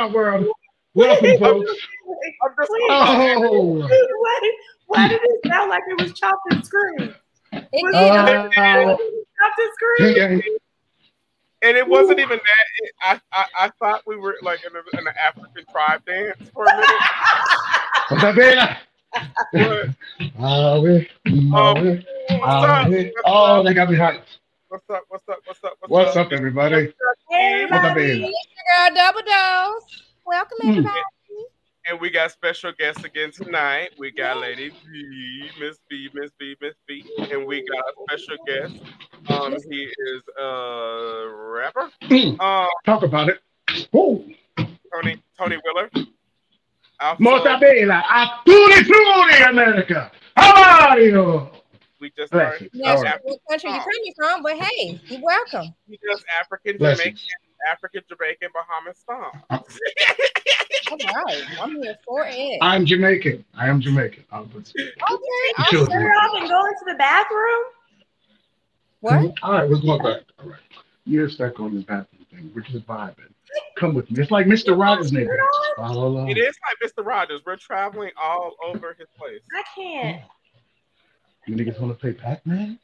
Welcome to our world. Welcome, folks. Oh. Why, why did it sound like it was chopped and screwed? It Uh, chopped and screwed? okay. And it wasn't even that. It, I, I I thought we were like in, a, in an African tribe dance for a minute. What's up, Bella? But, we- we- what's we- Oh, they got me hyped. What's up? What's up? What's up? What's up, everybody? Hey, What's up, everybody. Bella? Girl, double dose. Welcome, Hmm. everybody. And we got special guests again tonight. We got Lady B, Miss B, Miss B, Miss B, and we got a special guest. Um, he is a rapper. Mm, Um, Talk about it. Woo. Tony Tony Wheeler. Also, Molta bella. A tutti frutti, America. How are you? We just Bless started. you. Yes, All right. what country you coming from? But hey, you're welcome. He does African Bless you. Jamaican, African Jamaican Bahamas uh, song. All right, I'm here for it. I'm Jamaican. I am Jamaican. I'll put Okay. Sure. Turn it off and go into the bathroom? What? All right, we're going back. All right. You're stuck on this bathroom thing. We're just vibing. Come with me. It's like Mr. Rogers' neighborhood. Just follow along. It is like Mr. Rogers. We're traveling all over his place. I can't. You niggas want to play Pac-Man?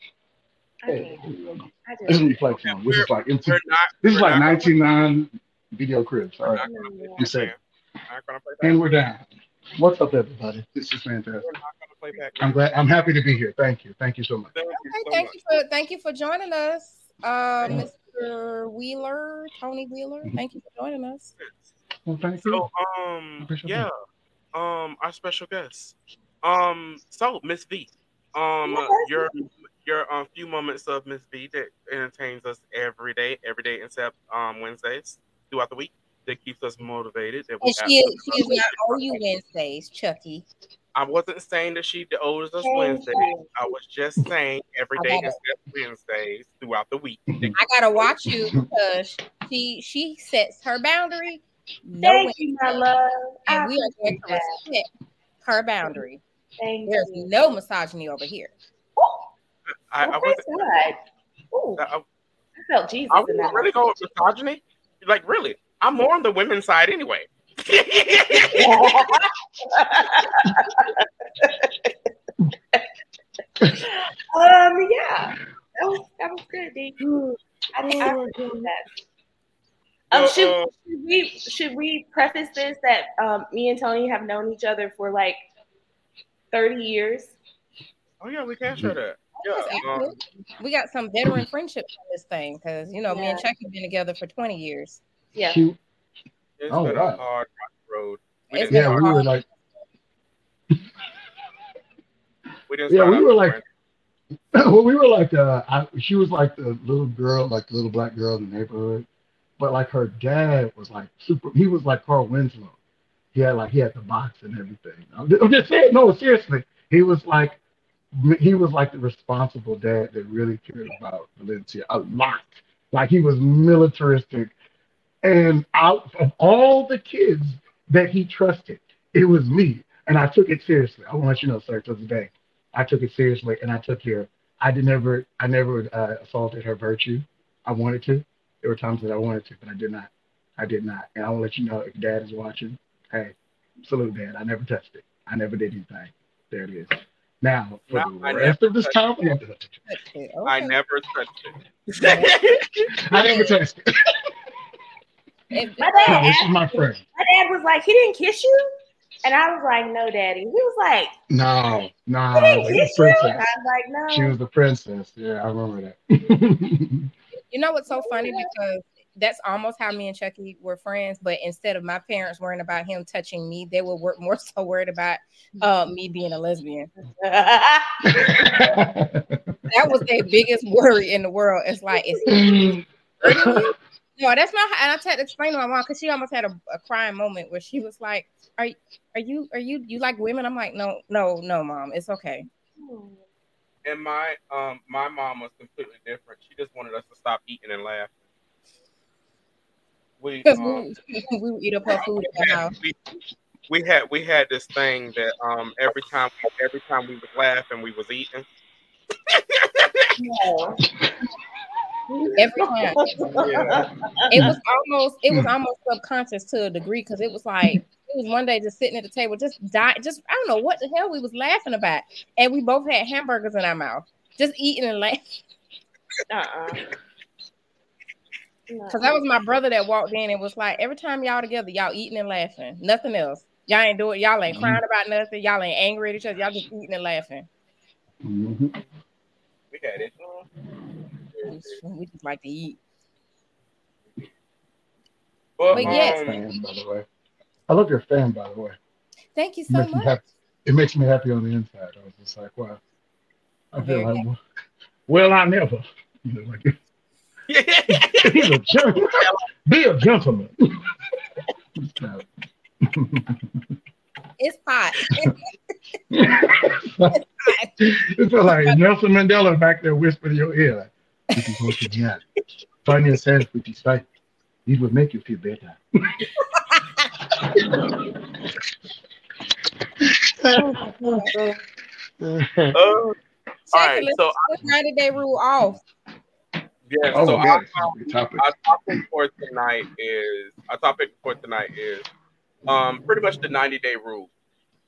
I Hey, can't. I this is just. reflection. This is like MC We're not. This is like not- 1999 video cribs. All We're right. not gonna play You said- Pac-Man. Not gonna play And we're down. What's up, everybody? This is fantastic. Not gonna play Pac-Man. I'm glad. I'm happy to be here. Thank you. Thank you so much. Thank you Okay, so thank much. you for thank you for joining us, uh, Mr. Wheeler, Tony Wheeler. Thank you for joining us. Well, thank you. So, um, yeah, um, our special guest, um, so Miss V, um, Yes. your your um few moments of Miss V that entertains us every day, every day except um Wednesdays throughout the week. That keeps us motivated. That we And she is she is not do. OU Wednesdays, Chucky. I wasn't saying that she the oldest us Thank Wednesdays. I was just saying every day I day got it. except Wednesdays throughout the week. I gotta watch you because she she sets her boundary. No Thank way. you, my love. I And we are going to that. respect her boundary. Thank There's you. no misogyny over here. I, I Oh, wasn't. praise God. Ooh, I, I felt Jesus I in wasn't really going with misogyny. Like really, I'm more on the women's side anyway. um, yeah, that was that was good, D. I, I appreciate that. Um, should, uh, should we should we preface this that um, me and Tony have known each other for like thirty years? oh yeah, we can share that. Yeah, um, we got some veteran friendships on this thing because you know me and Yeah. have been together for 20 years. Yeah. She, it's Oh, been wow. a hard road. We It's yeah, we start, were like, we didn't yeah, we were like- friends. well, we were like, uh, I, she was like the little girl, like the little black girl in the neighborhood. But like her dad was like super. He was like Carl Winslow. He had like he had the box and everything. I'm just, saying, no, seriously. He was like, he was like the responsible dad that really cared about Valencia a lot. Like he was militaristic, and out of all the kids that he trusted, it was me, and I took it seriously. I want to let you know, sir, to this day, I took it seriously, and I took care. I did never, I never uh, assaulted her virtue. I wanted to. There were times that I wanted to, but I did not. I did not. And I will let you know if dad is watching. Hey, salute dad. I never touched it. I never did anything. There it is. Now, for No, the I rest of this touched time, it. I'm gonna touch it. Okay. I never touched it. I never touched it. If- My dad this is my friend. My dad was like, he didn't kiss you? And I was like, no, daddy. He was like, No, no, he like didn't kiss you? And I was like, no. She was the princess. Yeah, I remember that. You know what's so funny because that's almost how me and Chucky were friends. But instead of my parents worrying about him touching me, they were wor- more so worried about uh, me being a lesbian. That was their biggest worry in the world. It's like it's. No, that's not. How, and I had to explain to my mom because she almost had a, a crying moment where she was like, "Are are you are you you like women?" I'm like, "No, no, no, mom, it's okay." And my um my mom was completely different. She just wanted us to stop eating and laughing. We Because um, we, we would eat up her food at the had, house. we, we had we had this thing that um every time every time we was laughing we was eating. No. Every time. Yeah. it was almost it was almost subconscious to a degree because it was like it was one day just sitting at the table just die just I don't know what the hell we was laughing about and we both had hamburgers in our mouth just eating and laughing Uh-uh. Because that was my brother that walked in and was like every time y'all together y'all eating and laughing nothing else y'all ain't doing y'all ain't crying about nothing y'all ain't angry at each other y'all just eating and laughing Mhm. We had it. we just, like to eat But, But yes. um, Fan, by the way. I love your fan, by the way. thank you so makes me much happy. It makes me happy on the inside. I was just like, wow. I feel Very like, well, well, I never. You know, like, yeah. He's a gentleman. Be a gentleman. So, it's hot it felt like Nelson Mandela back there whispering in your ear, like, if you go to jail, find yourself with his fight. It will make you feel better. Uh, all right. Second, So let's 90 day rule off yeah. oh, so my I God. That's a good topic. our topic for tonight is our topic for tonight is um pretty much the 90 day rule.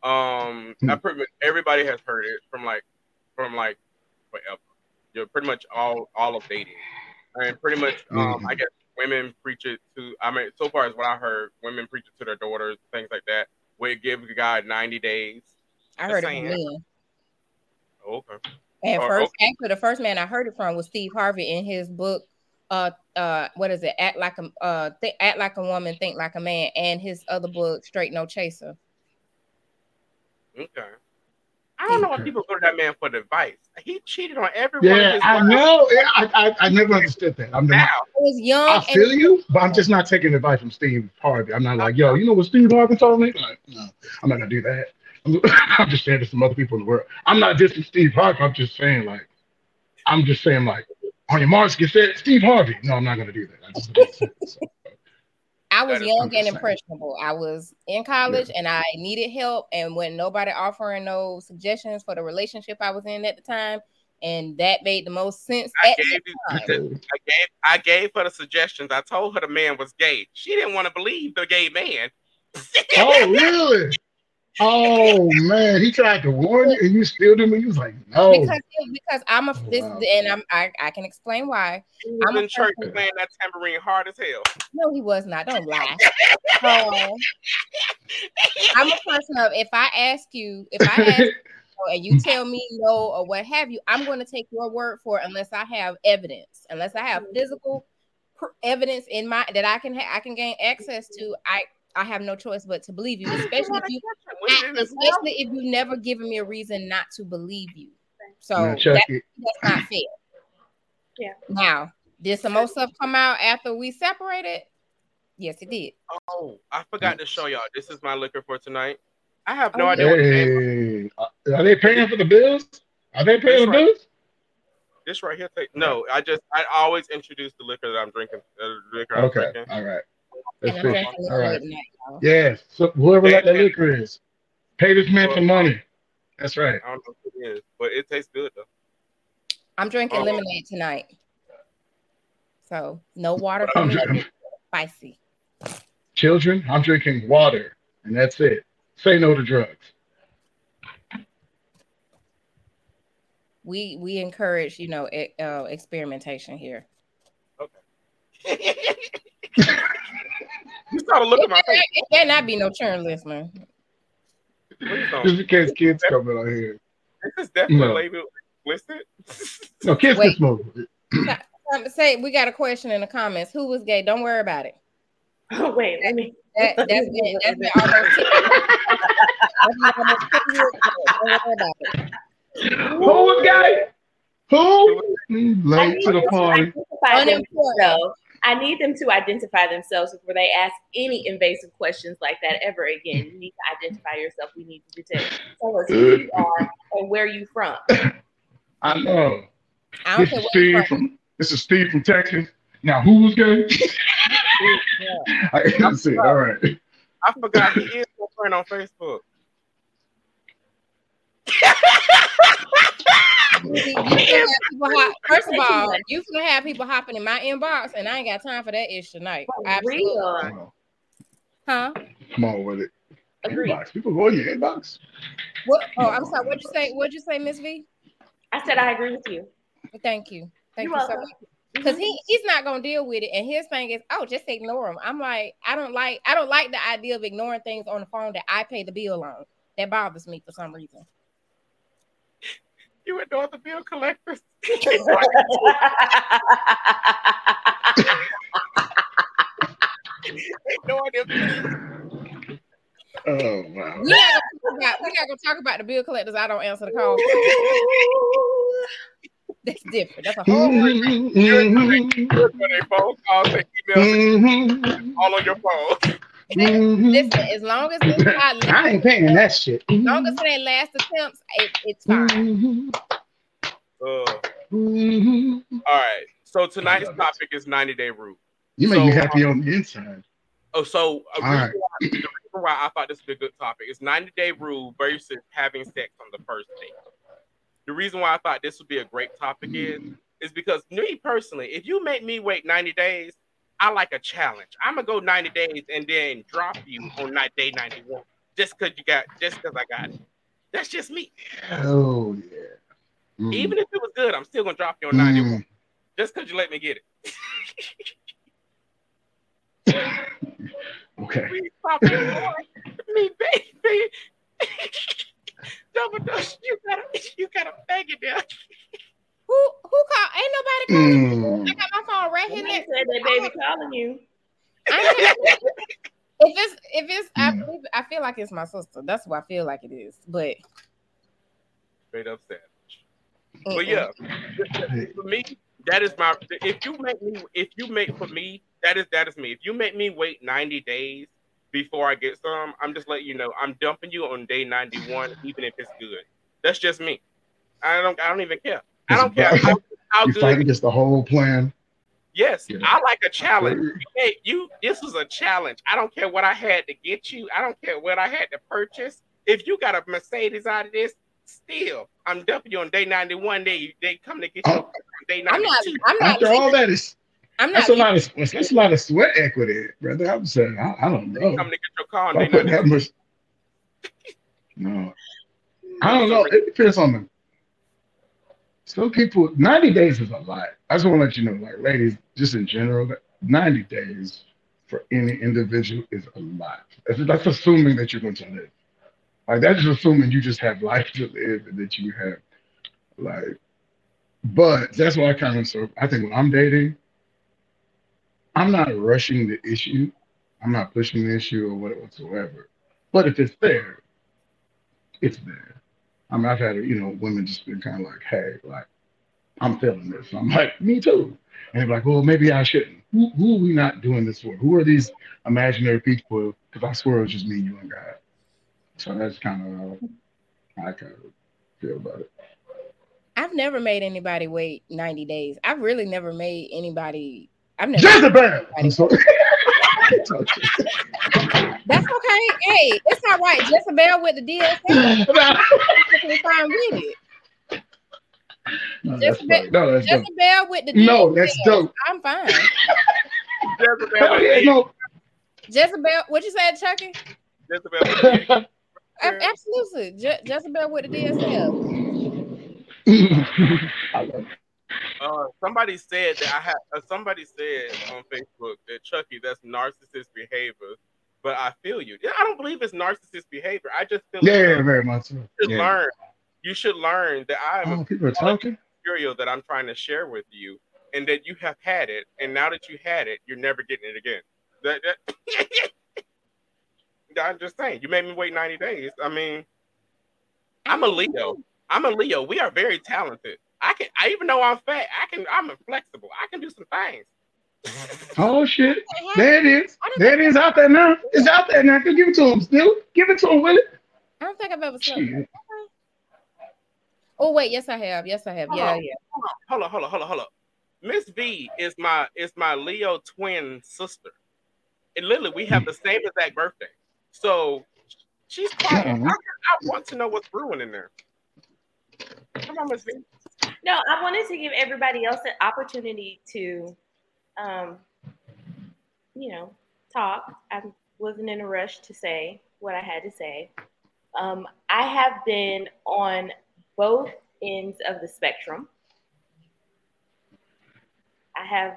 Um I Hmm. pretty much everybody has heard it from like from like forever. You're pretty much all all of dating. And pretty much um I guess women preach it to I mean so far as what I heard, women preach it to their daughters, things like that. We give the guy 90 days. I heard it Just from Okay. And Or- first, actually, the first man I heard it from was Steve Harvey in his book. Uh, uh, what is it? Act like a uh, th- act like a woman, think like a man, and his other book, Straight No Chaser. Okay. I don't know why people go to that man for the advice. He cheated on everyone. Yeah, his I wives. know. Yeah, I, I, I never understood that. I'm not, Now, I was young, I and feel you, but I'm just not taking advice from Steve Harvey. I'm not like, yo, you know what Steve Harvey told me? Like, no, I'm not gonna do that. I'm, I'm just saying to some other people in the world. I'm not dissing Steve Harvey. I'm just saying like, I'm just saying like, on your marks, get set, Steve Harvey. No, I'm not gonna do that. I just don't say it, so. I was That is young and impressionable. I was in college and I needed help, and when nobody offering no suggestions for the relationship I was in at the time, and that made the most sense. I at gave the time. I gave, I gave her the suggestions. I told her the man was gay. She didn't want to believe the gay man. Oh, really? Oh man, he tried to warn you, and you still didn't. You was like, no. because because I'm a Oh, this wow. and I'm I, I can explain why. He was I'm a in church person- playing that tambourine hard as hell. No, he was not. Don't lie. Oh. I'm a person of if I ask you, if I ask you and you tell me no or what have you, I'm going to take your word for it unless I have evidence, unless I have physical evidence in my that I can ha- I can gain access to. I I have no choice but to believe you, especially if you Was it in his mouth? especially if you've never given me a reason not to believe you. So Now, that, that's not fair. Yeah. Now, did some more stuff come out after we separated? Yes, it did. Oh, I forgot to show y'all. This is my liquor for tonight. I have no Oh, idea what hey, are they paying for the bills? Are they paying the right. bills? This right here. Take, no, I just I always introduce the liquor that I'm drinking. Uh, the liquor I'm Okay, drinking. all right. And That's I'm good. drinking All liquor right. tonight, y'all. Yes. So whoever that, that liquor is, pay this man some money. That's right. I don't know what it is, but it tastes good though. I'm drinking Oh. lemonade tonight. So no water for me. just- Spicy. children. I'm drinking water, and that's it. Say no to drugs. We we encourage, you know, e- uh, experimentation here. Okay. you started looking at my It, face. it cannot be no churn listener. Please don't. Just in case kids coming on here. This is definitely No. labeled explicit. No, kids Wait. can smoke. Say we got a question in the comments. Who was gay? Don't worry about it. Wait, let me. That, that's been that's been almost ten, that's been almost 10 years ago. Don't worry about it. Who was gay? Who? Mm, Late to the party. identify Unimportant. Themselves. I need them to identify themselves before they ask any invasive questions like that ever again. You need to identify yourself. We need to detect. Tell us who you are and where you from. I know. I don't This is Steve you're from. This is Steve from Texas. Now, who was gay? Yeah. I can see. All right. I forgot he is my friend on Facebook. hop, first of all, you gonna have people hopping in my inbox, and I ain't got time for that ish tonight. For Absolutely. real. Huh? Come on with it. Agreed. Inbox. People go in your inbox. What? Oh, I'm sorry. What'd you say? What'd you say, Miss V? I said I agree with you. Thank you. Thank You're you so much. Because he he's not gonna deal with it, and his thing is, oh, just ignore him. I'm like, I don't like, I don't like the idea of ignoring things on the phone that I pay the bill on. That bothers me for some reason. You ignore the bill collectors. Ignore them. Oh wow. We're not, gonna talk about, we're not gonna talk about the bill collectors. I don't answer the call. That's different. That's a whole. Mhm, You're doing a phone calls and emails mhm, all on your phone. Mhm. Listen, as long as it's not, I ain't paying that shit. as long as it ain't last attempts, it, it's fine. Mhm, Uh, all right. So tonight's topic is 90 day rule. You make So, me happy on the inside. Oh, so a All right. why, the reason why I thought this would be a good topic is 90 day rule versus having sex on the first date. The reason why I thought this would be a great topic is is because me personally, if you make me wait 90 days, I like a challenge. I'm gonna go 90 days and then drop you on night day 91 just because you got just because I got it. That's just me. Oh yeah. Mm. Even if it was good, I'm still gonna drop you on 91 Mm. just because you let me get it. Okay. Me, baby. Double dose. You got a you got a in there. Who who called? Ain't nobody calling. Mm. I got my phone right here Somebody next. said that baby calling you. I if it's if it's I, Mm. believe- I feel like it's my sister. That's what I feel like it is. But Straight up savage. mm-mm. But yeah, for me, that is my. If you make me, if you make for me, that is that is me. If you make me wait ninety days before I get some, I'm just letting you know I'm dumping you on day ninety one, even if it's good. That's just me. I don't. I don't even care. I don't care how, how You fight against the whole plan. Yes, Yeah. I like a challenge. Hey, you. This was a challenge. I don't care what I had to get you. I don't care what I had to purchase. If you got a Mercedes out of this, still, I'm dumping you on day ninety one. They they come to get you Oh. on day I'm not. I'm not. After all that is I'm not. that's a lot of that's a lot of sweat equity, brother. I'm saying I, I don't They know. come to get your car on I'm day putting ninety that much. No, I don't know. It depends on the. Some people, 90 days is a lot. I just want to let you know, like, ladies, just in general, that 90 days for any individual is a lot. That's, that's assuming that you're going to live. Like, that's assuming you just have life to live and that you have, like, but that's why I kind of, so I think when I'm dating, I'm not rushing the issue. I'm not pushing the issue or what whatsoever. But if it's there, it's there. I mean, I've had, you know, women just been kind of like, hey, like, I'm feeling this. I'm like, me too. And they're like, well, maybe I shouldn't. Who, who are we not doing this for? Who are these imaginary people? Because I swear it's just me, you, and God. So that's kind of how I kind of feel about it. I've never made anybody wait 90 days. I've really never made anybody. I've never. Jezebel! I'm sorry. That's okay. Hey, it's not all right. Jezebel with the DLC. Perfectly fine with it. no, that's Jezebel- funny. No, that's dope. Jezebel with the DLC. No, that's dope. I'm fine. Jezebel Hell with yeah, me. no. Jezebel, what you said, Chucky? Jezebel. A- Absolutely. Je- Jezebel with the DSL. Uh, somebody said that I had. Uh, somebody said on Facebook that Chucky, that's narcissist behavior. But I feel you. I don't believe it's narcissist behavior. I just feel yeah, like yeah, very much so. should Yeah. learn. You should learn that I am Oh, people are talking. material that I'm trying to share with you, and that you have had it, and now that you had it, you're never getting it again. That, that I'm just saying. You made me wait 90 days. I mean, I'm a Leo. I'm a Leo. We are very talented. I can. I even though I'm fat, I can. I'm flexible. I can do some things. Oh shit! There it is. There it is out there now. It's out there now. Give it to him, still. Give it to him, will Willie. I don't think I've ever slept. Shit. Oh wait, yes I have. Yes I have. Yeah, yeah. Hold on, hold on, hold on, hold on. Miss V is my is my Leo twin sister, and literally we have the same exact birthday. So she's uh-uh. quiet. I. I want to know what's brewing in there. Come on, Miss V. No, I wanted to give everybody else an opportunity to, um, you know, talk. I wasn't in a rush to say what I had to say. Um, I have been on both ends of the spectrum. I have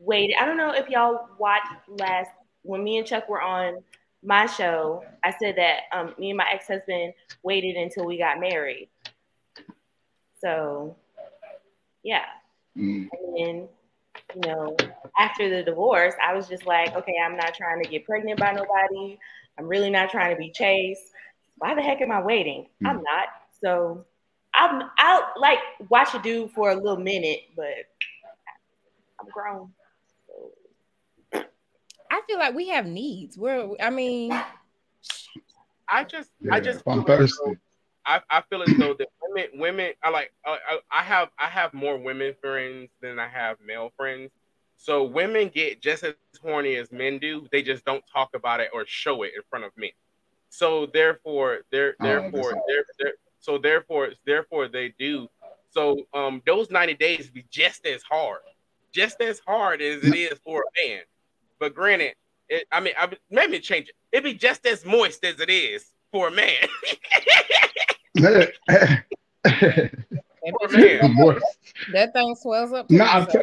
waited. I don't know if y'all watched last when me and Chuck were on my show. I said that um, me and my ex husband waited until we got married. So, yeah. Mm. And then, you know, after the divorce, I was just like, okay, I'm not trying to get pregnant by nobody. I'm really not trying to be chased. Why the heck am I waiting? Hmm. I'm not. So I'm I'll like watch a dude for a little minute, but I'm grown. So, I feel like we have needs. We're I mean, I just, Yeah, I just, I'm thirsty. though- I, I feel as though that women, women, I like, I, I have, I have more women friends than I have male friends. So women get just as horny as men do. They just don't talk about it or show it in front of men. So therefore, they're Oh, therefore, they're, they're, so therefore, therefore they do. So um, those ninety days be just as hard, just as hard as it is for a man. But granted, it, I mean, I, maybe change it. It'd be just as moist as it is for a man. that, For a man. Moist. that thing swells up. too, No, I'm t-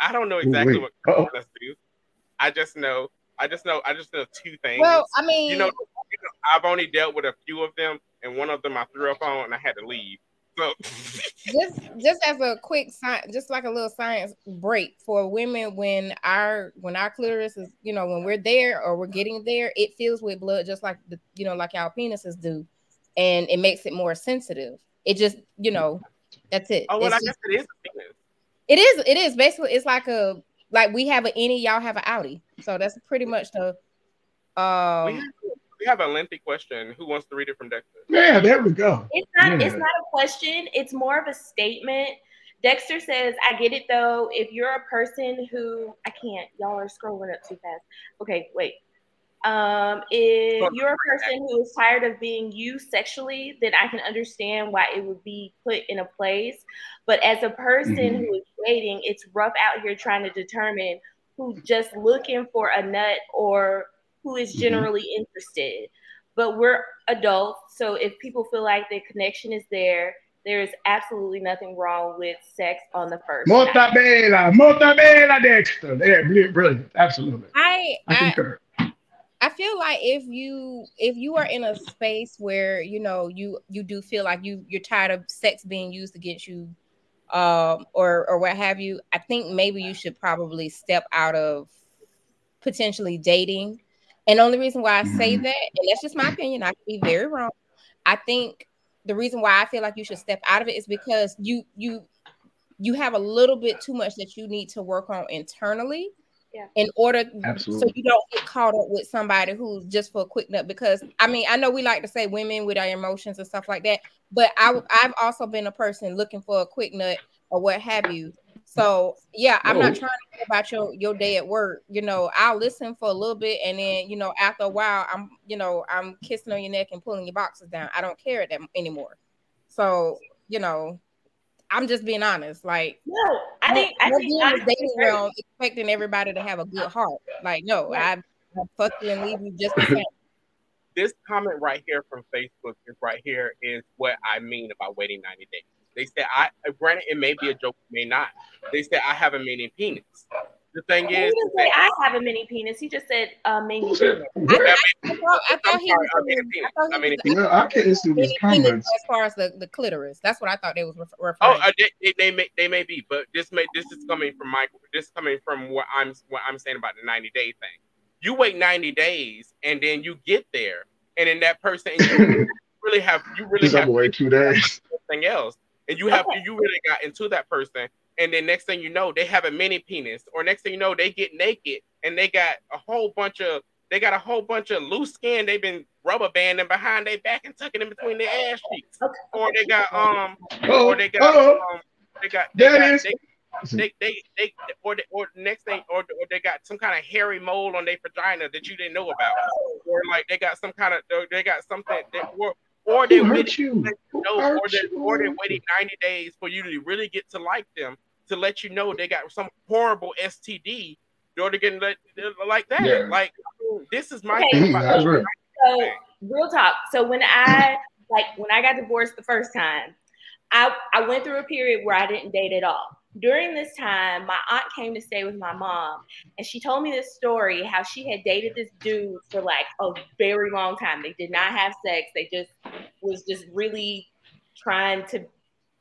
I don't know exactly Ooh-wee. what Uh-oh. do. I just know. I just know. I just know two things. well, I mean, you know, you know, I've only dealt with a few of them, and one of them I threw up on, and I had to leave. So just just as a quick science, just like a little science break for women when our when our clitoris is, you know, when we're there or we're getting there, it fills with blood just like the you know, like our penises do, and it makes it more sensitive. It just, you know, that's it. oh well, it's I just, guess it is. It is. It is basically. It's like a like we have an any, y'all have an Audi. So that's pretty much the. we, Um, have, we have a lengthy question. Who wants to read it from Dexter? yeah, there we go. It's not. It's not a question. It's more of a statement. Dexter says, "I get it though. If you're a person who I can't, y'all are scrolling up too fast. Okay, wait. Um, if you're a person who is tired of being used sexually, then I can understand why it would be put in a place. But as a person Mhm. who is dating, it's rough out here trying to determine who's just looking for a nut or who is Mhm. generally interested. But we're adults, so if people feel like the connection is there, there is absolutely nothing wrong with sex on the first night. Molta bella, molta bella, Dexter. Yeah, brilliant, brilliant. Absolutely. I I I concur. I feel like if you if you are in a space where you know you you do feel like you you're tired of sex being used against you um or or what have you i think maybe you should probably step out of potentially dating. And the only reason why i say Mhm. that and that's just my opinion i could be very wrong. I think the reason why i feel like you should step out of it is because you you you have a little bit too much that you need to work on internally Yeah. in order so you don't get caught up with somebody who's just for a quick nut because i mean i know we like to say women with our emotions and stuff like that but I, i've also been a person looking for a quick nut or what have you. So yeah i'm not trying to hear about your your day at work you know i'll listen for a little bit and then you know after a while i'm you know i'm kissing on your neck and pulling your boxes down. I don't care that anymore. So you know i'm just being honest like No, I think I don't think be in this honestly, dating realm expecting everybody to have a good heart. Like, no, Right. I I'll fuck you and leave you just the same. this comment right here from Facebook is right here is what I mean about waiting 90 days. They said I granted it may be a joke, it may not. They said I have a mini penis. The thing He is, didn't say I have a mini penis. He just said uh, mini penis. I, I, I thought, I thought he was I mean saying- I thought I he was I can assume his meaning penis comments. as far as the, the clitoris. That's what I thought they was ref- Oh, uh, they, they, they may they may be, but this may this is coming from my this coming from what I'm what I'm saying about the 90 day thing. You wait 90 days and then you get there, and then that person you really have you really have away two days. something else, and you have Okay. you really got into that person, and then next thing you know, they have a mini penis, or next thing you know, they get naked and they got a whole bunch of they got a whole bunch of loose skin they've been rubber banding behind their back and tucking in between their ass cheeks, or they got um, Oh, or they got oh, um, they got they That got, is- they, they, they, they, or, they, or next thing, or, or they got some kind of hairy mole on their vagina that you didn't know about, or like they got some kind of, they got something, that, or, or they who really hurt you? Know, or hurt they or they you? waiting 90 days for you to really get to like them to let you know they got some horrible STD or they getting let like that. Yeah. Like this is my Okay. thing That's real. So real talk. So when I like when I got divorced the first time, I I went through a period where I didn't date at all. During this time, my aunt came to stay with my mom, and she told me this story how she had dated this dude for like a very long time. They did not have sex. They just was just really trying to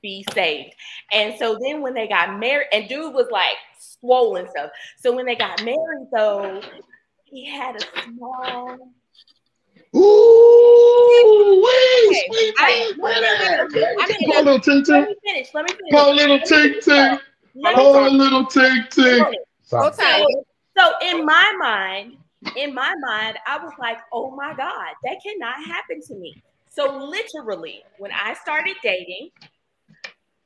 be saved. And so then when they got married, and dude was like swollen stuff. So when they got married, though, he had a small Ooh, wait, Okay, wait, I- wait, wait a minute. I mean, Poor little Tink Let Tink. me finish. Let me finish. Poor little Tink Tink. Let me Poor little Tink Tink. finish. Go time. So, so in my mind, in my mind, I was like, oh my God, that cannot happen to me. So literally, when I started dating,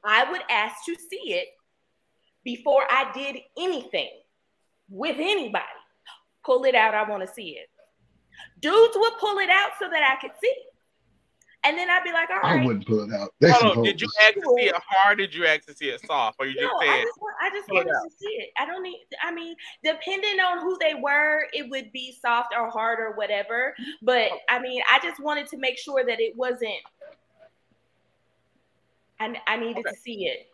I would ask to see it before I did anything with anybody. Pull it out, I want to see it. Dudes would pull it out so that I could see. And then I'd be like, all I wouldn't pull it out. They some Hold on, did you hoes. ask to see it hard? Did you ask to see it soft? Or you just No, I just want, I just wanted to see it. I don't need. I mean, depending on who they were, it would be soft or hard or whatever. But I mean, I just wanted to make sure that it wasn't. I, I needed Okay. to see it.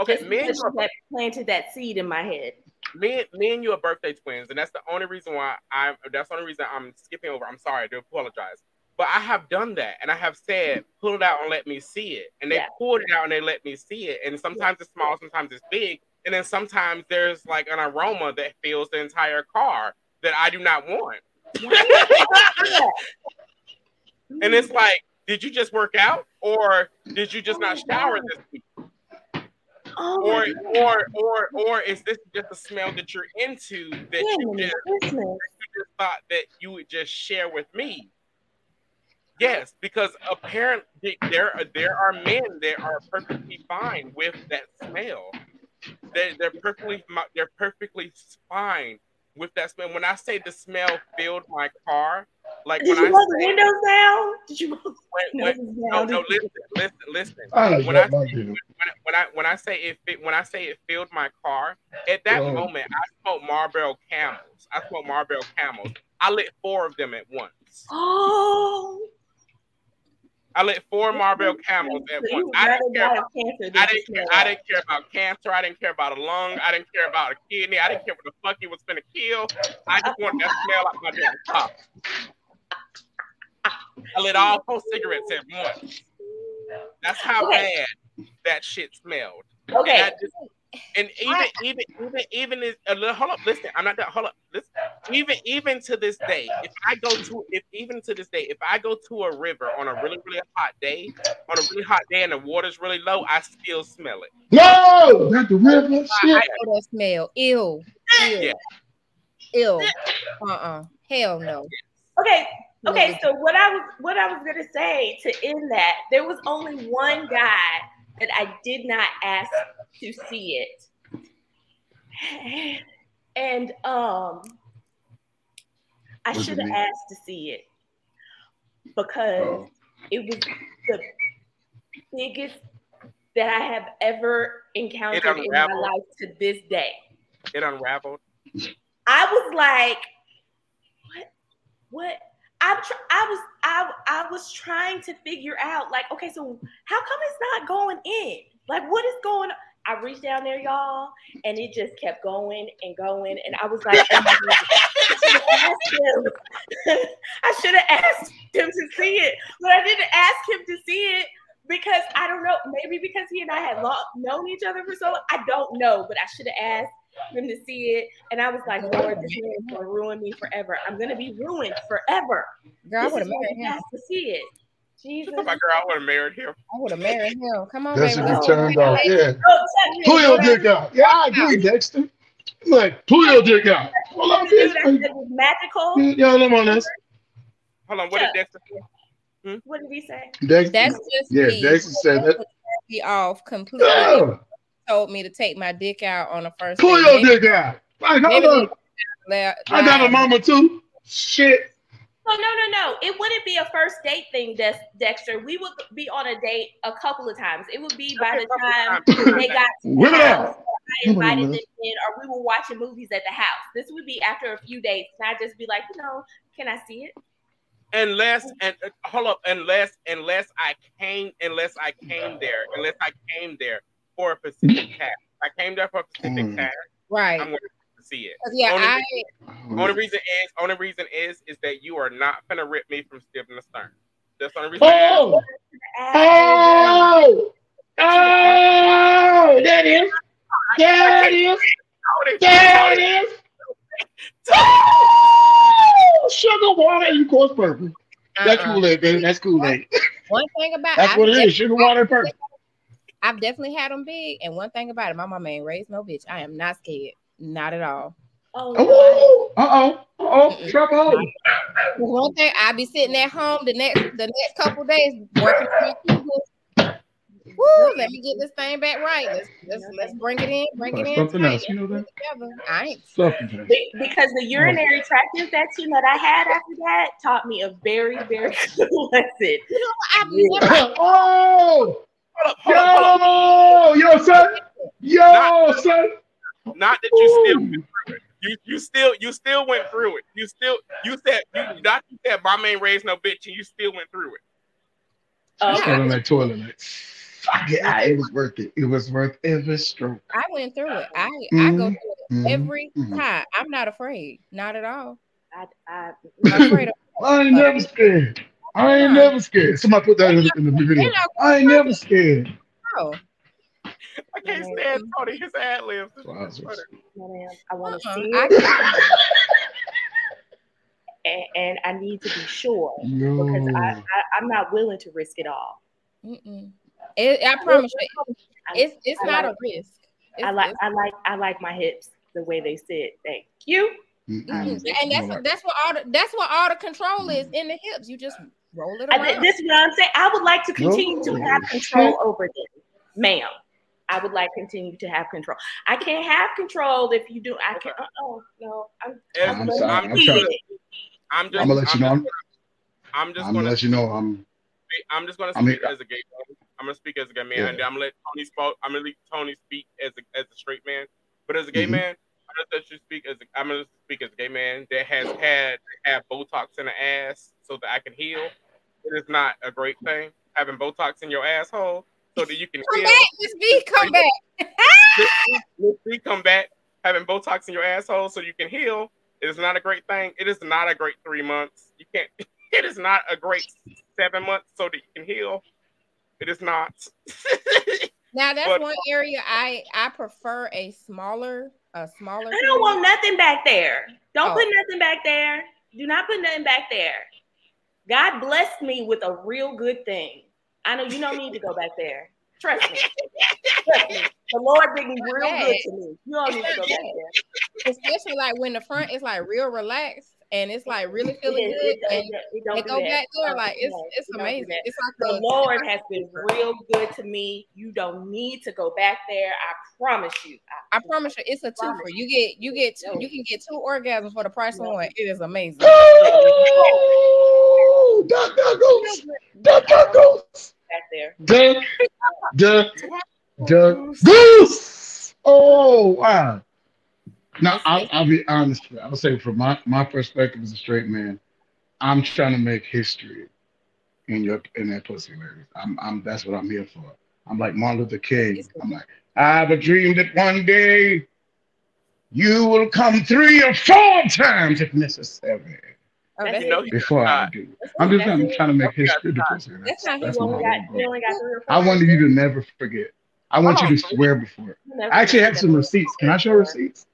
okay, Just me and because you you planted that seed in my head. Me, me and you are birthday twins, and that's the only reason why I'm. That's the only reason I'm skipping over. I'm sorry, I do apologize, but I have done that, and I have said, "Pull it out and let me see it," and they Yeah. pulled it out and they let me see it, and sometimes it's small, sometimes it's big, and then sometimes there's like an aroma that fills the entire car that I do not want, and it's like, did you just work out, or did you just not shower this week? Oh or or or or is this just a smell that you're into that you just, you just thought that you would just share with me? Yes, because apparently there are there are men that are perfectly fine with that smell. They they're perfectly they're perfectly fine with that smell. When I say the smell filled my car, like Did when you I roll the windows down? Did you roll the when, when, windows no down? no listen listen listen I when I that, when, when I when I say it fit, when I say it filled my car, at that Oh. moment I smoked Marlboro Camels. I smoked Marlboro Camels. I lit four of them at once. Oh. I lit four Marlboro Camels at So once. I didn't care about cancer I didn't care, I didn't care about cancer. I didn't care about a lung. I didn't care about a kidney. I didn't care what the fuck he was gonna kill. I just wanted that smell like my damn top. I lit all four cigarettes at once. That's how Okay. bad that shit smelled. And, Okay. I just- and even even even even is uh, a little hold up, listen, I'm not that hold up. Listen, even even to this day, if I go to if even to this day, if I go to a river on a really, really hot day, on a really hot day and the water's really low, I still smell it. No, not the river. Shit. I know that smell. Ew. Ew. Yeah. Ew. Uh-uh. Hell no. Okay. Okay, so what I was what I was gonna say to end that, there was only one guy that I did not ask to see it. And um I should have asked to see it because Oh. it was the biggest that I have ever encountered in my life to this day. It unraveled. I was like, what what I'm tr- I was I I was trying to figure out like okay so how come it's not going in? Like what is going on? I reached down there y'all and it just kept going and going and I was like oh I should have asked asked him to see it but I didn't ask him to see it because I don't know maybe because he and I had long, known each other for so long I don't know but I should have asked him to see it and I was like Lord this man is gonna ruin me forever I'm gonna be ruined forever Girl, I would have married him. to see it. Jesus. My girl, I would have married him. I would have married him. Come on, That's baby. a let's turned off. Yeah. Oh. Pull your dick out. Yeah, I agree, Dexter. Like, pull your dick out. Pull out Dude, this. that shit was magical. Y'all them on this. Hold on, what did Dexter say? What did he say? Dexter. That's just Yeah, me. Dexter said that. what turned me off completely. Yeah. Told me to take my dick out on the first. Pull date. your dick out. Like, hold maybe on. they- I got a lied. mama too. Shit. Oh no, no, no! It wouldn't be a first date thing, Dex- Dexter. We would be on a date a couple of times. It would be by the time they got to the Whip it house, I invited them in, or we were watching movies at the house. This would be after a few dates, and I'd just be like, you know, can I see it? Unless and uh, hold up, unless unless I came unless I came there, unless I came there for a specific task. I came there for a specific Mm. task. Right. I'm going to see it. 'Cause, Yeah, Only- I Only reason is only reason is is that you are not gonna rip me from Steve in the stern. That's the only reason. Oh, Ask oh, oh, that is, there it is, there it is. Oh, sugar water and course purple. That's uh-uh. Kool Aid, baby. That's Kool Aid. one thing about That's what it def- is. Sugar water and purple. I've definitely had them big, and one thing about it, my mama ain't raised no bitch. I am not scared, not at all. Oh, no, Oh, uh oh, uh oh, trouble. One thing, I be sitting at home the next the next couple days working on my. Woo, let me get this thing back right. Let's let's, let's bring it in, bring it That's in. something tight, else, you know that? I ain't Something. Be- because the urinary tract infection that I had after that taught me a very, very good lesson. I've never Oh, Hold up, hold up, hold up. yo, yo, son, yo, son. Not that you still went through it. You you still you still went through it. You still you said you not you said my man raised no bitch and you still went through it. Um, Stand on that toilet like, fuck it. It was worth it. It was worth every stroke. I went through it. I I go Mhm, through it mhm, every mhm. time. I'm not afraid. Not at all. I, I, I'm afraid of I ain't never scared. I ain't never scared. Somebody put that in, in the video. I ain't never scared. no. I can't stand Tony his ad libs. Wowzers. I want to Uh-uh. see I- it, and, and I need to be sure because I, I, I'm not willing to risk it all. It, I promise you, it's it's I not like- a risk. It's, I like, I like, I like my hips the way they sit. Thank you. Mm-mm. Mhm. And that's what, that's what all the, that's what all the control is in the hips. You just roll it I, this is what I'm saying. I would like to continue to Oh, have control over them, ma'am. I would like continue to have control. I can't have control if you do. I can't. Oh no, I'm. I'm I'm sorry. I'm trying- it. I'm just I'm gonna let you know. I'm, I'm just I'm gonna gonna let you know. I'm. I'm just gonna I mean- speak as a gay man. I'm gonna speak as a gay man, Yeah. and I'm gonna let Tony speak. I'm gonna let Tony speak as a as a straight man. But as a gay Mhm. man, I'm gonna let you speak as a, I'm gonna speak as a gay man that has had have Botox in the ass so that I can heal. It is not a great thing having Botox in your asshole so that you can come heal. back, Miss B, come back. Let's see, come back having Botox in your asshole so you can heal. It is not a great thing. It is not a great three months. You can't. It is not a great seven months so that you can heal. It is not. Now that's But- one area I I prefer a smaller a smaller. I don't want nothing back there. Don't Oh. put nothing back there. Do not put nothing back there. God blessed me with a real good thing. I know you don't need to go back there. Trust me. Trust me. The Lord been real good to me. You don't need to go back there. especially like when the front is like real relaxed and it's like really feeling It- good it- it- and it- it don't they go that. back there like it's it's amazing. It's like The Lord has been real good to me. You don't need to go back there. I promise you. I promise you, it's a twofer. You get you get two you can get two orgasms for the price of one. It is amazing. Duck, duck, goose. Duck, duck, goose. back there. Duck, duck, duck, goose. Oh, wow. Now, I'll, I'll be honest. with you. I'll say from my, my perspective as a straight man, I'm trying to make history in your in that pussy, ladies. I'm I'm that's what I'm here for. I'm like Martin Luther King. I'm like, I have a dream that one day you will come three or four times if necessary. Oh, That's that's You know, Before I do, I'm just I'm trying to make history the pussy. That's not That's his You my only got, you only got three or four. I wanted you to never forget. I want you to swear before. it. I actually have some receipts. Can I show receipts?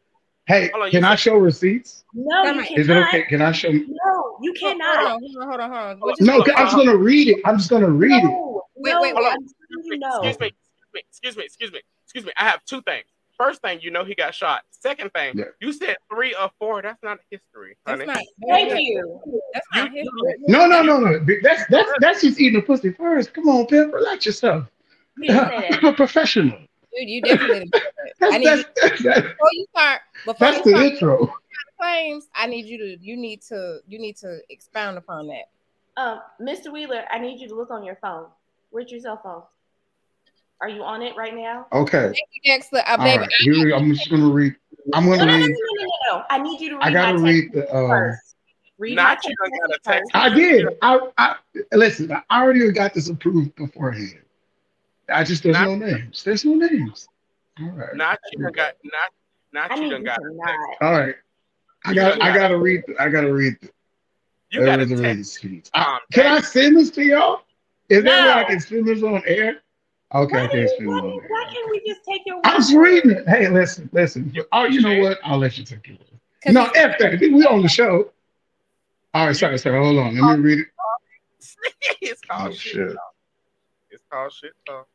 Hey, on, can I show receipts? No, you Is cannot. Is it okay? Can I show? No, you Hold cannot. on, hold on, hold on, hold on. What you No, say? I'm just gonna read it. I'm just gonna read it. No, Wait, no, wait, wait. I'm telling you no. Excuse me, excuse me, excuse me, excuse me. I have two things. First thing, you know he got shot. Second thing, Yeah. you said three or four. That's not history, That's honey. not. Thank you. That's You- not his. No, no, no, no. That's that's that's just eating the pussy first. Come on, Pimp, relax yourself. You didn't say that. I'm a professional. Dude, you definitely. didn't do that. That's I need that's, you, that's, that's, before you start. Before you the start intro. claims, I need you to. You need to. You need to expound upon that. Um, Mr. Wheeler, I need you to look on your phone. Where's your cell phone? Are you on it right now? Okay. Thank you, Dexter. Uh, baby, right. Here. I'm just gonna read. I'm gonna no, no, no, no, no, no. I need you to read I gotta my read the. Um, first. Read Not my you text done got a text. I did. I, I listen. I already got this approved beforehand. I just there's Not- no names. There's no names. All right. Not you done got not not I you need done you got to a not. text. All right. I You got. done I got- gotta read. I gotta read. The, You got a the text. receipts. I- Um, Can I send this to y'all? Is there a way I can send this on air? Okay, Why, I do can't why, it do on you, air. why can't we just take your word? I was for reading it. Hey, listen, listen. Oh, you know what? I'll let you take it. 'cause No, you- F that. We on the show. All right, sorry, sorry. Hold on. Let me read it. it's called Oh, shit. shit. It's called shit talk.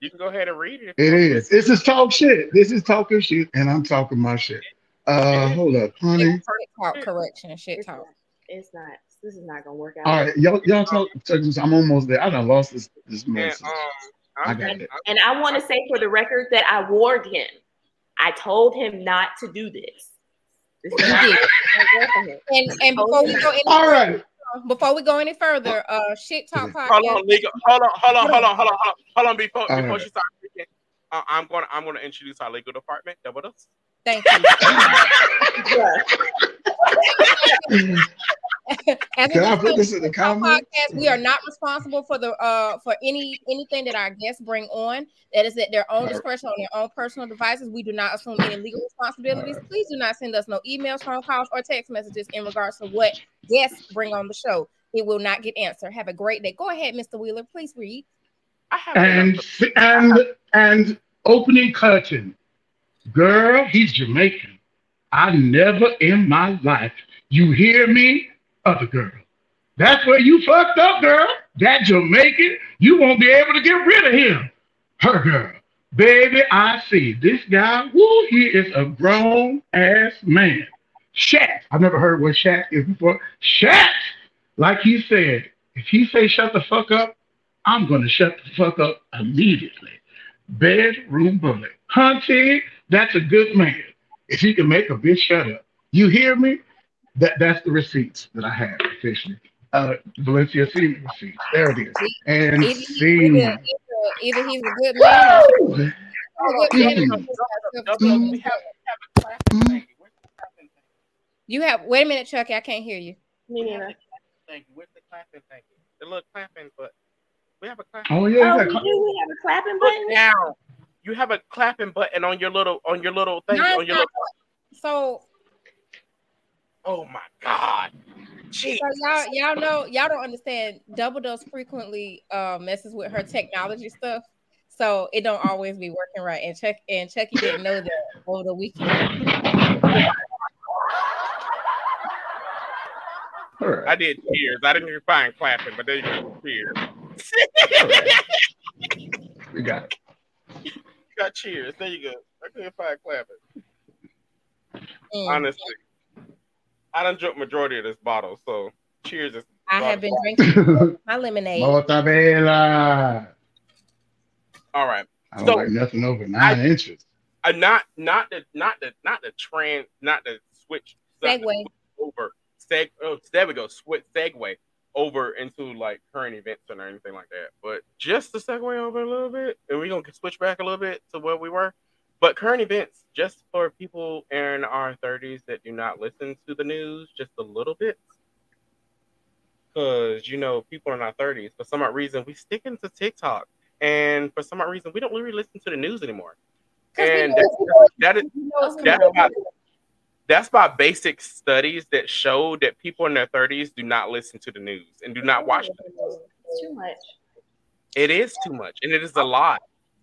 You can go ahead and read it. It is. This is talk shit. This is talking shit, and I'm talking my shit. Uh, hold up, honey. shit talk correction. Shit It's talk. not. It's not. This is not gonna work out. All right, y'all, y'all talk. I'm almost there. I done lost this this And message. um, I got I'm, it. And I want to say for the record that I warned him. I told him not to do this. This is not You did. gonna work for him. And and before we go any All right. before we go any further, uh, shit talk podcast. hold on, legal. Hold on, hold on, hold on, hold on, hold on, hold on. Before All before right. she starts speaking, uh, I'm going. to I'm going to introduce our legal department. Double us. Thank you. As we Can I put this in the comments? podcast, we are not responsible for the uh for any anything that our guests bring on. That is at their own Right. discretion on their own personal devices. We do not assume any legal responsibilities. Please do not send us no emails, phone calls, or text messages in regards to what guests bring on the show. It will not get answered. Have a great day. Go ahead, Mr. Wheeler. Please read. And and and opening curtain. Girl, he's Jamaican. I never in my life. You hear me? Other girl. That's where you fucked up, girl. That Jamaican, you won't be able to get rid of him. Her girl. Baby, I see. This guy, woo, he is a grown ass man. Shaq. I've never heard what Shaq is before. Shaq, like he said, if he say shut the fuck up, I'm gonna shut the fuck up immediately. Bedroom bullet. Hunty, that's a good man. If he can make a bitch shut up. You hear me? That that's the receipts that I have officially. Uh Valencia Senior receipts. There it is. And Either, senior. either, either he's a good man. Or he's a good man Mm. or he's Double a- us. We have, have a clapping thing. Where's the clapping thing? You have wait a minute, Chucky. I can't hear you. Me neither. Thank you. Where's the clapping thing? The little clapping, but we have a clapping. Oh Oh, yeah, we you got do. We have a clapping button. down. You have a clapping button on your little on your little thing Mine's on your little. So Oh my god. Jeez. So y'all, y'all know, y'all don't understand. Double Dose frequently uh, messes with her technology stuff, so it don't always be working right. And Chuck and Chucky didn't know that over the weekend. all right. I did cheers. I didn't even find clapping, but there you go. Cheers. We got it. You Got cheers. There you go. I couldn't find clapping. Mm. Honestly. I don't drink majority of this bottle, so cheers is I have been drinking my lemonade. Mortabella. all right. I don't So- like nothing over nine inches. Uh, not not the not the not the trend not the switch not Segue. over seg oh there we go switch segue over into like current events or anything like that but just to segue over a little bit and we're gonna switch back a little bit to where we were but current events just for people in our 30s that do not listen to the news just a little bit because you know people in our thirties, for some odd reason, we stick into TikTok, and for some odd reason, we don't really listen to the news anymore. And that, that is that's by, that's by basic studies that show that people in their thirties do not listen to the news and do not watch. The news. It's too much. It is too much, and it is a lot.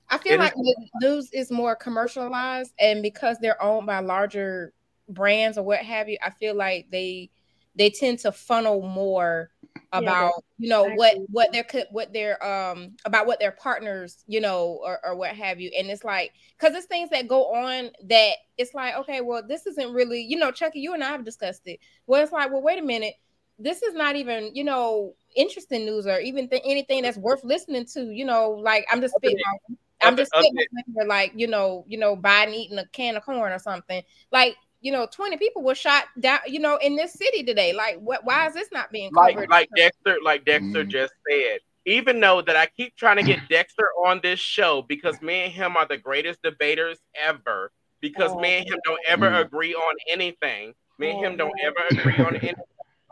I feel It like is- the news is more commercialized, and because they're owned by larger brands or what have you, I feel like they they tend to funnel more about you know what exactly. what their what their um about what their partners you know or, or what have you. And it's like because it's things that go on that it's like okay well this isn't really you know chucky you and i have discussed it. Well it's like well wait a minute. This is not even you know interesting news or even th- anything that's worth listening to you know like i'm just Other than- spitballing I'm just sitting here like you know, you know, Biden eating a can of corn or something. Like you know, 20 people were shot down, you know, in this city today. Like, what? Why is this not being covered? like Dexter, like Dexter Mhm. just said. Even though that I keep trying to get Dexter on this show because me and him are the greatest debaters ever. Because me and him don't ever Mhm. agree on anything. Me and him Oh, don't man. ever agree on anything.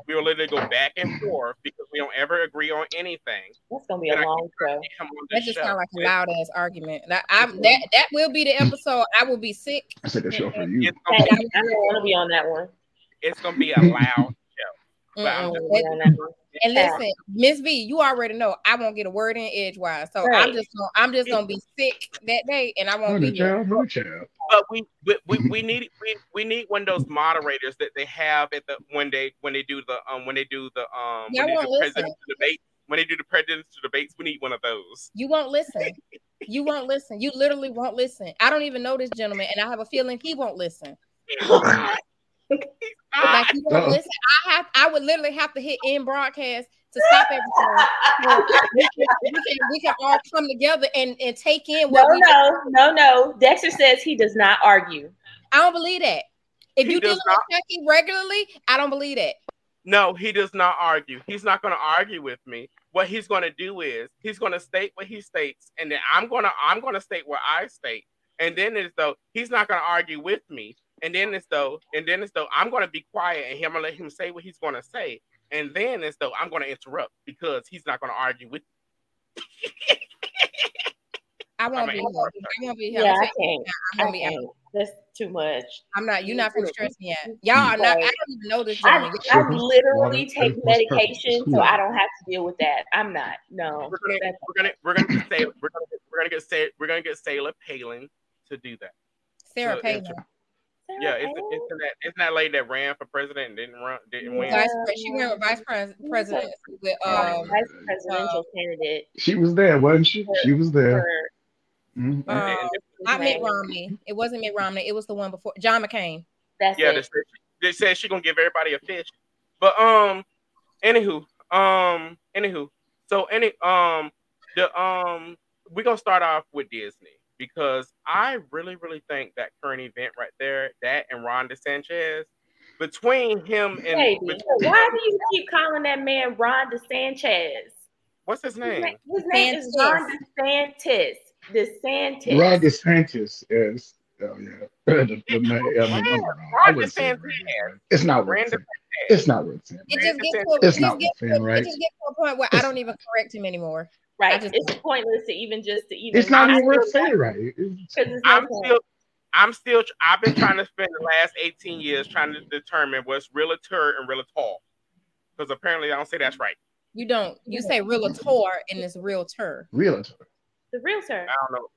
We will literally go back and forth because we don't ever agree on anything. That's gonna be a And I long show. Get that just show. sounds like a loud ass argument. That I'm that that will be the episode. I will be sick. I said that show for you. It's gonna, I, be, I don't want to be on that one. it's gonna be a loud. But And listen, Miss V, you already know I won't get a word in edgewise. So I'm just gonna I'm just gonna be sick that day and I won't Oh, be the here. child, no child. but we we, we, we need we, we need one of those moderators that they have at the when they when they do the um when they do the um Y'all when they won't do listen. presidential debate when they do the presidential debates we need one of those. You won't listen. You won't listen. You literally won't listen. I don't even know this gentleman, and I have a feeling he won't listen. Like ah! he won't listen. I have I would literally have to hit in broadcast to stop everything. We, can, we, can, we can all come together and, and take in No, what we no, no, no. Dexter says he does not argue. I don't believe that. If He you does dealing with Chucky regularly, I don't believe that. No, he does not argue. He's not going to argue with me. What he's going to do is he's going to state what he states, and then I'm going to I'm going to state what I state, and then as though he's not going to argue with me, and then it's though and then it's though I'm going to be quiet and I'm going to let him say what he's going to say, and then it's though I'm going to interrupt because he's not going to argue with. I won't I be mean, here. I won't be here. Yeah, I'm, I saying- can't. I'm I gonna be out. can't. That's too much. I'm not. You're not from stress me out. Y'all are not. I don't even know this I. I literally take and plus purpose. medication so I don't have to deal with that. I'm not. No. We're gonna That's- we're gonna we're gonna get say we're gonna we're gonna get say we're gonna get Sailor Palin to do that. Sarah So, Palin. Yeah, isn't, isn't that isn't that lady that ran for president and didn't run didn't win? Vice, she went with vice pres- president with Uh, um, vice presidential candidate She was there, wasn't she? She was there. for Mhm. uh, And- not Mitt. Romney. It wasn't Mitt Romney. It was the one before John McCain. That's Yeah, it. said, they said she gonna give everybody a fish. But um, anywho, um, anywho, so any um, the um, we're gonna start off with Disney because I really really think that current event right there, that and Ron DeSanchez, between him and Baby, between- why do you keep calling that man Ron DeSanchez? what's his His name? name, his name is Ron DeSantis. DeSantis. Ron DeSantis is. Oh yeah. the, the, ma- I mean, I, don't know. I Ron wouldn't say DeSantis. It's not worth Random- it. It's not worth it. It just gets to a, It's it not just gets fair, to, a- right? it just gets to a point where I don't even correct him anymore. I Right. just- it's pointless to even just to even. It's not even worth saying, right? Because I'm point. still, I'm still, I've been trying to spend the last 18 years trying to determine what's realtor and realtor, because apparently I don't say that's right. You don't. You say realtor and it's realtor. Realtor. the realtor. I don't know.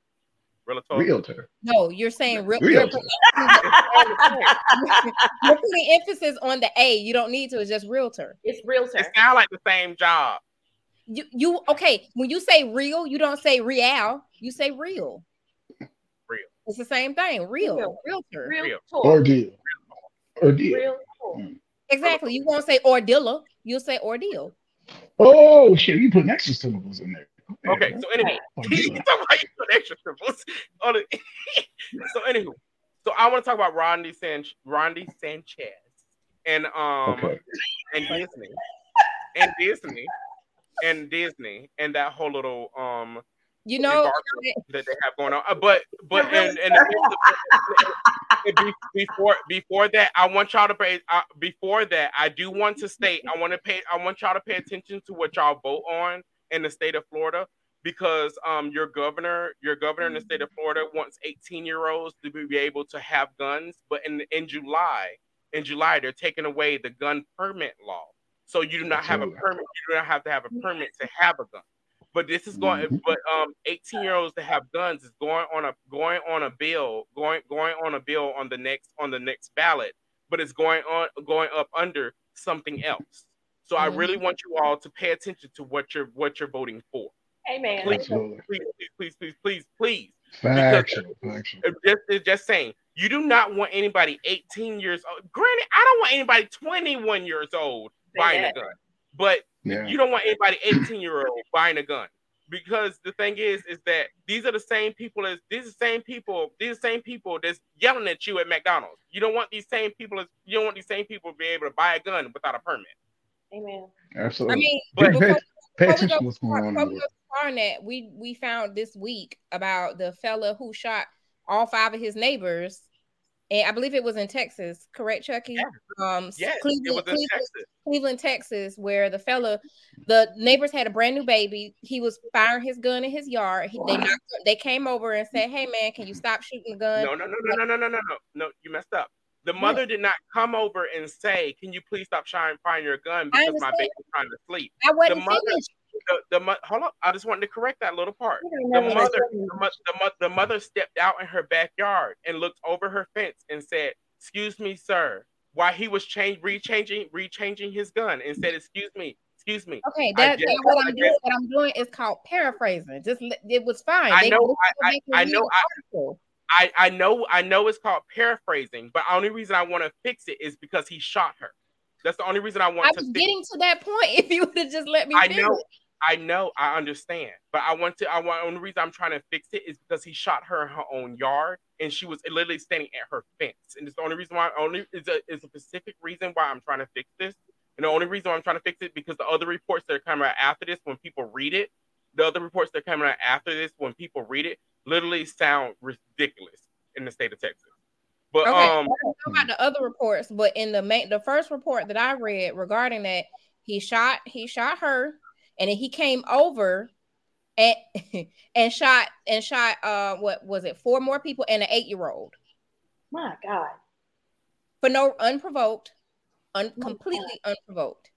Realtor. Realtor. No, you're saying real. Realtor. You're putting emphasis on the A. You don't need to. It's just realtor. it's realtor. It sounds like the same job. You you okay? When you say real, you don't say real. You say real. Real. It's the same thing. Real. Real. Realtor. Realtor. Ordeal. Ordeal. Realtor. Exactly. You won't say ordeal. You'll say ordeal. Oh shit! You put extra syllables in there. Okay, so anyway, Right. he's about you put extra symbols on it. so anywho, so I want to talk about Rondi San Rondi Sanchez and um Okay. and Disney and Disney and Disney and that whole little um You know that they have going on, uh, but but and, and, and before before that, I want y'all to pay. Uh, before that, I do want to state I want to pay. I want y'all to pay attention to what y'all vote on in the state of Florida because um your governor your governor in the state of Florida wants 18 year olds to be able to have guns, but in in July in July they're taking away the gun permit law, so you do not have a permit. You do not have to have a permit to have a gun. But this is going, mm-hmm. but um, 18 year olds that have guns is going on a going on a bill, going going on a bill on the next on the next ballot, but it's going on going up under something else. So mm-hmm. I really want you all to pay attention to what you're what you're voting for. Amen. Please, please, please, please, please, please. Faction, Just, just saying, you do not want anybody 18 years old. Granted, I don't want anybody 21 years old buying a gun, but yeah. You don't want anybody 18 year old buying a gun because the thing is, is that these are the same people as these are the same people, these are the same people that's yelling at you at McDonald's. You don't want these same people as you don't want these same people to be able to buy a gun without a permit. Amen. Absolutely. I mean, but, before, pay attention what's going on. That we we found this week about the fella who shot all five of his neighbors and I believe it was in Texas, correct, Chucky? Yeah. Um, yes, Cleveland, Cleveland, Texas. Cleveland, Texas, where the fella, the neighbors had a brand new baby. He was firing his gun in his yard. He, they knocked, they came over and said, "Hey, man, can you stop shooting the gun?" No, no, no, no, no, no, no, no, no, no. You messed up. The mother did not come over and say, "Can you please stop trying firing your gun because my baby's trying to sleep." I wasn't the mother, finished the, the hold on. I just wanted to correct that little part. The mother, the, the, the mother stepped out in her backyard and looked over her fence and said, excuse me, sir, while he was change rechanging rechanging his gun and said, excuse me, excuse me. Okay, that, that what I'm doing. What I'm doing is called paraphrasing. Just it was fine. I know. I, I, I know. I, I know. I know it's called paraphrasing, but the only reason I want to fix it is because he shot her. That's the only reason I want to I was getting to that point. If you would have just let me, I know. I know, I understand, but I want to. I want. Only reason I'm trying to fix it is because he shot her in her own yard, and she was literally standing at her fence. And it's the only reason why. Only is a is a specific reason why I'm trying to fix this. And the only reason why I'm trying to fix it because the other reports that are coming out after this, when people read it, the other reports that are coming out after this, when people read it, literally sound ridiculous in the state of Texas. But okay, um, about the other reports, but in the main, the first report that I read regarding that, he shot he shot her and then he came over and and shot and shot uh what was it four more people and an eight year old my god. For no unprovoked un, completely god. unprovoked.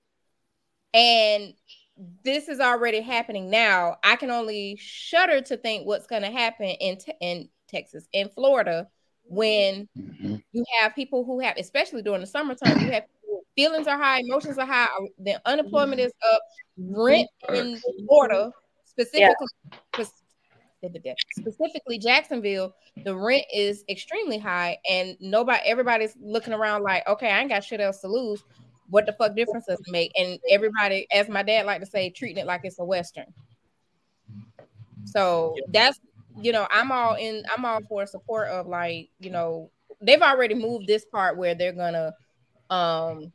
And this is already happening now. I can only shudder to think what's going to happen in te- in texas in florida when mm-hmm. you have people who have especially during the summertime you have feelings are high, emotions are high, the unemployment is up, rent in Florida, specifically yeah. specifically Jacksonville, the rent is extremely high, and nobody everybody's looking around like, okay, I ain't got shit else to lose. What the fuck difference does it make? And everybody, as my dad like to say, treating it like it's a western. So that's you know, I'm all in, I'm all for support of like, you know, they've already moved this part where they're gonna um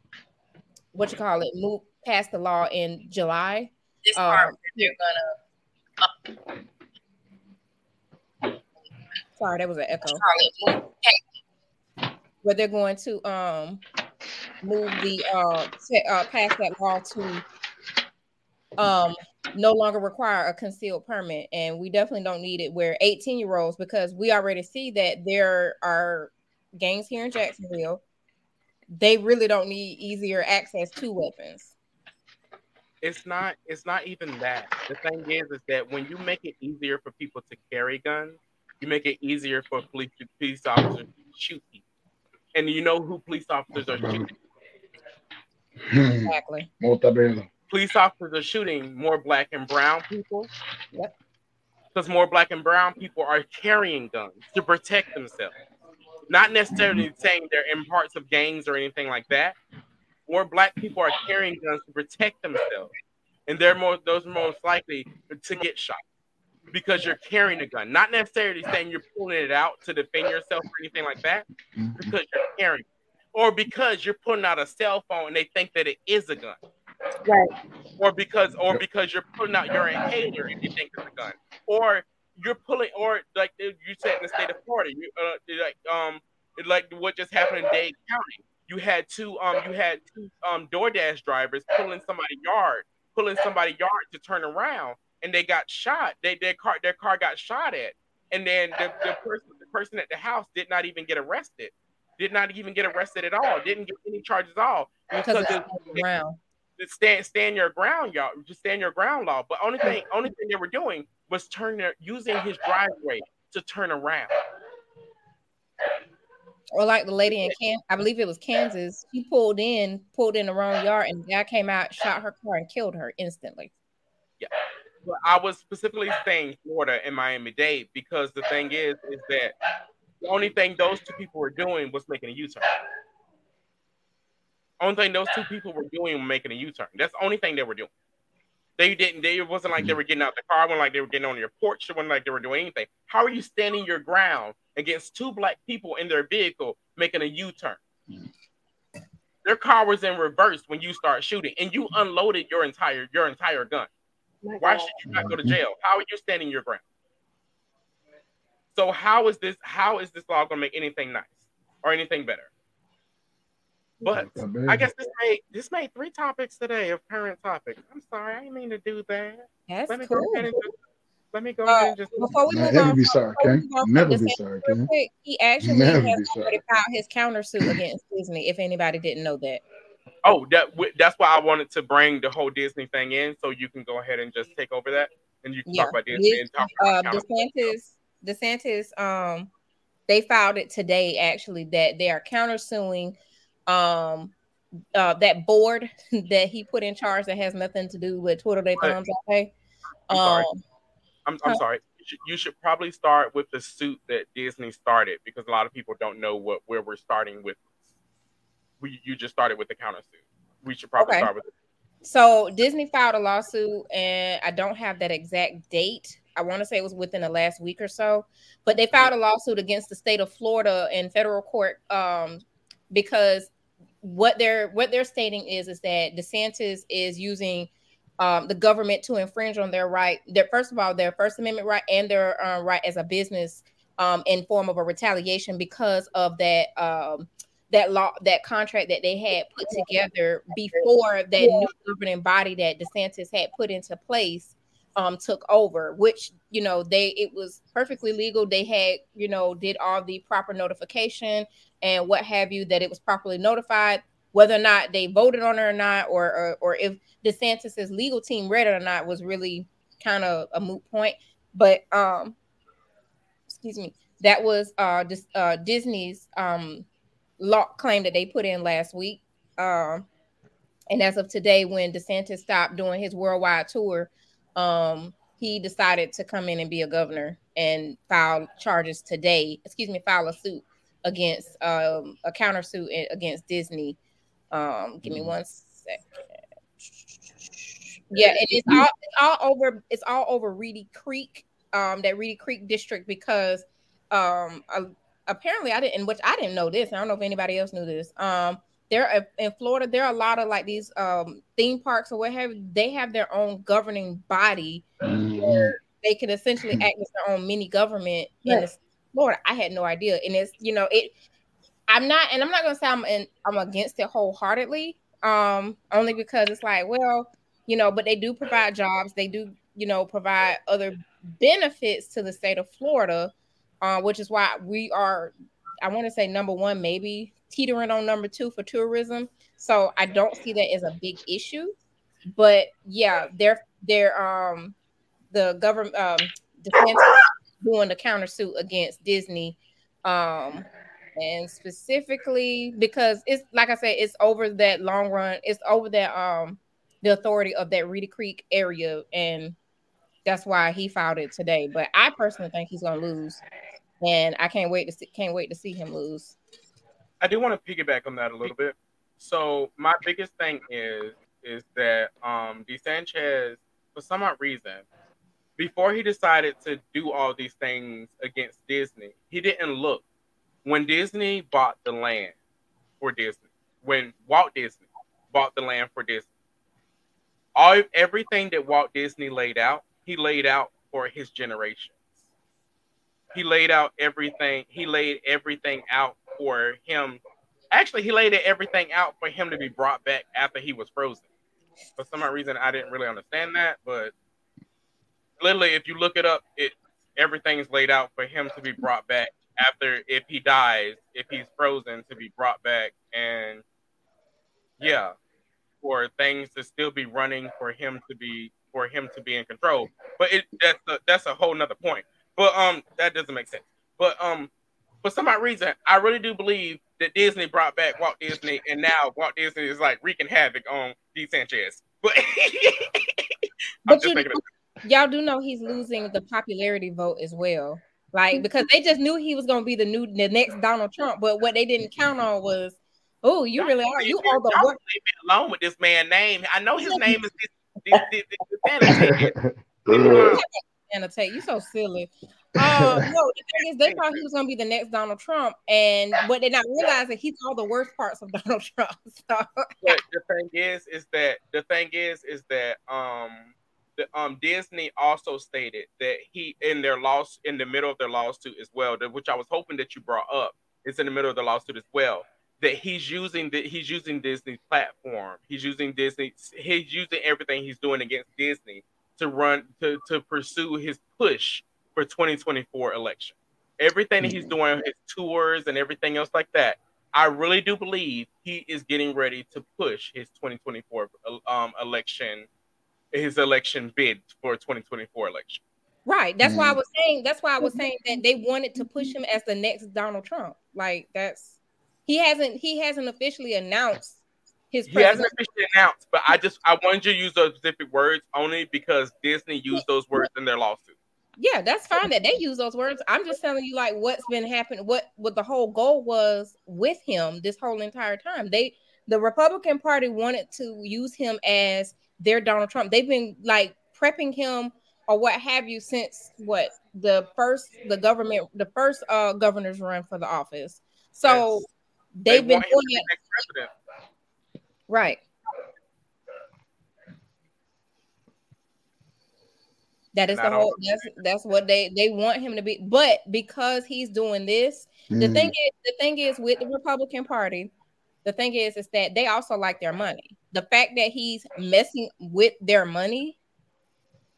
what you call it move past the law in July. This um, part they're gonna uh, sorry, that was an echo. But they're going to um move the uh, uh pass that law to um no longer require a concealed permit and we definitely don't need it where 18 year olds because we already see that there are gangs here in Jacksonville they really don't need easier access to weapons. It's not. It's not even that. The thing is, is that when you make it easier for people to carry guns, you make it easier for police police officers to shoot people. And you know who police officers are shooting? Exactly. Police officers are shooting more black and brown people. Yep. Because more black and brown people are carrying guns to protect themselves. Not necessarily mm-hmm. saying they're in parts of gangs or anything like that. More black people are carrying guns to protect themselves, and they're more those are most likely to get shot because you're carrying a gun. Not necessarily saying you're pulling it out to defend yourself or anything like that, mm-hmm. because you're carrying, it. or because you're putting out a cell phone and they think that it is a gun. Right. Or because or because you're putting out your inhaler if you think it's a gun. or you're pulling, or like you said in the state of Florida, you uh, like um, like what just happened in Dade County. You had two um, you had two um DoorDash drivers pulling somebody yard, pulling somebody yard to turn around, and they got shot. They their car their car got shot at, and then the, the person the person at the house did not even get arrested. Did not even get arrested at all. Didn't get any charges at all because ground. Stand stand your ground, y'all. Just stand your ground law. But only thing only thing they were doing was turning using his driveway to turn around. Or like the lady in Kansas, I believe it was Kansas. She pulled in, pulled in the wrong yard, and the guy came out, shot her car, and killed her instantly. Yeah. I was specifically saying Florida and Miami Dade because the thing is, is that the only thing those two people were doing was making a U-turn. Only thing those two people were doing was making a U-turn. That's the only thing they were doing. They didn't. They it wasn't like they mm-hmm. were getting out the car. It wasn't like they were getting on your porch. It wasn't like they were doing anything. How are you standing your ground against two black people in their vehicle making a U-turn? Mm-hmm. Their car was in reverse when you start shooting, and you mm-hmm. unloaded your entire your entire gun. Why should you not go to jail? How are you standing your ground? So how is this? How is this law going to make anything nice or anything better? But I guess this made this made three topics today of current topics. I'm sorry, I didn't mean to do that. That's let me cool. go ahead and just, let me go Uh, ahead and just before we move Never on, be sorry, before okay? move on from Never be sorry, real okay? quick, he actually Never has be already sorry. filed his countersuit against Disney. If anybody didn't know that, oh that that's why I wanted to bring the whole Disney thing in, so you can go ahead and just take over that, and you can Yeah. talk about Disney This- and talk uh, about accountability. DeSantis, DeSantis, um, they filed it today actually that they are countersuing, um, uh, that board that he put in charge that has nothing to do with Twitter. They Right. thumbs okay. I'm sorry. Um, I'm, I'm Huh? sorry. You should, you should probably start with the suit that Disney started because a lot of people don't know what where we're starting with. We you just started with the counter suit. We should probably Okay. start with. So Disney filed a lawsuit, and I don't have that exact date. I want to say it was within the last week or so, but they filed a lawsuit against the state of Florida in federal court um, because what they're what they're stating is is that DeSantis is using um, the government to infringe on their right, their first of all their First Amendment right and their uh, right as a business um, in form of a retaliation because of that um, that law that contract that they had put together before that new governing body that DeSantis had put into place um took over which you know they it was perfectly legal. They had you know did all the proper notification and what have you that it was properly notified. Whether or not they voted on it or not or or, or if DeSantis's legal team read it or not was really kind of a moot point. But um excuse me that was uh, Dis- uh Disney's um law claim that they put in last week. Um, and as of today, when DeSantis stopped doing his worldwide tour, um, he decided to come in and be a governor and file charges today. Excuse me, file a suit against um, a countersuit against Disney. Um, give me one second. Yeah, and it's all it's all over. It's all over Reedy Creek, um, that Reedy Creek district because um, a, apparently I didn't, which I didn't know this. I don't know if anybody else knew this. Um, there are in Florida, there are a lot of like these um theme parks or what have you, they have their own governing body. Mhm. They can essentially act as their own mini government in the, Florida. I had no idea, and it's you know it. I'm not, and I'm not gonna say I'm in, I'm against it wholeheartedly. Um, only because it's like, well, you know, but they do provide jobs. They do, you know, provide other benefits to the state of Florida uh, which is why we are, I want to say number one, maybe teetering on number two for tourism. So I don't see that as a big issue. But yeah, they're they're um the government um defense doing the countersuit against Disney. Um and specifically because it's like I said, it's over that long run, it's over that um the authority of that Reedy Creek area and that's why he filed it today. But I personally think he's gonna lose, and I can't wait to see, can't wait to see him lose. I do want to piggyback on that a little bit. So my biggest thing is is that um DeSanchez, for some odd reason, before he decided to do all these things against Disney, he didn't look. When Disney bought the land for Disney, when Walt Disney bought the land for Disney, all everything that Walt Disney laid out, he laid out for his generations. He laid out everything. He laid everything out for him. Actually, he laid everything out for him to be brought back after he was frozen. For some reason, I didn't really understand that, but literally, if you look it up, it everything is laid out for him to be brought back after if he dies, if he's frozen, to be brought back, and yeah, for things to still be running for him to be for him to be in control. But it that's a, that's a whole nother point. But um, that doesn't make sense. But um, for some odd reason, I really do believe that Disney brought back Walt Disney, and now Walt Disney is like wreaking havoc on D. Sanchez. But but you, y'all do know he's losing the popularity vote as well. Like because they just knew he was going to be the new the next Donald Trump, but what they didn't count on was, oh, you really are you are the work alone with this man name. I know his name is this, this, this, this annotate. You so silly. Uh, no, the thing is, they thought he was gonna be the next Donald Trump, and but they're not realizing he's all the worst parts of Donald Trump. So. But the thing is, is that the thing is, is that um the, um Disney also stated that he in their loss in the middle of their lawsuit as well, which I was hoping that you brought up. It's in the middle of the lawsuit as well. That he's using that he's using Disney's platform. He's using Disney. He's using everything he's doing against Disney to run to to pursue his push for 2024 election. Everything that he's mm-hmm. doing, his tours and everything else like that, I really do believe he is getting ready to push his 2024 um, election, his election bid for 2024 election. Right. That's mm-hmm. why I mm-hmm. was saying. That's why I was saying that they wanted to push him as the next Donald Trump. Like that's he hasn't he hasn't officially announced his he hasn't officially announced, but I just I wanted you to use those specific words only because Disney used those words in their lawsuit. Yeah, that's fine that they use those words. I'm just telling you like what's been happening, what what the whole goal was with him this whole entire time. They the Republican Party wanted to use him as their Donald Trump. They've been like prepping him or what have you since what the first the government the first uh governor's run for the office. So yes. they've they been doing it. Right. That is the whole that's that's what they they want him to be. But because he's doing this, mm. the thing is the thing is with the Republican Party, the thing is is that they also like their money. The fact that he's messing with their money,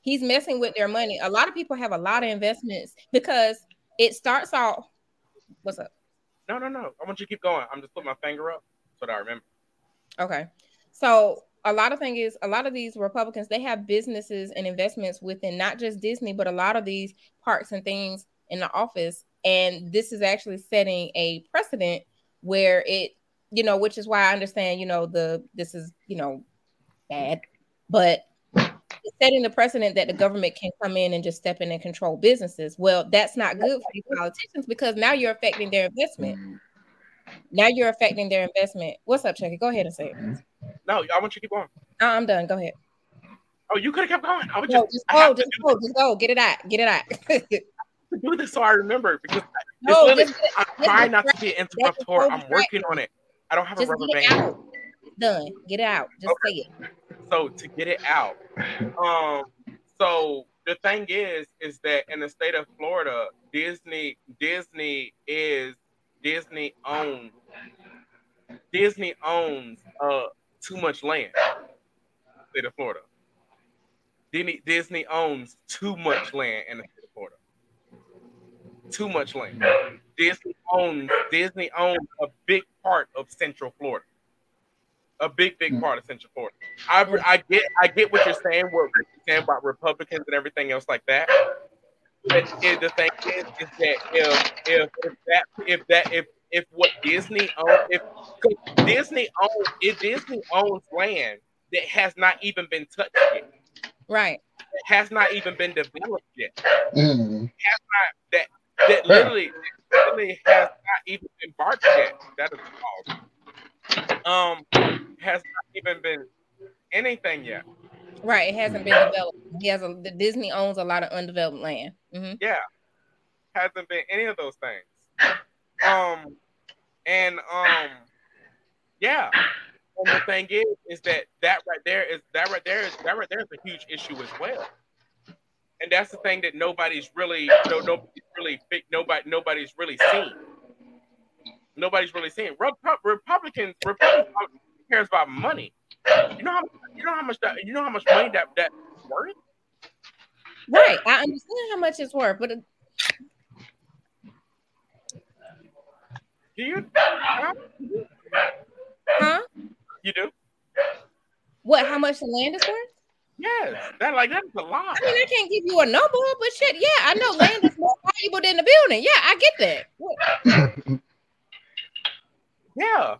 he's messing with their money. A lot of people have a lot of investments because it starts off. What's up? No, no, no. I want you to keep going. I'm just putting my finger up so that I remember. Okay. So a lot of thing is a lot of these Republicans they have businesses and investments within not just Disney, but a lot of these parks and things in the office. And this is actually setting a precedent where it, you know, which is why I understand, you know, the this is, you know, bad, but setting the precedent that the government can come in and just step in and control businesses. Well, that's not good for these politicians because now you're affecting their investment. Mm-hmm. Now you're affecting their investment. What's up, Chucky? Go ahead and say it. No, I want you to keep going. Uh, I'm done. Go ahead. Oh, you could have kept going. I would no, just, just go, just go, just go. Get it out. Get it out. do this so I remember because no, just, I'm trying not to be interruptor. I'm working on it. I don't have just a rubber band. Out. Done. Get it out. Just okay. say it. So to get it out, um, so the thing is, is that in the state of Florida, Disney, Disney is Disney owns Disney owns uh too much land. State of Florida. Disney Disney owns too much land in the state of Florida. Too much land. Disney owns Disney owns a big part of Central Florida. A big, big mm. part of Central Florida. I, I get I get what you're saying, what you're saying about Republicans and everything else like that. But the thing is, is that if if, if that if that if if what Disney owns, if Disney owns, if Disney owns land that has not even been touched yet, right? Has not even been developed yet. Mm-hmm. Has not that that literally, literally has not even been barked yet. That is called. Um, has not even been anything yet. Right, it hasn't been developed. He has a the Disney owns a lot of undeveloped land. Mm-hmm. Yeah, hasn't been any of those things. Um, and um, yeah. And the thing is, is that that right there is that right there is that right there is a huge issue as well. and that's the thing that nobody's really no nobody's really nobody nobody's really seen. Nobody's really seeing. Republicans Republicans cares about money. You know how you know how much that you know how much money that that worth. Right, I understand how much it's worth, but. It... Do you? Huh? You do? What? How much the land is worth? Yes, that like that's a lot. I mean, I can't give you a number, but shit, yeah, I know land is more valuable than the building. Yeah, I get that. yeah,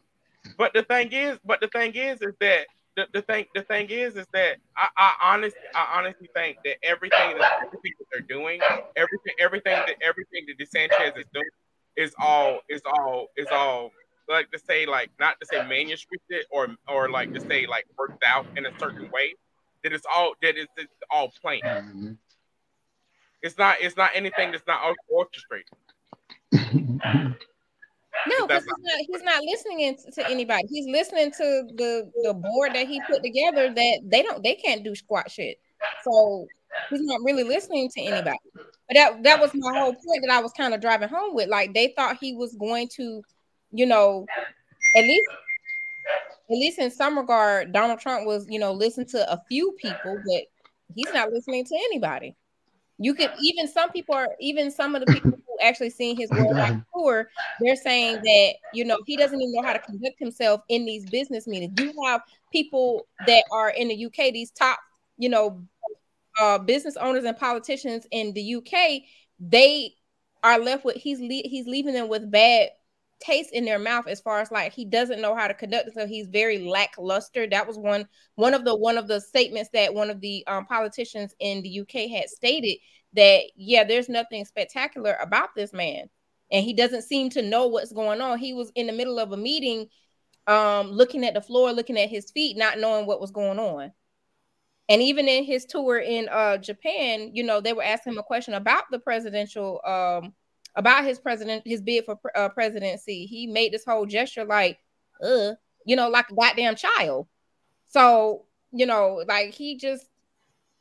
but the thing is, but the thing is, is that the, the thing the thing is is that I, I honestly I honestly think that everything that that they're doing, everything everything that everything that DeSanchez is doing is all is all is all like to say like not to say manuscripted or or like to say like worked out in a certain way that it's all that it's, it's all plain. Mm-hmm. It's not it's not anything that's not orchestrated. No, because he's not, he's not listening to anybody. He's listening to the the board that he put together that they don't they can't do squat shit. So he's not really listening to anybody. But that that was my whole point that I was kind of driving home with. Like they thought he was going to, you know, at least at least in some regard, Donald Trump was, you know, listen to a few people, but he's not listening to anybody. You could even some people are even some of the people who actually seen his worldwide tour, they're saying that you know he doesn't even know how to conduct himself in these business meetings. You have people that are in the UK, these top, you know, uh, business owners and politicians in the UK, they are left with he's le- he's leaving them with bad taste in their mouth as far as like he doesn't know how to conduct so He's very lackluster. That was one one of the one of the statements that one of the um, politicians in the UK had stated that yeah, there's nothing spectacular about this man, and he doesn't seem to know what's going on. He was in the middle of a meeting, um, looking at the floor, looking at his feet, not knowing what was going on. And even in his tour in uh, Japan, you know, they were asking him a question about the presidential um, about his president, his bid for uh, presidency. He made this whole gesture like, uh, you know, like a goddamn child. So, you know, like he just,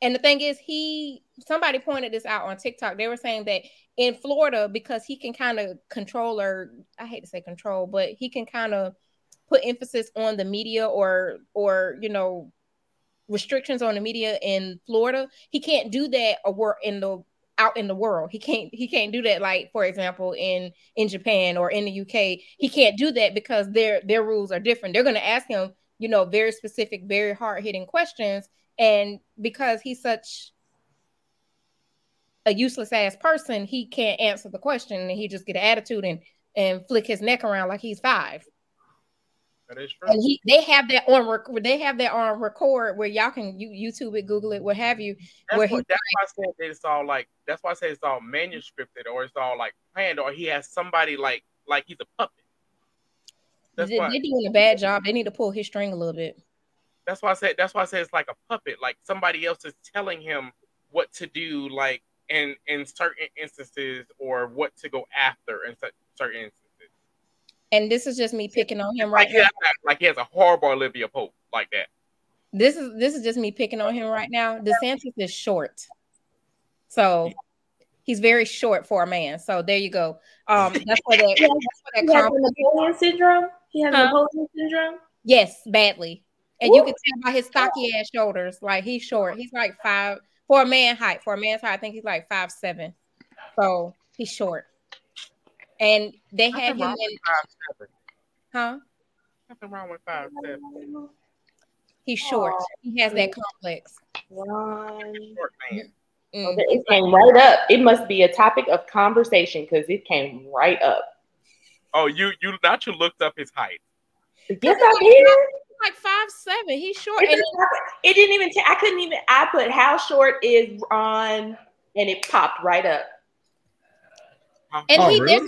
and the thing is, he, somebody pointed this out on TikTok. They were saying that in Florida, because he can kind of control, or I hate to say control, but he can kind of put emphasis on the media or, or, you know, restrictions on the media in Florida. He can't do that or work in the out in the world. He can't he can't do that like for example in in Japan or in the UK. He can't do that because their their rules are different. They're going to ask him, you know, very specific, very hard-hitting questions and because he's such a useless ass person, he can't answer the question and he just get an attitude and and flick his neck around like he's 5. That is true. And he, they have that on rec- they have that on record where y'all can you YouTube it, Google it, what have you. That's, where what, that's why I said it's all like that's why I say it's all manuscripted or it's all like planned or he has somebody like like he's a puppet. That's they, why, they're doing a bad job. They need to pull his string a little bit. That's why I said that's why I say it's like a puppet. Like somebody else is telling him what to do, like in in certain instances, or what to go after in certain instances and this is just me picking on him right like now. like he has a horrible Olivia Pope like that. This is this is just me picking on him right now. DeSantis is short, so he's very short for a man. So there you go. Um, that's what that. that's what that he Napoleon syndrome. He has huh? Napoleon syndrome. Yes, badly, and Ooh. you can tell by his stocky ass shoulders. Like he's short. He's like five for a man height. For a man's height, I think he's like five seven. So he's short and they had him in. Five, huh? Nothing wrong with five seven. He's short. Oh, he has that complex. One. Short man. Mm. It came right up. It must be a topic of conversation because it came right up. Oh, you you not you looked up his height. Yes, I did. Like five seven. He's short. And it didn't even. T- I couldn't even. I put how short is on, and it popped right up. And oh, he really?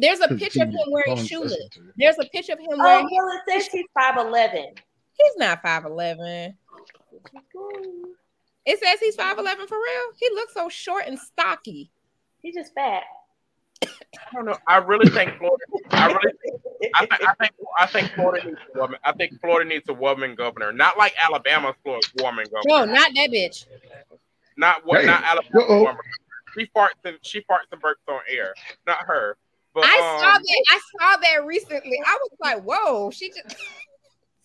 there's there's a picture of him oh, wearing shoeless. There's a picture of him wearing. Oh, well, it says he's five eleven. He's not five eleven. It says he's five eleven for real. He looks so short and stocky. He's just fat. I don't know. I really think Florida. I really. Think, I, think, I think. I think Florida needs a woman. I think Florida needs a woman governor, not like Alabama's Florida woman governor. No, not that bitch. Not what? Damn. Not Alabama. Uh-oh. She farts and she farts and burps on air. Not her. But I um, saw that. I saw that recently. I was like, "Whoa!" She just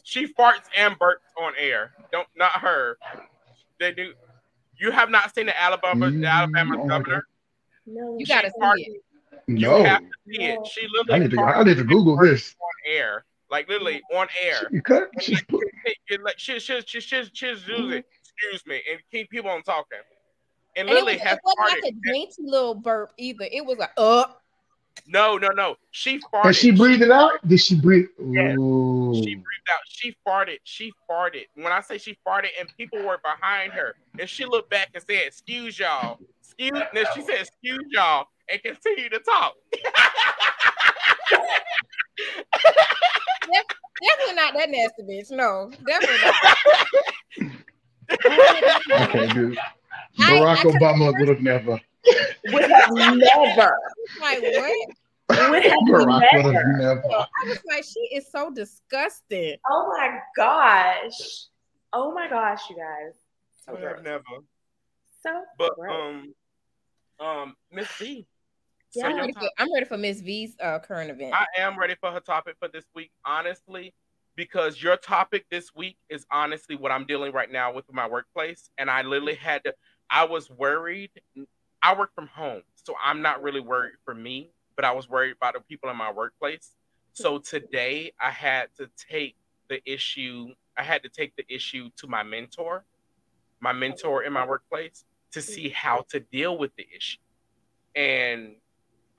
she farts and burps on air. Don't not her. They do. You have not seen the Alabama the Mm, Alabama oh governor. No, You She gotta see farts- it. You No, have to see it. She I need to. farts I need to Google this. on air, like literally on air. You cut. She's put, It- like she she she she she's using excuse me and keep people on talking. And And it, was, it wasn't like a dainty little burp either. It was like, "Uh." No, no, no. She farted. and she breathed it out. Did she breathe? Yes. Ooh. She breathed out. She farted. She farted. When I say she farted, and people were behind her, and she looked back and said, "Excuse y'all." Excuse. No, she said, "Excuse y'all," and continued to talk. Definitely not that nasty bitch. No, definitely not. Okay, dude. I- Barack I could- Obama would have never. would have never. Like what? Would have Barack would have never. never. I was like, she is so disgusting. Oh my gosh. Oh my gosh, you guys. So Would have never. So But gross. um, um, Miss V. So Yeah. I'm ready, for, I'm ready for Miss V's uh, current event. I am ready for her topic for this week, honestly, because your topic this week is honestly what I'm dealing right now with my workplace. And I literally had to, I was worried. I work from home, so I'm not really worried for me, but I was worried about the people in my workplace. So today I had to take the issue, I had to take the issue to my mentor, my mentor in my workplace, to see how to deal with the issue. And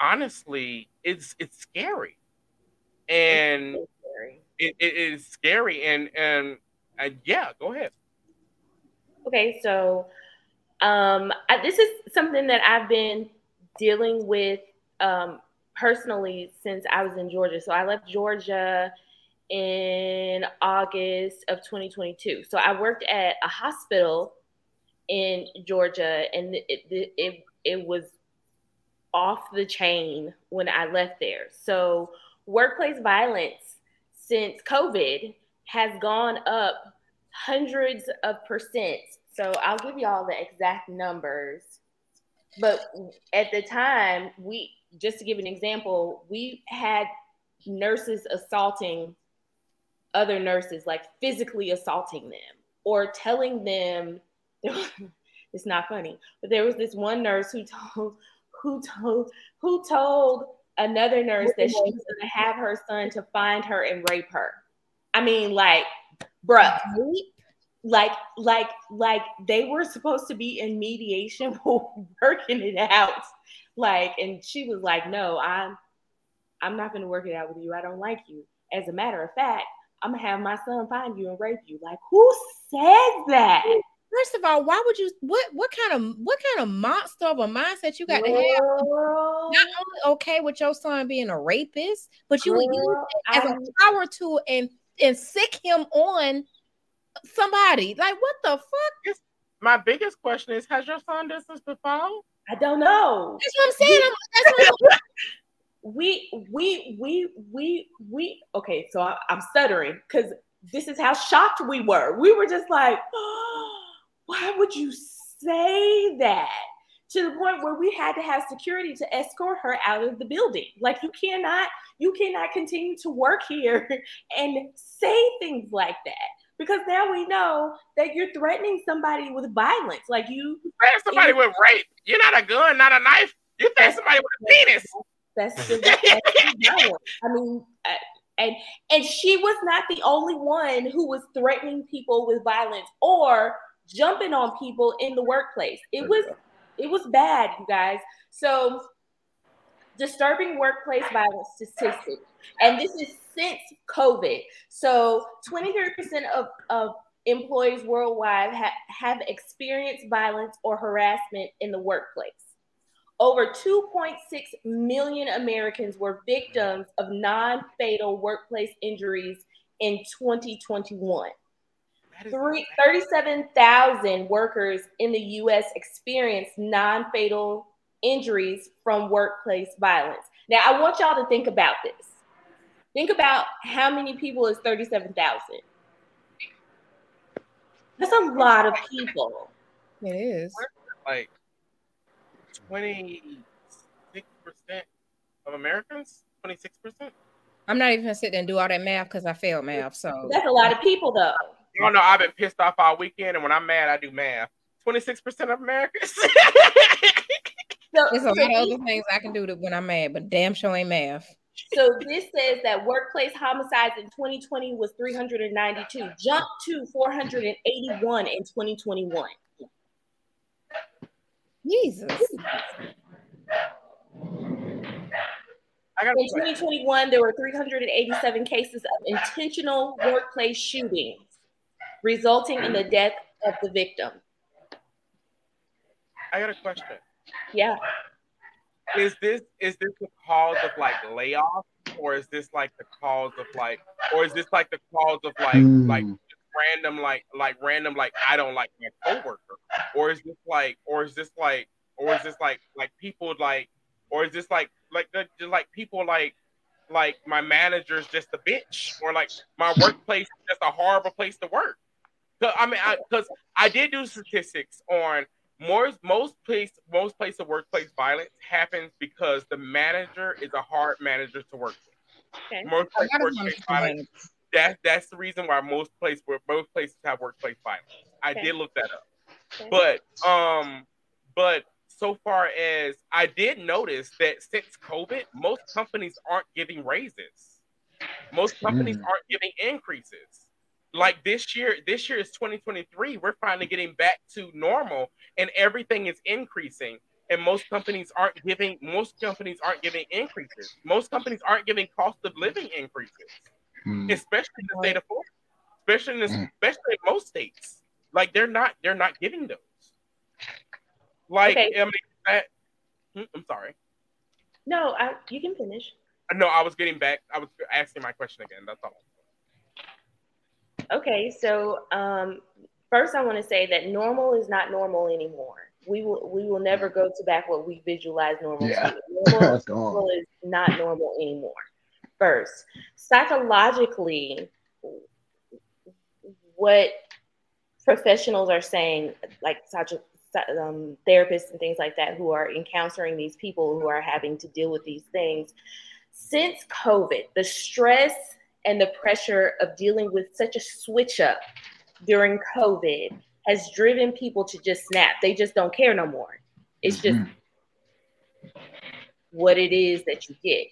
honestly, it's it's scary, and So scary. it, it is scary. And and uh, yeah, go ahead. Okay, so um, I, this is something that I've been dealing with um, personally since I was in Georgia. So I left Georgia in August of 2022. So I worked at a hospital in Georgia, and it it it, it was off the chain when I left there. So workplace violence since COVID has gone up hundreds of percent. So I'll give you all the exact numbers. But at the time, we just to give an example, we had nurses assaulting other nurses, like physically assaulting them or telling them it's not funny. But there was this one nurse who told who told who told another nurse that she was gonna have her son to find her and rape her. I mean, like, bruh, like, like, like they were supposed to be in mediation, working it out. Like, and she was like, "No, I'm, I'm not gonna work it out with you. I don't like you. As a matter of fact, I'm gonna have my son find you and rape you." Like, who said that? First of all, why would you? What what kind of what kind of monster of a mindset you got to have? Not only okay with your son being a rapist, but you would use it as a I'm- power tool and and sick him on somebody. Like what the fuck? My biggest question is: Has your son distanced before? I don't know. That's what I'm saying. I'm, that's what I'm, we we we we we okay so I, i'm stuttering because this is how shocked we were we were just like why would you say that to the point where we had to have security to escort her out of the building like you cannot you cannot continue to work here and say things like that because now we know that you're threatening somebody with violence like you Threaten somebody with rape. You're not a gun, not a knife. You threaten somebody with a penis. That's the that's. I mean, uh, and and she was not the only one who was threatening people with violence or jumping on people in the workplace. It was it was bad, you guys. So disturbing workplace violence statistics, and this is since COVID. So 23% of of employees worldwide ha- have experienced violence or harassment in the workplace. Over 2.6 million Americans were victims of non fatal workplace injuries in 2021. Three- 37,000 workers in the US experienced non fatal injuries from workplace violence. Now, I want y'all to think about this. Think about how many people is 37,000. That's a lot of people. it is. like twenty six percent of Americans. Twenty six percent. I'm not even gonna sit there and do all that math because I failed math. So That's a lot of people, though. You don't know I've been pissed off all weekend, and when I'm mad, I do math. Twenty six percent of Americans. So, there's a so lot of other things I can do to when I'm mad, but damn sure ain't math. So this says that workplace homicides in 2020 was 392, jumped to 481 in 2021. Jesus. In 2021, there were 387 cases of intentional workplace shootings, resulting in the death of the victim. I got a question. Yeah. Is this is this the cause of like layoff, or is this like the cause of like, or is this like the cause of like Hmm. like random like like random like I don't like my coworker, or is this like or is this like or is this like like people like or is this like like the- just like people like like my manager's just a bitch or like my workplace is just a horrible place to work. 'Cause, I mean, because I, did do statistics on more most place most place of workplace violence happens because the manager is a hard manager to work with. Okay. Most place workplace violence that that's the reason why most place where most places have workplace violence. I Okay. did look that up. Okay. But um but so far as I did notice that since COVID, most companies aren't giving raises. Most companies Mm. aren't giving increases. Like this year, this year is 2023. We're finally getting back to normal and everything is increasing. And most companies aren't giving most companies aren't giving increases. Most companies aren't giving cost of living increases Hmm. especially in the state of Florida, especially in this, Mm. especially in most states. Like they're not they're not giving those. Like Okay. I mean, that, Hmm, I'm sorry. No, I, you can finish. No, I was getting back. I was asking my question again. That's all. Okay, so um, first I want to say that normal is not normal anymore. We will we will never go to back what we visualize normal Yeah. Normal, normal is not normal anymore. First, psychologically, what professionals are saying, like such um, therapists and things like that, who are encountering these people who are having to deal with these things, since COVID, the stress and the pressure of dealing with such a switch up during COVID has driven people to just snap. They just don't care no more. It's just Mhm. what it is that you get,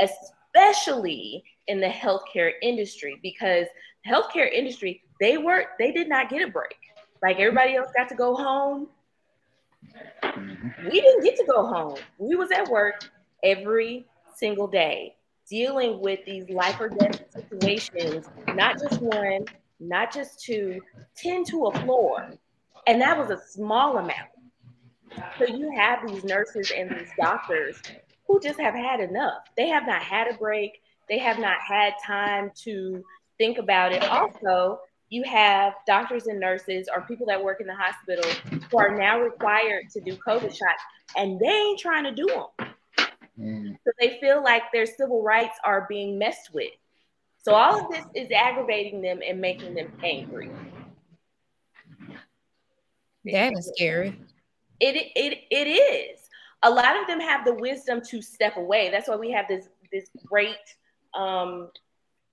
especially in the healthcare industry, because the healthcare industry, they weren't, they did not get a break. Like everybody else got to go home. Mhm. We didn't get to go home. We was at work every single day, dealing with these life or death situations, not just one, not just two, 10 to a floor. And that was a small amount. So you have these nurses and these doctors who just have had enough. They have not had a break. They have not had time to think about it. Also, you have doctors and nurses or people that work in the hospital who are now required to do COVID shots and they ain't trying to do them. Mhm. So they feel like their civil rights are being messed with. So all of this is aggravating them and making them angry. That is scary. It it it is. A lot of them have the wisdom to step away. That's why we have this this great um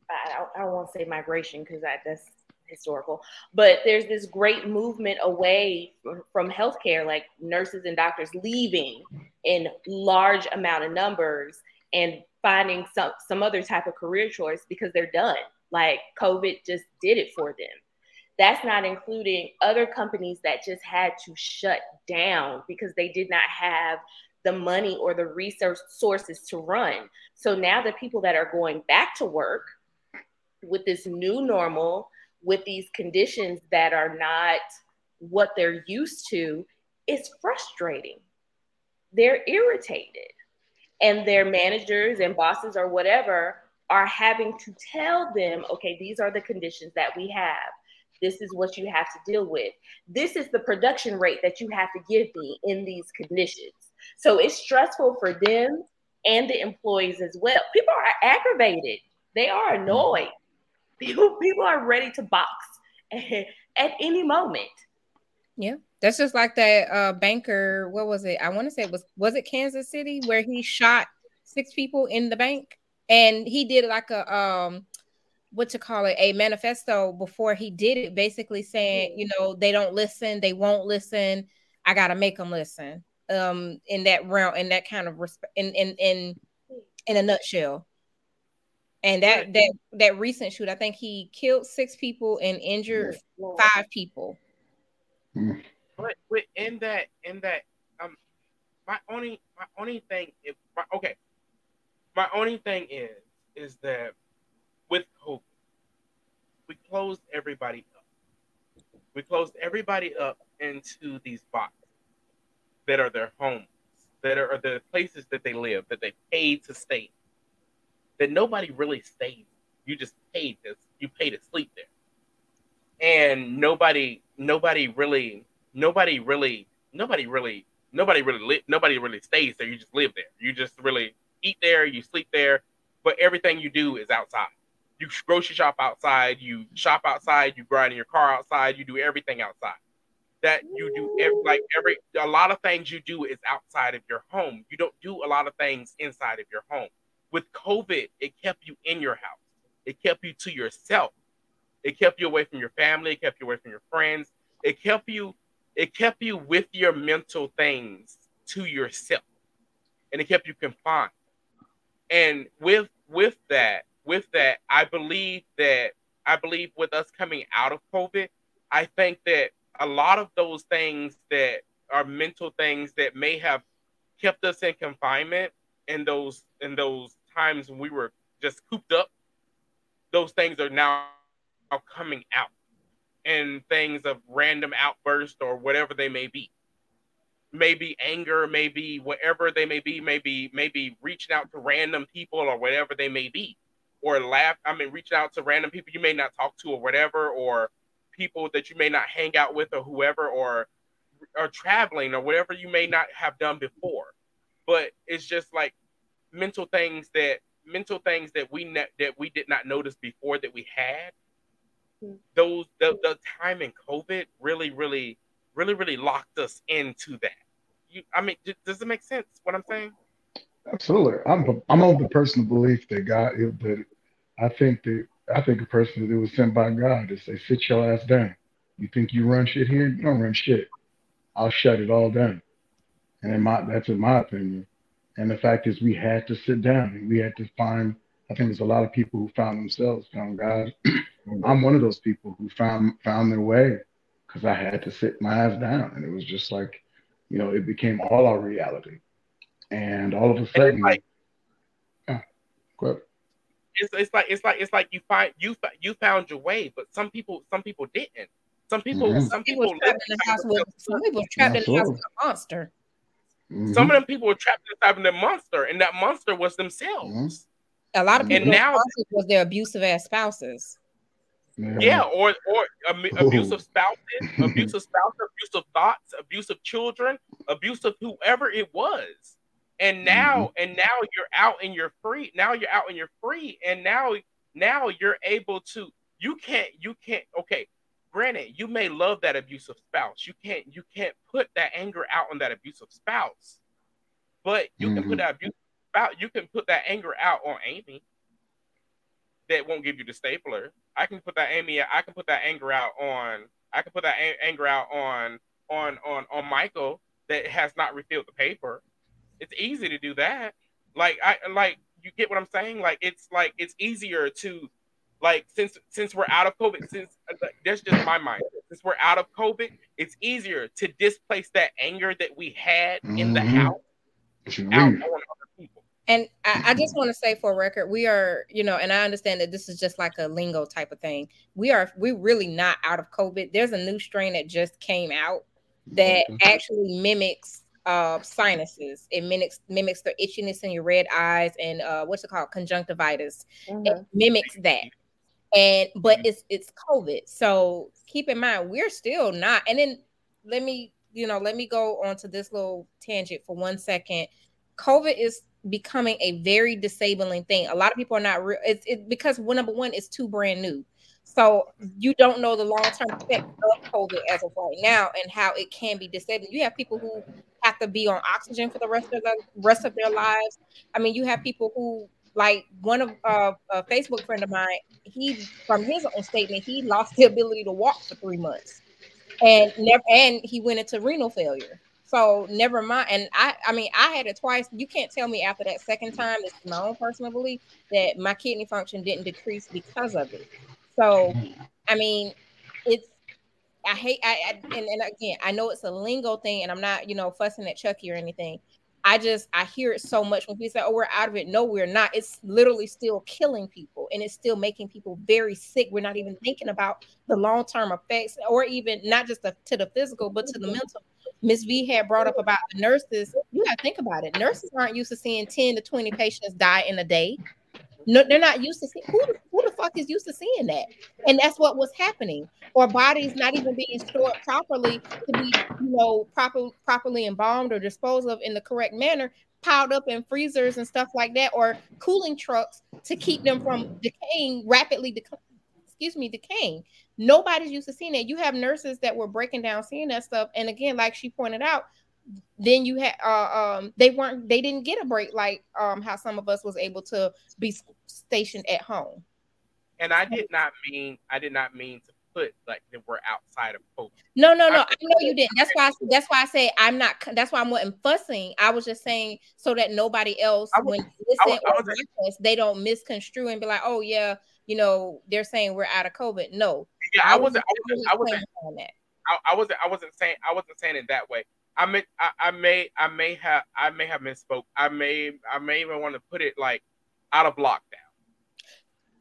I don't, I don't want to say migration because that's historical, but there's this great movement away from, healthcare, like nurses and doctors leaving in large amount of numbers and finding some some other type of career choice because they're done. Like COVID just did it for them. That's not including other companies that just had to shut down because they did not have the money or the resources to run. So now the people that are going back to work with this new normal, with these conditions that are not what they're used to, it's frustrating. They're irritated. And their managers and bosses or whatever are having to tell them, okay, these are the conditions that we have. This is what you have to deal with. This is the production rate that you have to give me in these conditions. So it's stressful for them and the employees as well. People are aggravated. They are annoyed. People, people are ready to box at any moment. Yeah, that's just like that uh, banker. What was it? I want to say it was was it Kansas City where he shot six people in the bank, and he did like a um what to call it a manifesto before he did it, basically saying you know they don't listen, they won't listen. I gotta make them listen. Um, in that realm, in that kind of respect, in in in in a nutshell. And that that that recent shoot, I think he killed six people and injured five people. Mm. But within that, in that, um, my only, my only thing, is, my, okay, my only thing is, is that with COVID, we closed everybody up. We closed everybody up into these boxes that are their homes, that are the places that they live, that they paid to stay. That nobody really stays. You just paid this. You pay to sleep there, and nobody, nobody really nobody really, nobody really, nobody really, li- nobody really stays there. You just live there. You just really eat there. You sleep there. But everything you do is outside. You grocery shop outside. You shop outside. You grind in your car outside. You do everything outside. That you do like every a lot of things you do is outside of your home. You don't do a lot of things inside of your home. With COVID, it kept you in your house. It kept you to yourself. It kept you away from your family. It kept you away from your friends. It kept you it kept you with your mental things to yourself and it kept you confined and with with that with that i believe that i believe with us coming out of covid i think that a lot of those things that are mental things that may have kept us in confinement in those in those times when we were just cooped up those things are now coming out and things of random outburst or whatever they may be. Maybe anger, maybe whatever they may be, maybe maybe reaching out to random people or whatever they may be, or laugh. I mean, reaching out to random people you may not talk to or whatever, or people that you may not hang out with or whoever, or or traveling or whatever you may not have done before. But it's just like mental things that mental things that we ne- that we did not notice before that we had hmm. those the, the time in COVID really, really, really, really locked us into that. You, I mean, does it make sense what I'm saying? Absolutely. I'm I'm of the personal belief that God that I think that I think a person that was sent by God to say, sit your ass down. You think you run shit here? You don't run shit. I'll shut it all down. And in my that's in my opinion. And the fact is we had to sit down we had to find I think there's a lot of people who found themselves, found God. I'm one of those people who found found their way because I had to sit my ass down, and it was just like, you know, it became all our reality, and all of a sudden, like, yeah, it's, it's like it's like it's like you find you you found your way, but some people some people didn't. Some people mm-hmm. some people, people trapped in the house with some people trapped in the house with a monster. Mm-hmm. Some of them people were trapped inside of the monster, and that monster was themselves. Mm-hmm. A lot of people and now was their abusive ass spouses. Yeah. yeah, or or abusive spouses, abusive spouse, abusive thoughts, abusive children, abusive whoever it was. And now mm-hmm. and now you're out and you're free. Now you're out and you're free. And now now you're able to you can't you can't okay. Granted, you may love that abusive spouse. You can't you can't put that anger out on that abusive spouse. But you mm-hmm. can put that abusive spouse, you can put that anger out on Amy that won't give you the stapler. I can put that Amy. I can put that anger out on. I can put that a- anger out on on on on Michael that has not refilled the paper. It's easy to do that. Like I like you get what I'm saying. Like it's like it's easier to like since since we're out of COVID. Since that's just my mind. Since we're out of COVID, it's easier to displace that anger that we had mm-hmm. in the mm-hmm. house out on and I, I just want to say for record, we are, you know, and I understand that this is just like a lingo type of thing. We are, we're really not out of COVID. There's a new strain that just came out that actually mimics uh, sinuses. It mimics mimics the itchiness in your red eyes and uh, what's it called, conjunctivitis. Mm-hmm. It mimics that, and but mm-hmm. it's it's COVID. So keep in mind we're still not. And then let me, you know, let me go on to this little tangent for one second. COVID is becoming a very disabling thing. A lot of people are not real. It's it, because well, number one, it's too brand new. So you don't know the long term effect of COVID as of right now and how it can be disabling. You have people who have to be on oxygen for the rest of the rest of their lives. I mean, you have people who like one of uh, a Facebook friend of mine. He from his own statement, he lost the ability to walk for three months, and never and he went into renal failure. So never mind. And I, I mean, I had it twice. You can't tell me after that second time. It's my own personal belief that my kidney function didn't decrease because of it. So, I mean, it's I hate I, I and, and again I know it's a lingo thing, and I'm not you know fussing at Chucky or anything. I just I hear it so much when people say, "Oh, we're out of it." No, we're not. It's literally still killing people, and it's still making people very sick. We're not even thinking about the long term effects, or even not just the, to the physical, but to the mm-hmm. mental. Miss V had brought up about the nurses. You got to think about it. Nurses aren't used to seeing ten to twenty patients die in a day. No, they're not used to see who, who the fuck is used to seeing that, and that's what was happening. Or bodies not even being stored properly to be, you know, proper properly embalmed or disposed of in the correct manner, piled up in freezers and stuff like that, or cooling trucks to keep them from decaying rapidly. Dec- excuse me, decaying. Nobody's used to seeing that. You have nurses that were breaking down seeing that stuff, and again, like she pointed out, then you had uh, um they weren't they didn't get a break like um how some of us was able to be stationed at home. And I did not mean I did not mean to put like that we're outside of COVID. No, no, no. I, I know you didn't. That's why. I, that's why I say I'm not. That's why I wasn't fussing. I was just saying so that nobody else, was, when listen I was, or they don't misconstrue and be like, oh yeah, you know, they're saying we're out of COVID. No. Yeah, I, wasn't. I wasn't. I wasn't. I, I wasn't. I wasn't saying. I wasn't saying it that way. I may, I, I, may, I may have, I may have misspoke. I may, I may even want to put it like out of lockdown.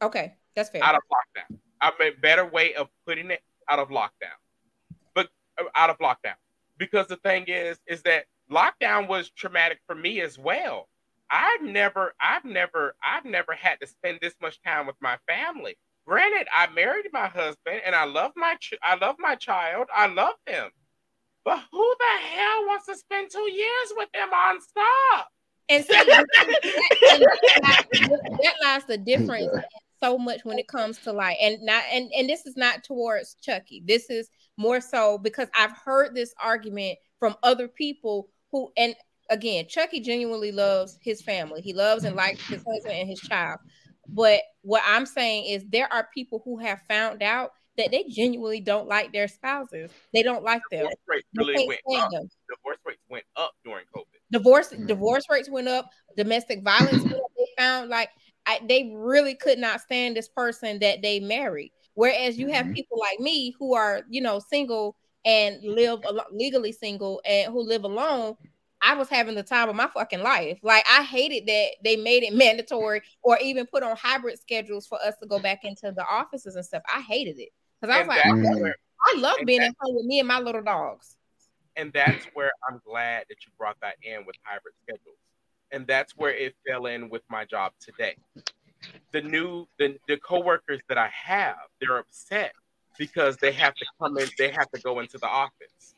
Okay, that's fair. Out of lockdown. I mean, better way of putting it out of lockdown, but uh, out of lockdown. Because the thing is, is that lockdown was traumatic for me as well. I've never, I've never, I've never had to spend this much time with my family. Granted, I married my husband and I love my, ch- I love my child. I love him but who the hell wants to spend two years with them on stop? And that, that lies the difference so much when it comes to like, and not, and and this is not towards Chucky. This is more so because I've heard this argument from other people who, and again, Chucky genuinely loves his family. He loves and likes his husband and his child. But what I'm saying is there are people who have found out that they genuinely don't like their spouses. They don't like them. Divorce rates really went up. Them. Divorce rates went up during COVID. Divorce mm-hmm. divorce rates went up. Domestic violence. they found like I, they really could not stand this person that they married. Whereas you have mm-hmm. people like me who are you know single and live legally single and who live alone. I was having the time of my fucking life. Like I hated that they made it mandatory or even put on hybrid schedules for us to go back into the offices and stuff. I hated it. Because I was like, where, I love being at home with me and my little dogs. And that's where I'm glad that you brought that in with hybrid schedules. And that's where it fell in with my job today. The new the, the coworkers that I have, they're upset because they have to come in, they have to go into the office.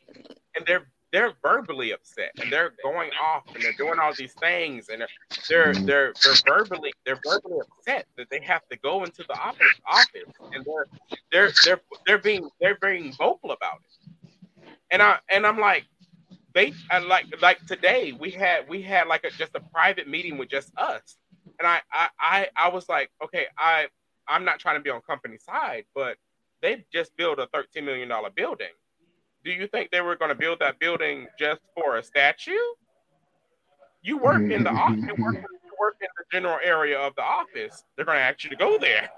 And they're they're verbally upset and they're going off and they're doing all these things and they're they're they're, verbally they're verbally upset that they have to go into the office office and they're they're they're they're being they're being vocal about it. And I and I'm like they I like like today we had we had like a just a private meeting with just us. And I I I, I was like, okay, I I'm not trying to be on company side, but they just built a 13 million dollar building do you think they were going to build that building just for a statue? You work in the office, you work, you work in the general area of the office. They're going to ask you to go there.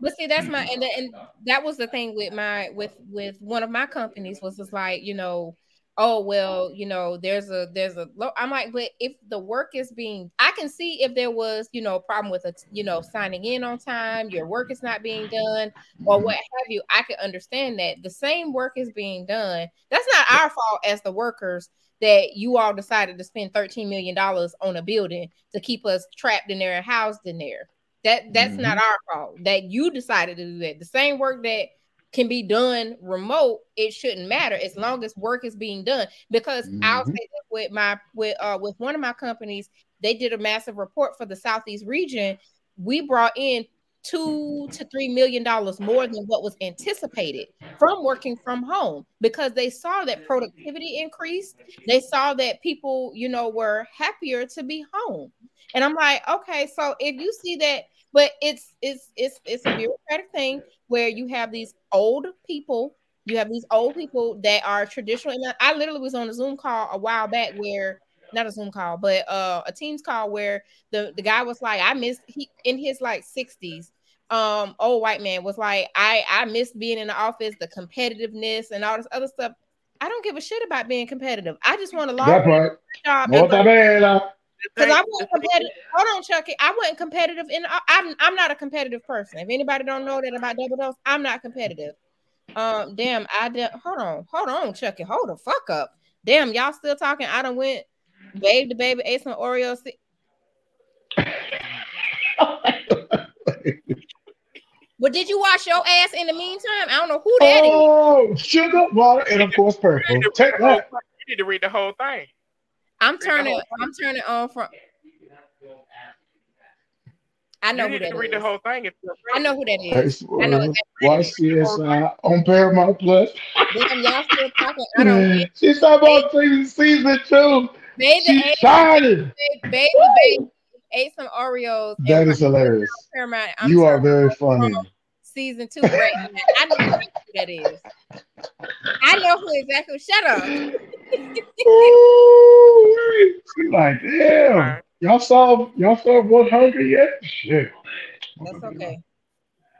But see, that's my and, and that was the thing with my with with one of my companies was just like you know oh well you know there's a there's a a i'm like but if the work is being i can see if there was you know a problem with a you know signing in on time your work is not being done or what have you i can understand that. The same work is being done. That's not our fault as the workers that you all decided to spend 13 million dollars on a building to keep us trapped in there and housed in there. That that's mm-hmm. not our fault that you decided to do that. The same work that can be done remote, it shouldn't matter as long as work is being done. Because mm-hmm. I'll say that with my with uh with one of my companies, they did a massive report for the southeast region. We brought in two to three million dollars more than what was anticipated from working from home because they saw that productivity increased. They saw that people, you know, were happier to be home. And I'm like, okay, so if you see that, but it's it's it's it's a bureaucratic thing where you have these old people, you have these old people that are traditional. And I literally was on a Zoom call a while back where not a Zoom call, but uh, a Teams call where the the guy was like, I missed he in his like 60s. Um, old white man was like, I I miss being in the office, the competitiveness and all this other stuff. I don't give a shit about being competitive. I just want to log job. No, that man, Because I wasn't competitive. Hold on, Chucky. I wasn't competitive in. I'm I'm not a competitive person. If anybody don't know that about double dose, I'm not competitive. Um, damn. I did. Hold on, hold on, Chucky. Hold the fuck up. Damn, y'all still talking? I done went, babe the baby, ate some Oreos. But did you wash your ass in the meantime? I don't know who that is. oh, sugar, water, and of course purple. You need Take read the whole that. You need to read the whole thing. I'm turning. I'm turning on from. I know You who that to read the whole thing. I know who that Hey, is. I know uh, exactly. Watch CSI on Paramount Plus. Damn, y'all still talking. I don't. She's talking about season, season two. Baby, She's ate, shining. baby, baby, ate some Oreos. That is hilarious. Paramount. I'm You are turning very on funny. Season two, right? I know who that is. I know who exactly. Shut up. Ooh, She's like, damn. Y'all saw y'all saw One Hunger yet? Shit. That's okay.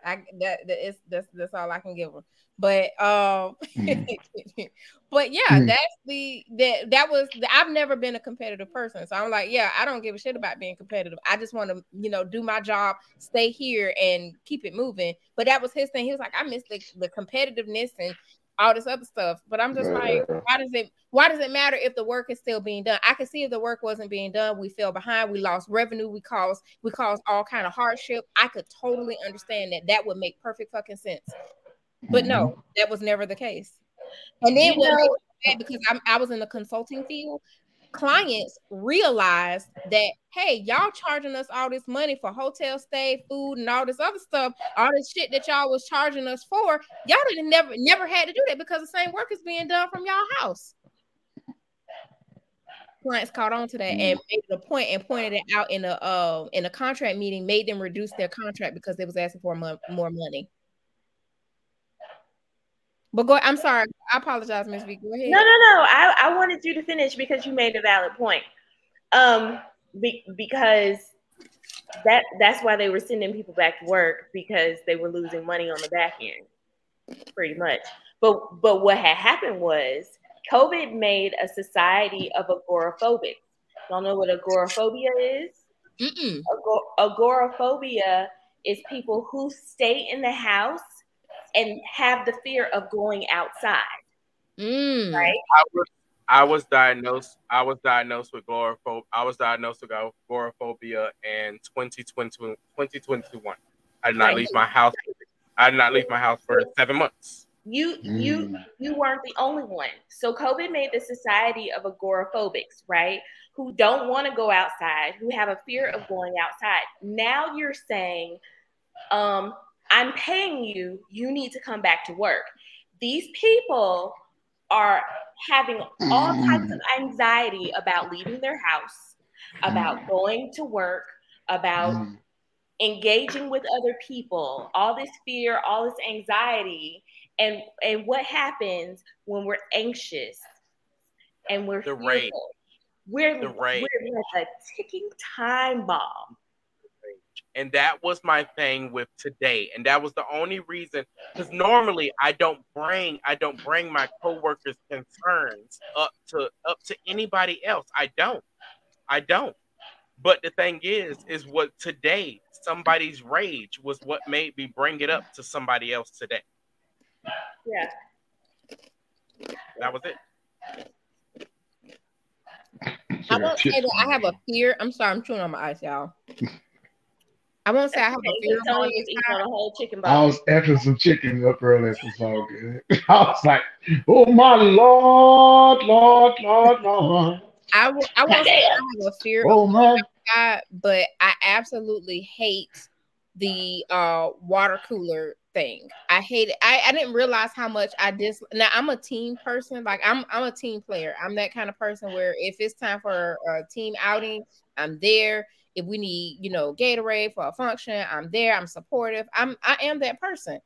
I that, that is that's that's all I can give her. But um, but yeah, Mm. that's the that that was I've never been a competitive person, so I'm like, yeah, I don't give a shit about being competitive. I just want to you know do my job, stay here, and keep it moving. But that was his thing. He was like, I miss the the competitiveness and all this other stuff. But I'm just like, why does it why does it matter if the work is still being done? I can see if the work wasn't being done, we fell behind, we lost revenue, we caused we caused all kind of hardship. I could totally understand that. That would make perfect fucking sense. But no, mm-hmm. that was never the case. And then You know- made me mad, because I'm, I was in the consulting field, clients realized that hey, y'all charging us all this money for hotel stay, food, and all this other stuff, all this shit that y'all was charging us for. Y'all didn't never never had to do that because the same work is being done from y'all house. Clients caught on to that and made it a point and pointed it out in a uh, in a contract meeting, made them reduce their contract because they was asking for mo- more money. But go. I'm sorry. I apologize, Miss V. Go ahead. No, no, no. I, I wanted you to finish because you made a valid point. Um, be, because that that's why they were sending people back to work because they were losing money on the back end, pretty much. But but what had happened was COVID made a society of agoraphobics. Y'all know what agoraphobia is? Agor- agoraphobia is people who stay in the house and have the fear of going outside. Mm. Right. I was I was diagnosed. I was diagnosed with agoraphobia. I was diagnosed with agoraphobia in 2020, 2021. I did not Right. leave my house. I did not leave my house for seven months. You you Mm. you weren't the only one. So COVID made the society of agoraphobics, right? Who don't want to go outside, who have a fear of going outside. Now you're saying, um, I'm paying you, you need to come back to work. These people are having all types of anxiety about leaving their house, about going to work, about Mm. engaging with other people, all this fear, all this anxiety, and and what happens when we're anxious and we're The fearful? rage. We're The rage. we're like a ticking time bomb. And that was my thing with today. And that was the only reason because normally I don't bring I don't bring my coworkers' concerns up to up to anybody else. I don't. I don't. But the thing is, is what today somebody's rage was what made me bring it up to somebody else today. Yeah. That was it. I won't say that I have a fear. I'm sorry, I'm chewing on my ice, y'all. I won't say I have a fear of Tony was eating on a whole chicken I was after some chicken up earlier. It's all good. I was like, oh my Lord, Lord, Lord, Lord. I will. I won't say I have a fear of Oh my. God, but I absolutely hate the uh water cooler thing. I hate it. I, I didn't realize how much I dis now I'm a team person. Like I'm I'm a team player. I'm that kind of person where if it's time for a team outing, I'm there. If we need, you know, Gatorade for a function, I'm there. I'm supportive. I'm I am that person.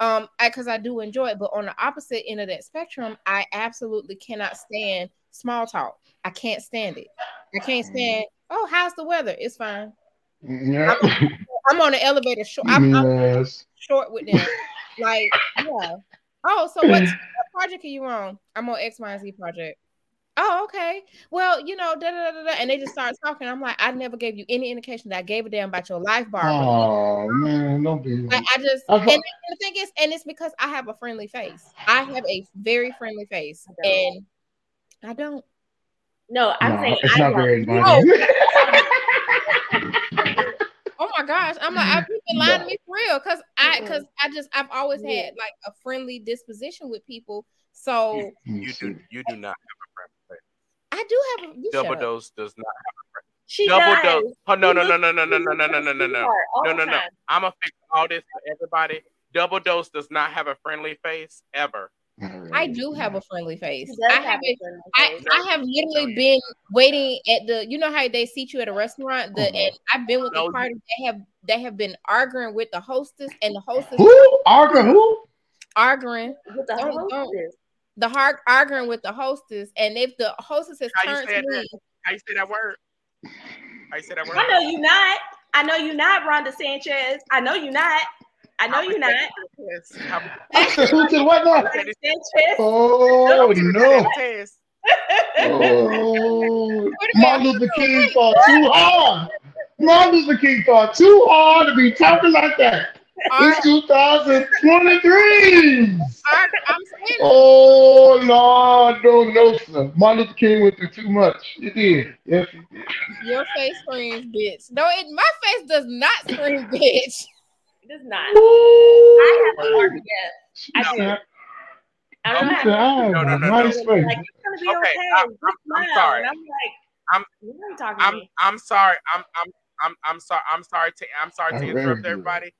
Um, because I, I do enjoy it, but on the opposite end of that spectrum, I absolutely cannot stand small talk. I can't stand it. I can't Mm. stand. Oh, how's the weather? It's fine. Yeah. I'm on the elevator. Short. I'm, I'm yes. short with them. Like, yeah. Oh, so what, what project are you on? I'm on X, Y, and Z project. Oh, okay. Well, you know, da da da da, and they just start talking. I'm like, I never gave you any indication that I gave a damn about your life, Barbara. Oh man, don't be. Like I just I and, and the thing is, and it's because I have a friendly face. I have a very friendly face, I and I don't. No, I'm No, saying it's I not don't. very inviting. Oh my gosh, I'm like I've been lying to me for real because I because I just I've always Yeah. had like a friendly disposition with people. So You do you do not have a friend face. I do have a you shut Double up. dose does not have a She double does. dose. Oh no no no no no no no no no no no no. No, no, no. I'm gonna fix all this for everybody. Double dose does not have a friendly face ever. I do have a friendly face. I have have it. friendly I. I have literally been waiting at the you know how they seat you at a restaurant the Oh. and I've been with the party they have they have been arguing with the hostess and the hostess Who? Arga who? arguing with the Don't- don't. hostess. The hard arguing with the hostess and if the hostess has How you turned to that? me How you say that word? How you say that word? I know you're not. I know you're not, Rhonda Sanchez. I know you're not. I know you're not. Yes. How- I said who to what now? Sanchez. Oh no! Test. Oh, Wait a Martin. Luther King fought too hard. Martin Luther King fought too hard to be talking like that. Ar- It's 2023. arg- I'm saying Oh Lord, no, no, sir. Martin Luther King went through too much. He did. Yes, he did. your face screams bitch no it my face does not scream bitch It does not. Ooh. I have a heart, yes. I do. I don't She have said, No, no, no, no. Like, it's gonna be Okay, okay. I'm- I'm- I'm sorry. And I'm like, I'm- you talking to I'm. I'm sorry. I'm I'm I'm I'm sorry. I'm sorry to I'm sorry to interrupt good. everybody.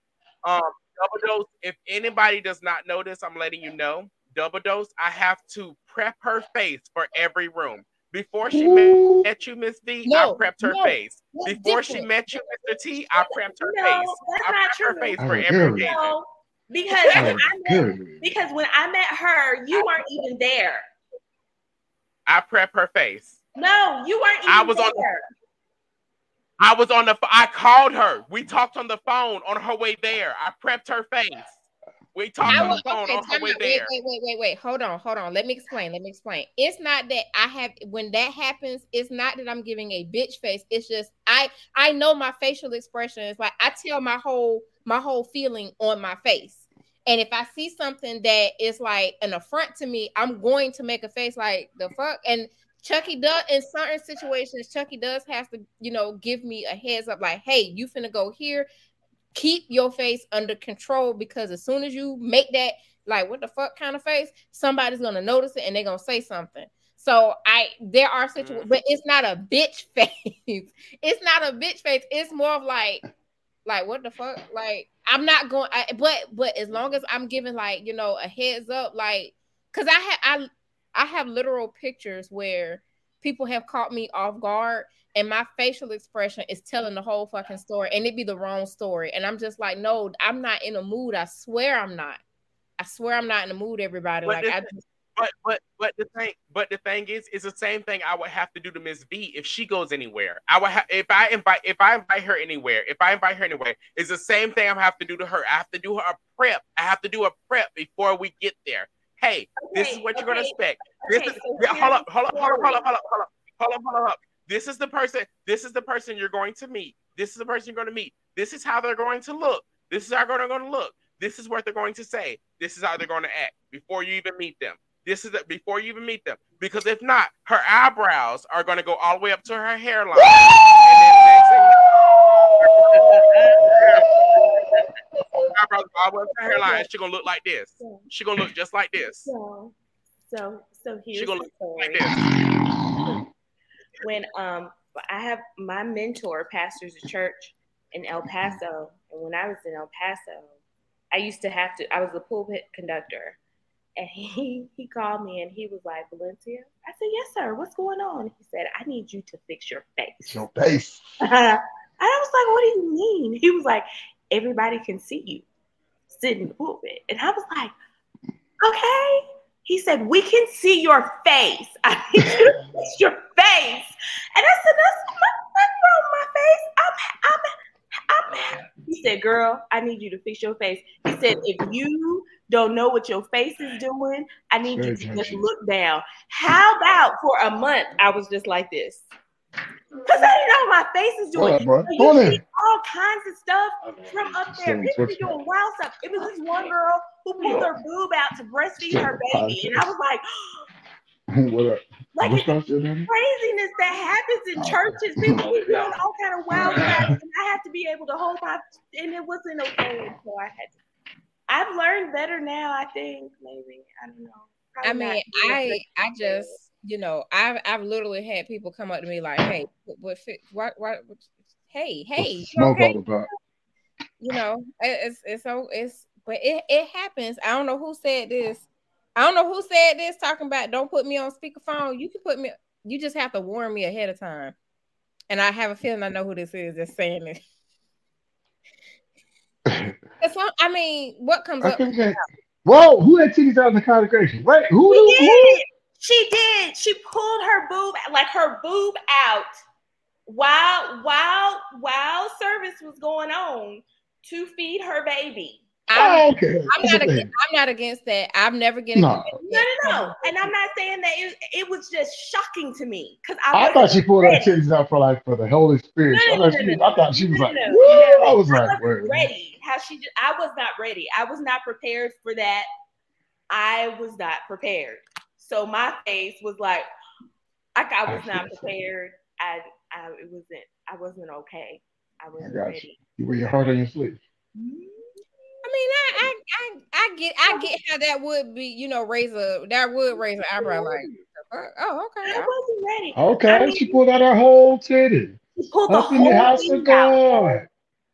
Um, double dose. If anybody does not know this, I'm letting you know. Double dose. I have to prep her face for every room. Before she met, Ooh. met you, Miss V, No, I prepped her no, face. that's Before she met you, Mr. T, I prepped her No, face. that's I not prepped her true. face for would every agree. occasion. No, because when I met, because when I met her, you weren't even there. I prep her face. No, you weren't even I was on the- there. I was on the. I called her. We talked on the phone on her way there. I prepped her face. We talked I on the phone okay, on her way wait, there. wait, wait, wait, wait. Hold on, hold on. Let me explain. Let me explain. It's not that I have when that happens, it's not that I'm giving a bitch face. It's just I I know my facial expression is like I tell my whole my whole feeling on my face. And if I see something that is like an affront to me, I'm going to make a face like the fuck. And Chucky does in certain situations, Chucky does have to, you know, give me a heads up, like, hey, you finna go here keep your face under control because as soon as you make that like what the fuck kind of face, somebody's gonna notice it and they're gonna say something. So I there are situations, Mhm. but it's not a bitch face. it's not a bitch face. It's more of like like what the fuck? Like I'm not going. I, but but as long as I'm giving like you know a heads up, like because I have I I have literal pictures where people have caught me off guard and my facial expression is telling the whole fucking story and it be the wrong story and i'm just like no i'm not in a mood i swear i'm not i swear i'm not in the mood everybody But like i just But but but the thing but the thing is, it's the same thing I would have to do to Miss V if she goes anywhere. I would have if I invite if I invite her anywhere, if I invite her anywhere, it's the same thing I have to do to her. I have to do her a prep. I have to do a prep before we get there. Hey, this is Okay, what you're gonna okay, expect. Okay, This is so yeah, hold up, the hold up, hold up, hold up, hold up, hold up, hold up, hold up. This is the person. This is the person you're going to meet. This is the person you're going to meet. This is how they're going to look. This is how they're going to look. This is what they're going to say. This is how they're going to act before you even meet them. This is the, before you even meet them. Because if not, her eyebrows are going to go all the way up to her hairline. and then next thing her eyebrows go all the way up to her hairline. She's going to look like this. So, She's going to look just like this. so, so, so here's gonna the look Like this. When um, I have my mentor pastors a church, in El Paso, and when I was in El Paso, I used to have to. I was the pulpit conductor, and he he called me and he was like, Valencia. I said, Yes, sir. What's going on? He said, I need you to fix your face. Your face. and I was like, What do you mean? He was like, Everybody can see you sitting in the pulpit, and I was like, Okay. He said, We can see your face. I need you to fix your face. And I said, That's nothing wrong with my face. I'm, I'm, I'm. He said, Girl, I need you to fix your face. He said, If you don't know what your face is doing, I need you to just look down. How about for a month, I was just like this? Because I didn't know my face is doing. What up, bro? So Go you see all kinds of stuff oh, from up there. People be doing wild stuff. It was this one girl who pulled her boob out to breastfeed her baby. And I was like, what up? like What's it's going on? craziness that happens in oh, churches. People be doing all kind of wild stuff. And I have to be able to hold my and it wasn't okay. So I had to I've learned better now, I think, maybe. I don't know. I mean. I I just you know I've I've literally had people come up to me like, hey, what what what, what hey hey, you smoke okay? all about? you know it's it's so it's but it it happens. I don't know who said this. I don't know who said this talking about don't put me on speakerphone. You can put me. You just have to warn me ahead of time. And I have a feeling I know who this is that's saying it. It's not, I mean, what comes up? Okay. Whoa, who had titties out in the congregation? Wait, who? Who? Did. She did. She pulled her boob, like her boob out while while while service was going on to feed her baby. I'm, Oh, okay. I'm not against, I'm not against that. I'm never getting No. No, no, no. And I'm not saying that it, it was just shocking to me because I, I thought she pulled her ready. titties out for like for the Holy Spirit. No, I no, thought, no, she, no, I thought she was no, like, no, Woo! I was I like, wasn't ready. How she just, I was not ready. I was not prepared for that. I was not prepared. So my face was like, like I was I not feel so. prepared. I, I, it wasn't, I wasn't okay. I wasn't got ready. You wear your heart on your sleeve. Mm-hmm. I mean, I, I, I, I get, I get how that would be, you know, raise a, that would raise an eyebrow. Like, oh, okay. I wasn't ready. Okay, I mean, she pulled out her whole titty. She pulled the Up in the whole house thing of out.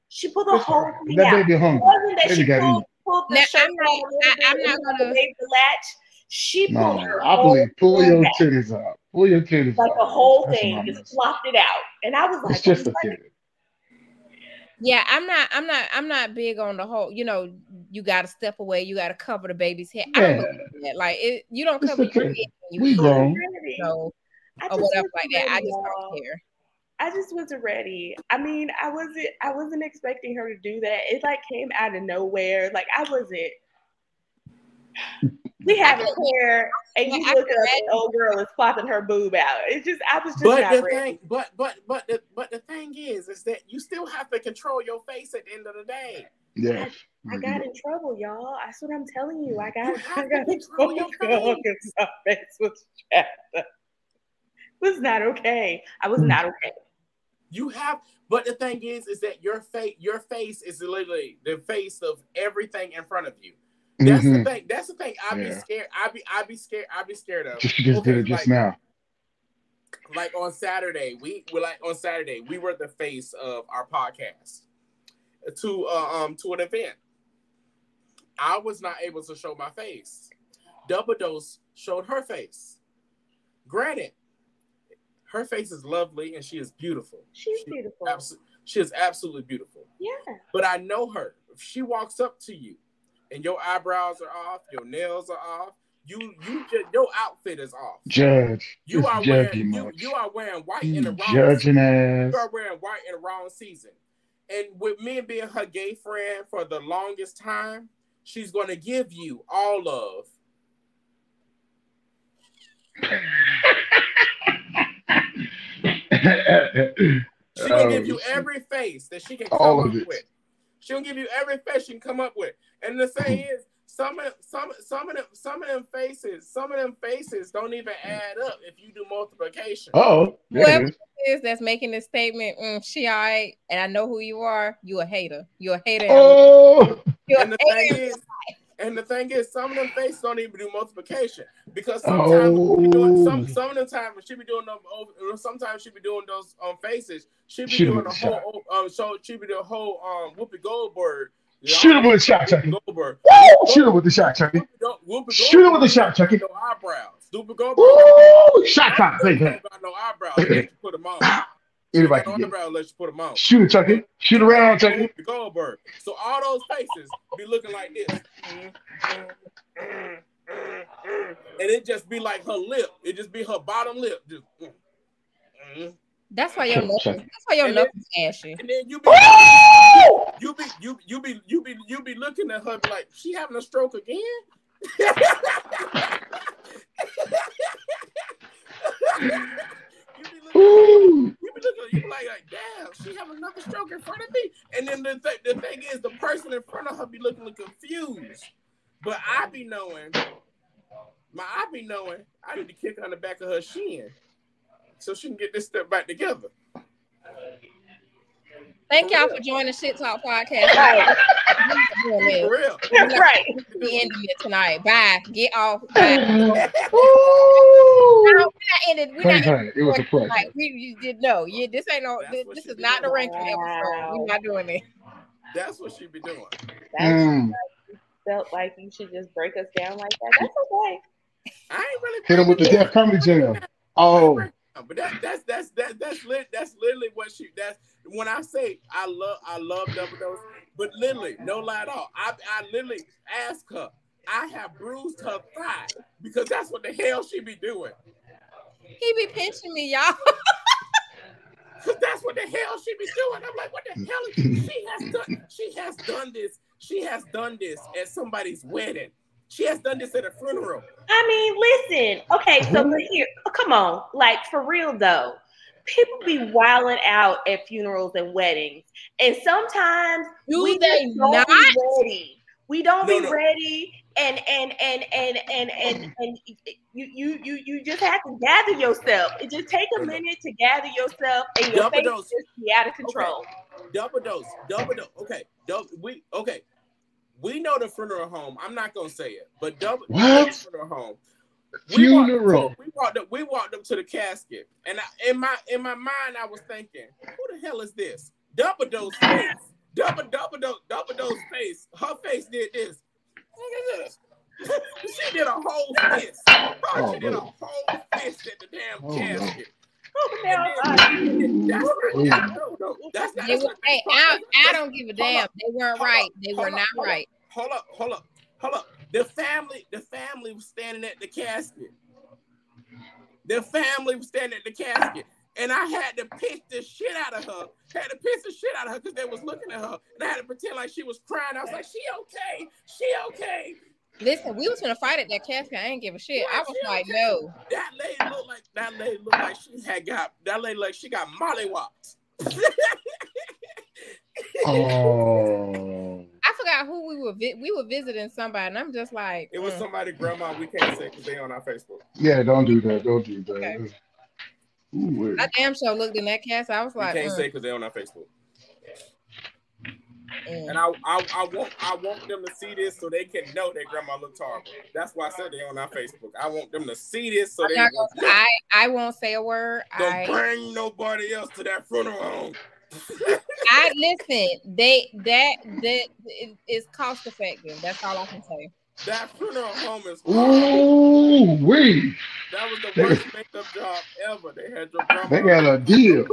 She pulled the Listen, whole thing that out. baby It wasn't that Baby she pulled, pulled the Now, shirt I'm not- a I, I'm not wanted gonna- the latch. She No, pulled her I whole believe pull your back. titties out. Pull your titties up. like out. the whole That's thing, just miss. flopped it out. And I was like, It's just a "What?" titty. Yeah, I'm not, I'm not, I'm not big on the whole, you know, you got to step away, you got to cover the baby's head. I don't Yeah. that. Like, it, you don't It's cover a your head titty. when We you grown. ready. know, I or just whatever wasn't like that. I ready, just don't care. I just wasn't ready. I mean, I wasn't I wasn't expecting her to do that. It like came out of nowhere. Like I wasn't we have a pair and you look can up and old girl is flopping her boob out. It's just I was just But not the ready. thing, but but but the but the thing is, is that you still have to control your face at the end of the day. Yes. I got in trouble, y'all. That's what I'm telling you. I got You I got to in control trouble your face. because my face was chapped. It was not okay. I was not okay. You have, but the thing is, is that your face, your face is literally the face of everything in front of you. That's Mhm. the thing. That's the thing. I'd be Yeah. scared. I'd be. I'd be scared. I'd be scared of. She just Okay, did it just like- now. like on Saturday, we were like on Saturday, we were the face of our podcast to uh, um to an event. I was not able to show my face. Double Dose showed her face. Granted, her face is lovely and she is beautiful. She's She- beautiful. Abso- she is absolutely beautiful. Yeah. But I know her. If she walks up to you and your eyebrows are off, your nails are off, you you just your outfit is off. Judge. You are wearing you, you are wearing white in the You wrong judging ass. you are wearing white in the wrong season. And with me being her gay friend for the longest time, she's gonna give you all of she's gonna give oh, you Oh, every face that she can come All up of it. with. She'll give you every face she can come up with. And the thing is, some of some some of them some of them faces, some of them faces don't even add up if you do multiplication. Oh, there Whoever is. is that's making this statement, mm, she all right, and I know who you are. You a hater. You a hater. Oh, You a And the hater. thing is, And the thing is, some of them faces don't even do multiplication because sometimes she be doing some Oh. some of the time she be doing them. over- Sometimes she be doing those um faces. She be Shoot doing the whole um. So she be the whole um Whoopi Goldberg. Shoot him with a shot, Chucky. Goldberg. Woo! Shoot him with the shot, Chucky. Shoot him with the shot, Chucky. No eyebrows. Stupid Goldberg. Woo! Shot time. Big Ain't hand. got no eyebrows. Put them on. Anybody no can get it. eyebrows unless you put them on. Shoot it, Chucky. Shoot around, Chucky. Whoopi Goldberg. So all those faces be looking like this. And it just be like her lip. It just be her bottom lip. Just mm, mm. That's why your Check, knuckles. That's why your And then- knuckles ashy. and then you be you be you you be you be you be looking at her like she having a stroke again. you be looking like, like, damn, she have another stroke in front of me. And then the, th- the thing is, the person in front of her be looking confused. But I be knowing, my I be knowing, I need to kick on the back of her shin so she can get this step back together. Thank y'all for joining Shit Talk Podcast. Right. We're doing For this. real. right. We ending it tonight. Bye. Get off. Bye. No, we're not ended. We're not hey, it was a pleasure. Like we you did no. Yeah, this ain't no. That's This, this is be not the doing. ranking episode. We're not doing it. That's what she be doing. That's Mm. felt like you should just break us down like that. That's okay. I ain't really Hit him with the Def Comedy Jam. Oh, But that, that's that's that, that's lit. That's literally what she. That's when I say I love I love double dose. But literally, no lie at all. I I literally ask her. I have bruised her thigh because that's what the hell she be doing. He be pinching me, y'all. Cause that's what the hell she be doing. I'm like, what the hell? She has done. She has done this. She has done this at somebody's wedding. She has done this at a funeral. I mean, listen. Okay, so but here, come on, like for real though. People be wilding out at funerals and weddings, and sometimes Do we they just don't not? be ready. We don't No, be no. ready, and and and and and and and you you you you just have to gather yourself. It just take a No, no. minute to gather yourself, and your Double face dose. just be out of control. Double dose. Double dose. Okay. Double, we okay. We know the funeral home. I'm not gonna say it, but double we the What? funeral home. We walked, funeral. we walked up. We walked up to the casket, and I, in my in my mind, I was thinking, "Who the hell is this?" Double dose face. Double double dose double dose face. Her face did this. Look at this. she did a whole fist. Oh, Oh, she did a whole fist at the damn Oh, casket. Oh, And now, then- and then- that's not, no, no, that's not, that's not hey, I, I don't give a damn. They weren't Hold right. up, They were up, not hold right. Hold up, hold up, hold up. The family, the family was standing at the casket. The family was standing at the casket. And I had to piss the shit out of her. Had to piss the shit out of her because they was looking at her. And I had to pretend like she was crying. I was like, she okay. She okay. Listen, we was gonna fight at that casket. I ain't give a shit. I was like, no. That lady looked like that lady looked like she had got that lady like she got mollywops. Oh. I forgot who we were. Vi- we were visiting somebody, and I'm just like, It was mm. somebody grandma we can't say because they on our Facebook. Yeah, don't do that. Don't do that. Okay. Ooh. I damn sure looked in that cast. I was We like, can't mm, say because they on our Facebook. mm. And I, I, I want, I want them to see this so they can know that grandma looked horrible. That's why I said they on our Facebook. I want them to see this so I'm they will gonna, I I won't say a word. don't I bring nobody else to that funeral home. I listen. They that that it, it's cost effective. That's all I can say. That funeral home is horrible. Ooh, wee. That was the worst makeup job ever. They had your grandma. They got a deal.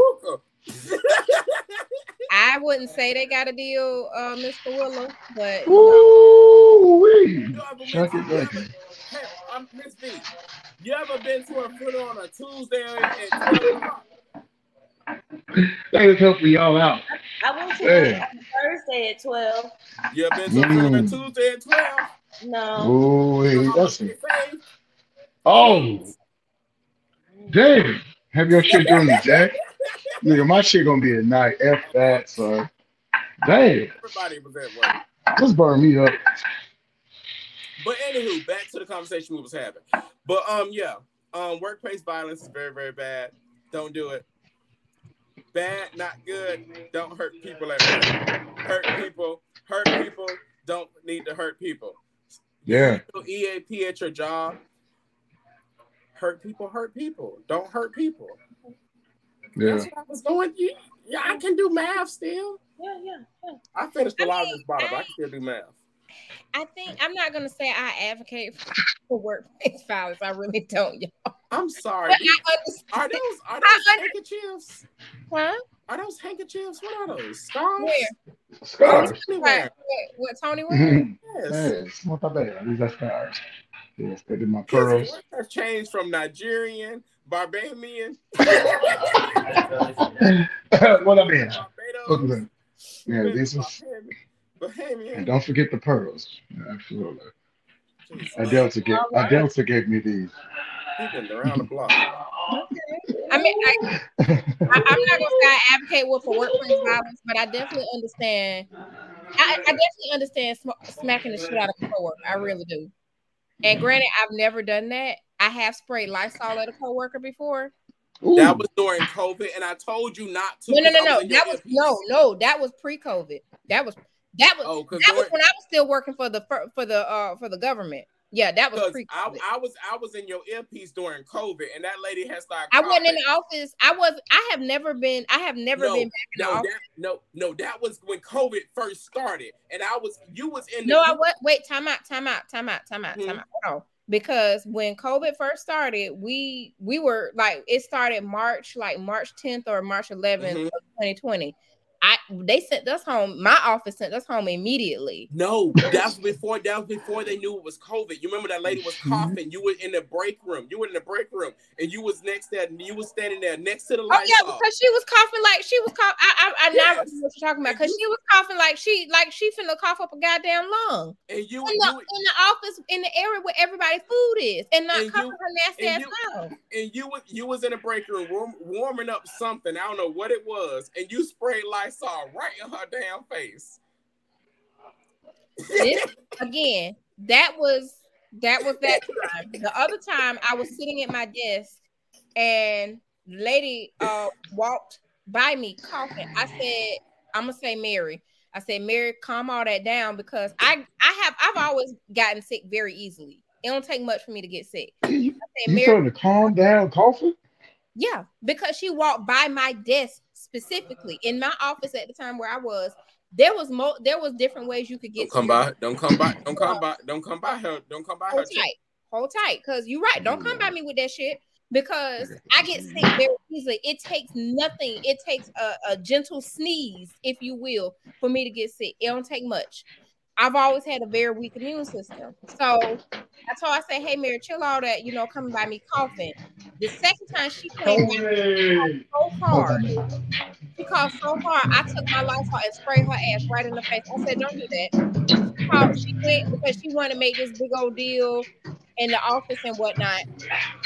I wouldn't say they got a deal, uh, Mr. Willis, but Ooh, wee. You ever Chuck been it to- back. Hey, I'm Miss V. You ever been to a funeral on a Tuesday at 12 o'clock? They was helping y'all out. I went to Hey. Thursday at 12. You ever been to a funeral on Mm. Tuesday at 12? No. Ooh, wee. You know That's it. Oh, damn. Have your shit doing the jack? Nigga, my shit gonna be at night. F that, son. Damn. Everybody was at work. Just burn me up. But anywho, back to the conversation we was having. But um, yeah, um, workplace violence is very, very bad. Don't do it. Bad, not good. Don't hurt people at work. Hurt people. Hurt people. Don't need to hurt people. Yeah. EAP at your job. Hurt people, hurt people. Don't hurt people. Yeah. That's what I was going. Yeah, yeah, I can do math still. Yeah, yeah, yeah. I finished a I lot of mean, this bottle, but I I- can still do math. I think I'm not gonna say I advocate for workplace violence. I really don't, y'all. I'm sorry. But I understand. Are those are those under- handkerchiefs? Huh? Are those handkerchiefs? What are those? Scarves? Where? Scars. Anywhere. What, what Tony wearing? Yes. Yes. Not that bad. These are scars. Yes, they did my His pearls. voice has changed from Nigerian, Barbadian, what I mean? Barbados, that. Yeah, this was. Bahamian. And don't forget the pearls. Absolutely. Jeez, Adelta gave Adelta gave me these. He's around the block. I mean, I, I, I'm not gonna say I advocate with for workplace violence, but I definitely understand. I, I definitely understand sm- smacking the shit out of a coworker. I really do. And granted, I've never done that. I have sprayed Lysol at a coworker before. Ooh. That was during COVID, and I told you not to. No, no, no, no. That was earpiece. no, no. That was pre-COVID. That was that was Oh, that was when I was still working for the for, for the uh for the government. Yeah, that was pre I, I was I was in your earpiece during COVID, and that lady has started. I wasn't in the office. I was. I have never been. I have never No, been back in the No, office. that, no, no. That was when COVID first started, and I was you was in. The, No, I was. Wait, time out, time out, time out, time out, Hmm. time out. Hold on. Because when COVID first started, we we were like it started March, like March 10th or March 11th Mhm. 2020. I they sent us home. My office sent us home immediately. No, that's before that was before they knew it was COVID. You remember that lady was Mhm. coughing. You were in the break room. You were in the break room, and you was next there. You was standing there next to the Oh light. yeah, because she was coughing like she was coughing. I I, I now Yes. remember what you're talking about because she was coughing like she like she finna cough up a goddamn lung and you, in the you in the office in the area where everybody's food is and not And you- coughing her nasty and ass you- mouth. and you was you was in the break room warm, warming up something. I don't know what it was, and you sprayed Lysol right in her damn face. This again, that was that was that time. The other time I was sitting at my desk and lady uh walked by me coughing. I said, I'm gonna say Mary. I said, Mary, calm all that down because I I have I've always gotten sick very easily. It don't take much for me to get sick. You, I said, you Mary, starting to calm down, coughing? yeah, because she walked by my desk specifically in my office at the time where I was. There was mo there was different ways you could get Don't come by. Don't come by. Don't come by. Don't come by her. Don't come by her. hold tight, hold tight, because you're right. Don't come by me with that shit because I get sick very easily. It takes nothing. It takes a, a gentle sneeze, if you will, for me to get sick. It don't take much. I've always had a very weak immune system, so that's why I say, "Hey, Mary, chill all that." You know, coming by me coughing. The second time she came so hard, she coughed so hard. I took my Lysol and sprayed her ass right in the face. I said, "Don't do that." She called- She went because she wanted to make this big old deal in the office and whatnot.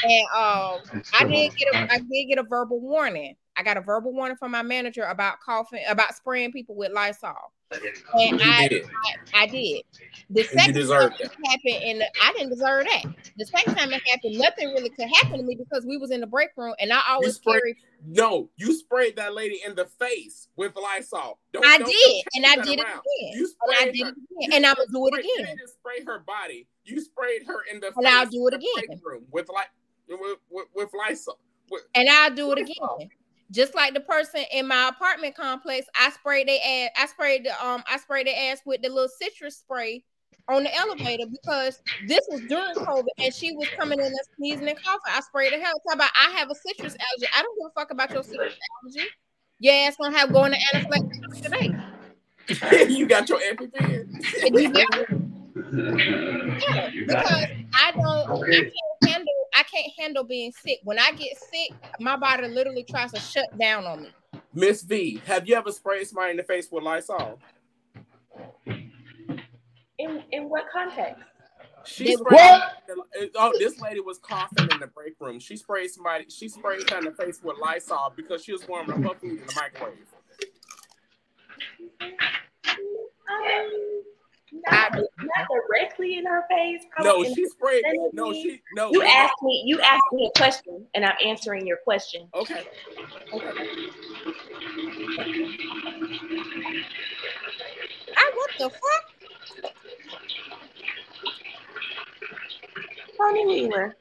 And um, I did get a I did get a verbal warning. I got a verbal warning from my manager about coughing, about spraying people with Lysol. And I, did. I, I did. The And second time it happened, and I didn't deserve that. The second time it happened, nothing really could happen to me because we was in the break room, and I always sprayed- carry. No, you sprayed that lady in the face with Lysol. Don't, I don't- did, don't and I did that it again. You And I sprayed did her. it again, and I'm gonna do it Spray- You again. didn't spray her body. You sprayed her in the And face. I'll do it in the break again. Room with like with, with, with Lysol. With, and I'll do it again. Just like the person in my apartment complex, I sprayed their ass. I sprayed the um, I sprayed their ass with the little citrus spray on the elevator because this was during COVID and she was coming in and sneezing and coughing. I sprayed the hell. Talk about I have a citrus allergy. I don't give a fuck about your citrus allergy. Your ass gonna have going to anaphylaxis today. you got your EpiPen. Yeah, because I don't, I can't handle, I can't handle being sick. When I get sick, my body literally tries to shut down on me. Miss V, have you ever sprayed somebody in the face with Lysol? In in what context? She sprayed. What? Oh, this lady was coughing in the break room. She sprayed somebody. She sprayed her in the face with Lysol because she was warming up her food in the microwave. Um, not, not directly in her face. No, probably in she sprayed. vicinity. No, she no. You asked me. You asked me a question, and I'm answering your question. Okay. Okay. I what the fuck? Tony Wheeler.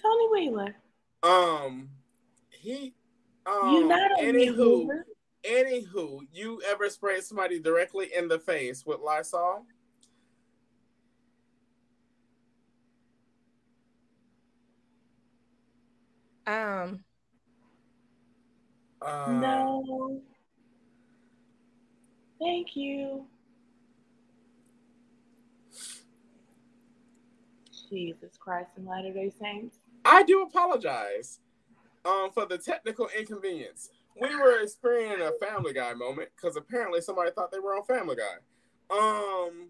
Tony Wheeler. Um, he. Um, you not a anywho, Wheeler. Anywho, you ever sprayed somebody directly in the face with Lysol? Um, Uh, No. Thank you. Jesus Christ and Latter Day Saints. I do apologize um, for the technical inconvenience. We were experiencing a Family Guy moment because apparently somebody thought they were on Family Guy. Um,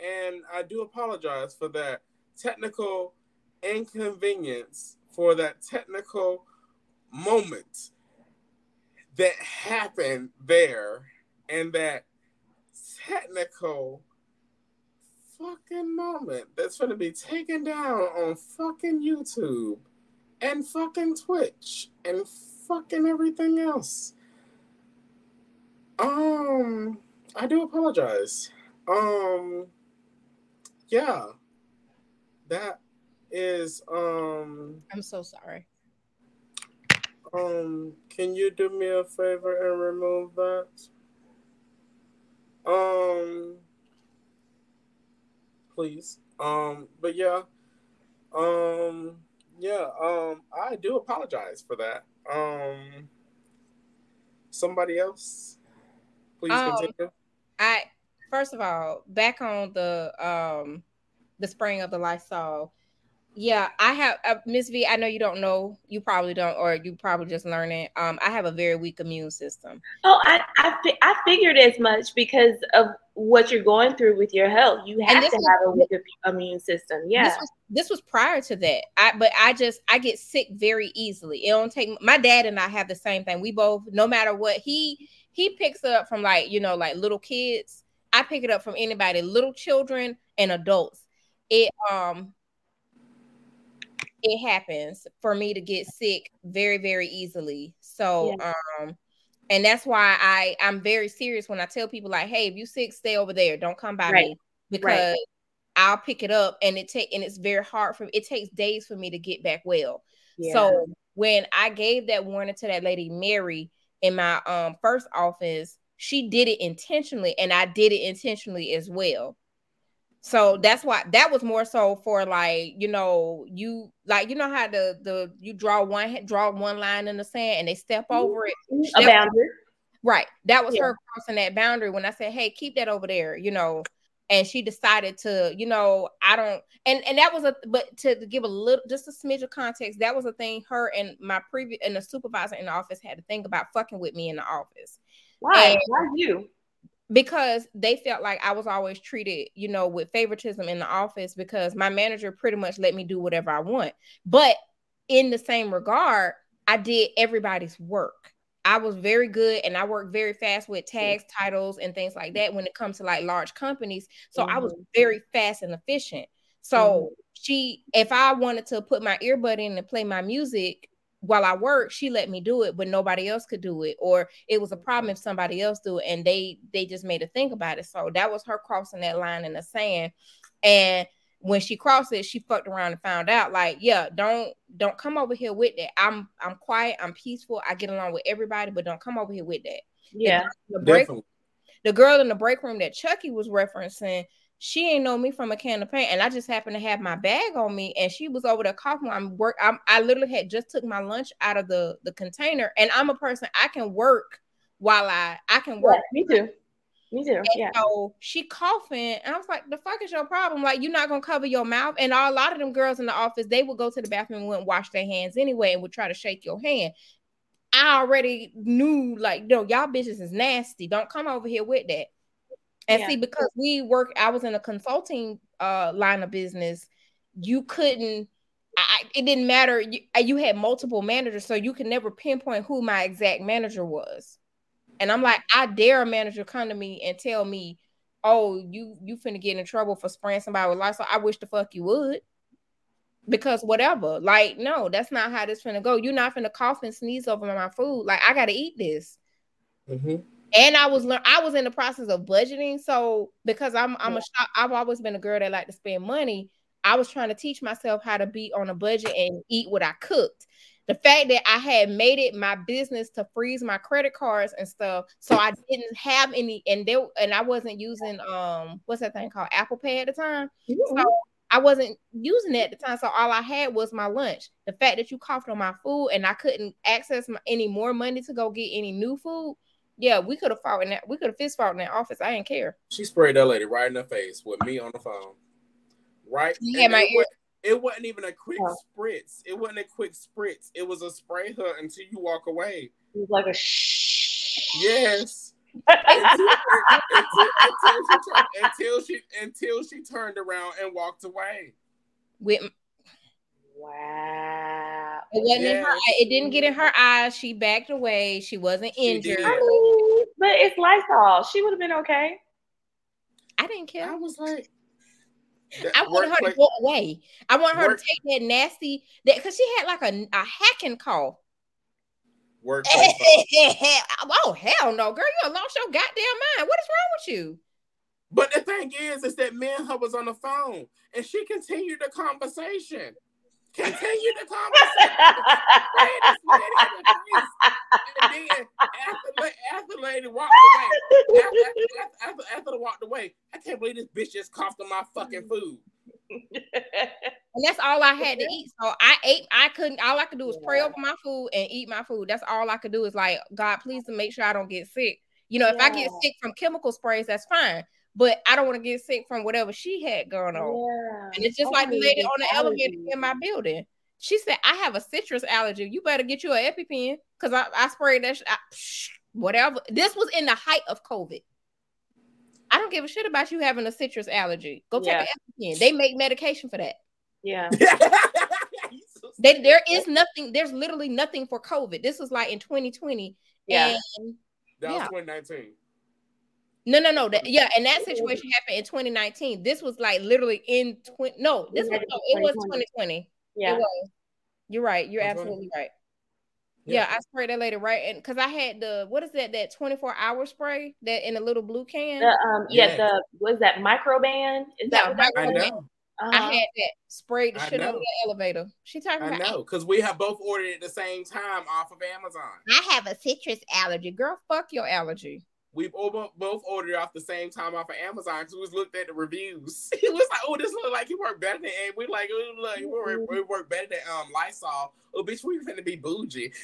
and I do apologize for that technical inconvenience, for that technical moment that happened there, and that technical fucking moment that's going to be taken down on fucking YouTube and fucking Twitch and fucking everything else. Um, I do apologize. Um, yeah, that is um I'm so sorry. um. Can you do me a favor and remove that? Um, please. Um, but yeah, um, yeah. Um, I do apologize for that. Um, somebody else, please Um, continue. I first of all, back on the um the spraying of the Lysol. Yeah, I have uh, Miss V. I know you don't know. You probably don't, or you probably just learning. Um, I have a very weak immune system. Oh, I, I, fi- I figured as much because of what you're going through with your health. You have to was- have a weak immune system. Yeah. This was this was prior to that. I but I just I get sick very easily. It don't take my dad and I have the same thing. We both, no matter what, he he picks it up from like, you know, like little kids. I pick it up from anybody, little children and adults. It um it happens for me to get sick very, very easily. So um and that's why I I'm very serious when I tell people like, hey, if you sick, stay over there. Don't come by Right. me because I'll pick it up and it take and it's very hard for it takes days for me to get back well. yeah. So when I gave that warning to that lady Mary in my um first office, she did it intentionally and I did it intentionally as well. So that's why that was more so for like, you know, you like you know how the the you draw one draw one line in the sand and they step mm-hmm. over it. a boundary. Right. That was Yeah. her crossing that boundary when I said, "Hey, keep that over there," you know. And she decided to, you know, I don't and and that was a but to, to give a little just a smidge of context, that was a thing her and my previous and the supervisor in the office had to think about fucking with me in the office Why? And- Why you? Because they felt like I was always treated, you know, with favoritism in the office because my manager pretty much let me do whatever I want. But in the same regard, I did everybody's work. I was very good and I worked very fast with tags, titles, and things like that when it comes to like large companies. So I was Mhm. very fast and efficient. So she, if I wanted to put my earbud in and play my music while I worked, she let me do it, but nobody else could do it. Or it was a problem if somebody else do it and they they just made her think about it. So that was her crossing that line in the sand. And when she crossed it, she fucked around and found out, like, yeah, don't don't come over here with that. I'm I'm quiet, I'm peaceful, I get along with everybody, but don't come over here with that. Yeah. The break the girl in the break room that Chucky was referencing, she ain't know me from a can of paint, and I just happened to have my bag on me, and she was over there coughing. I'm work. I'm, I literally had just took my lunch out of the the container, and I'm a person I can work while I I can work. Yeah, me too. Me too. And Yeah. So she coughing, and I was like, "The fuck is your problem? Like, you're not gonna cover your mouth." And a lot of them girls in the office, they would go to the bathroom and wouldn't wash their hands anyway, and would try to shake your hand. I already knew, like, no, y'all bitches is nasty. Don't come over here with that. And Yeah. see, because we work, I was in a consulting uh line of business. You couldn't. I, it didn't matter. You, uh, you had multiple managers, so you could never pinpoint who my exact manager was. And I'm like, I dare a manager come to me and tell me, "Oh, you you finna get in trouble for spraying somebody with Lysol." I wish the fuck you would, because whatever. Like, no, that's not how this finna go. You're not finna cough and sneeze over my food. Like, I gotta eat this. hmm and I was learn I was in the process of budgeting. So because I'm I'm a shop, I've always been a girl that like to spend money. I was trying to teach myself how to be on a budget and eat what I cooked. The fact that I had made it my business to freeze my credit cards and stuff, so I didn't have any, and there, and I wasn't using um, what's that thing called Apple Pay at the time. Mm-hmm. So I wasn't using it at the time, so all I had was my lunch. The fact that you coughed on my food and I couldn't access my, any more money to go get any new food, yeah, we could have fought in that. We could have fist fought in that office. I didn't care. She sprayed that lady right in the face with me on the phone. Right? Yeah, my it, ear- it wasn't even a quick Oh. spritz. It wasn't a quick spritz. It was a spray her until you walk away. It was like a shh. Yes. until, until, until, she turned, until she until she turned around and walked away. With Wow. it wasn't in her, it didn't get in her eyes. She backed away. She wasn't She injured. did. I mean, but it's Lysol. She would have been okay. I didn't care. I was like, I wanted her to workplace- go away. I want her work- to take that nasty that because she had like a, a hacking cough. workplace. oh hell no, girl! You lost your goddamn mind. What is wrong with you? But the thing is, is that me and her was on the phone, and she continued the conversation. Continued the conversation. Spraying this lady in the. And then after, after the lady walked away, after, after, after, after walked away, I can't believe this bitch just coughed on my fucking food. And that's all I had to eat. So I ate. I couldn't. All I could do was pray over my food and eat my food. That's all I could do is like, God, please to make sure I don't get sick. You know, if I get sick from chemical sprays, that's fine. But I don't want to get sick from whatever she had going on. Yeah. And it's just Oh, like the lady on the elevator in my building. She said, I have a citrus allergy. You better get you an EpiPen because I, I sprayed that sh- I, psh, whatever. This was in the height of COVID. I don't give a shit about you having a citrus allergy. Go take Yeah. an EpiPen. They make medication for that. Yeah. They, there is nothing, there's literally nothing for COVID. This was like in 2020. Yeah. And that was Yeah. 2019. No, no, no. That, yeah, and that situation happened in 2019. This was like literally in 20. No, this was, no, it was 2020. Yeah. It was. You're right. You're That's absolutely right. Yeah. Yeah. I sprayed that later, right? And because I had the what is that? That 24 hour spray that in a little blue can. The, um, yeah, Yeah. the was that Microban? Is Yeah, that what that I know. Uh-huh. I had that sprayed the shit out of the elevator. She talking I about know. Because we have both ordered it at the same time off of Amazon. I have a citrus allergy. Girl, fuck your allergy. We've both both ordered off the same time off of Amazon because we was looked at the reviews. It was like, oh, this look like it worked better than and we like, oh, look, it work, it work better than um Lysol. Oh, bitch, we finna be bougie.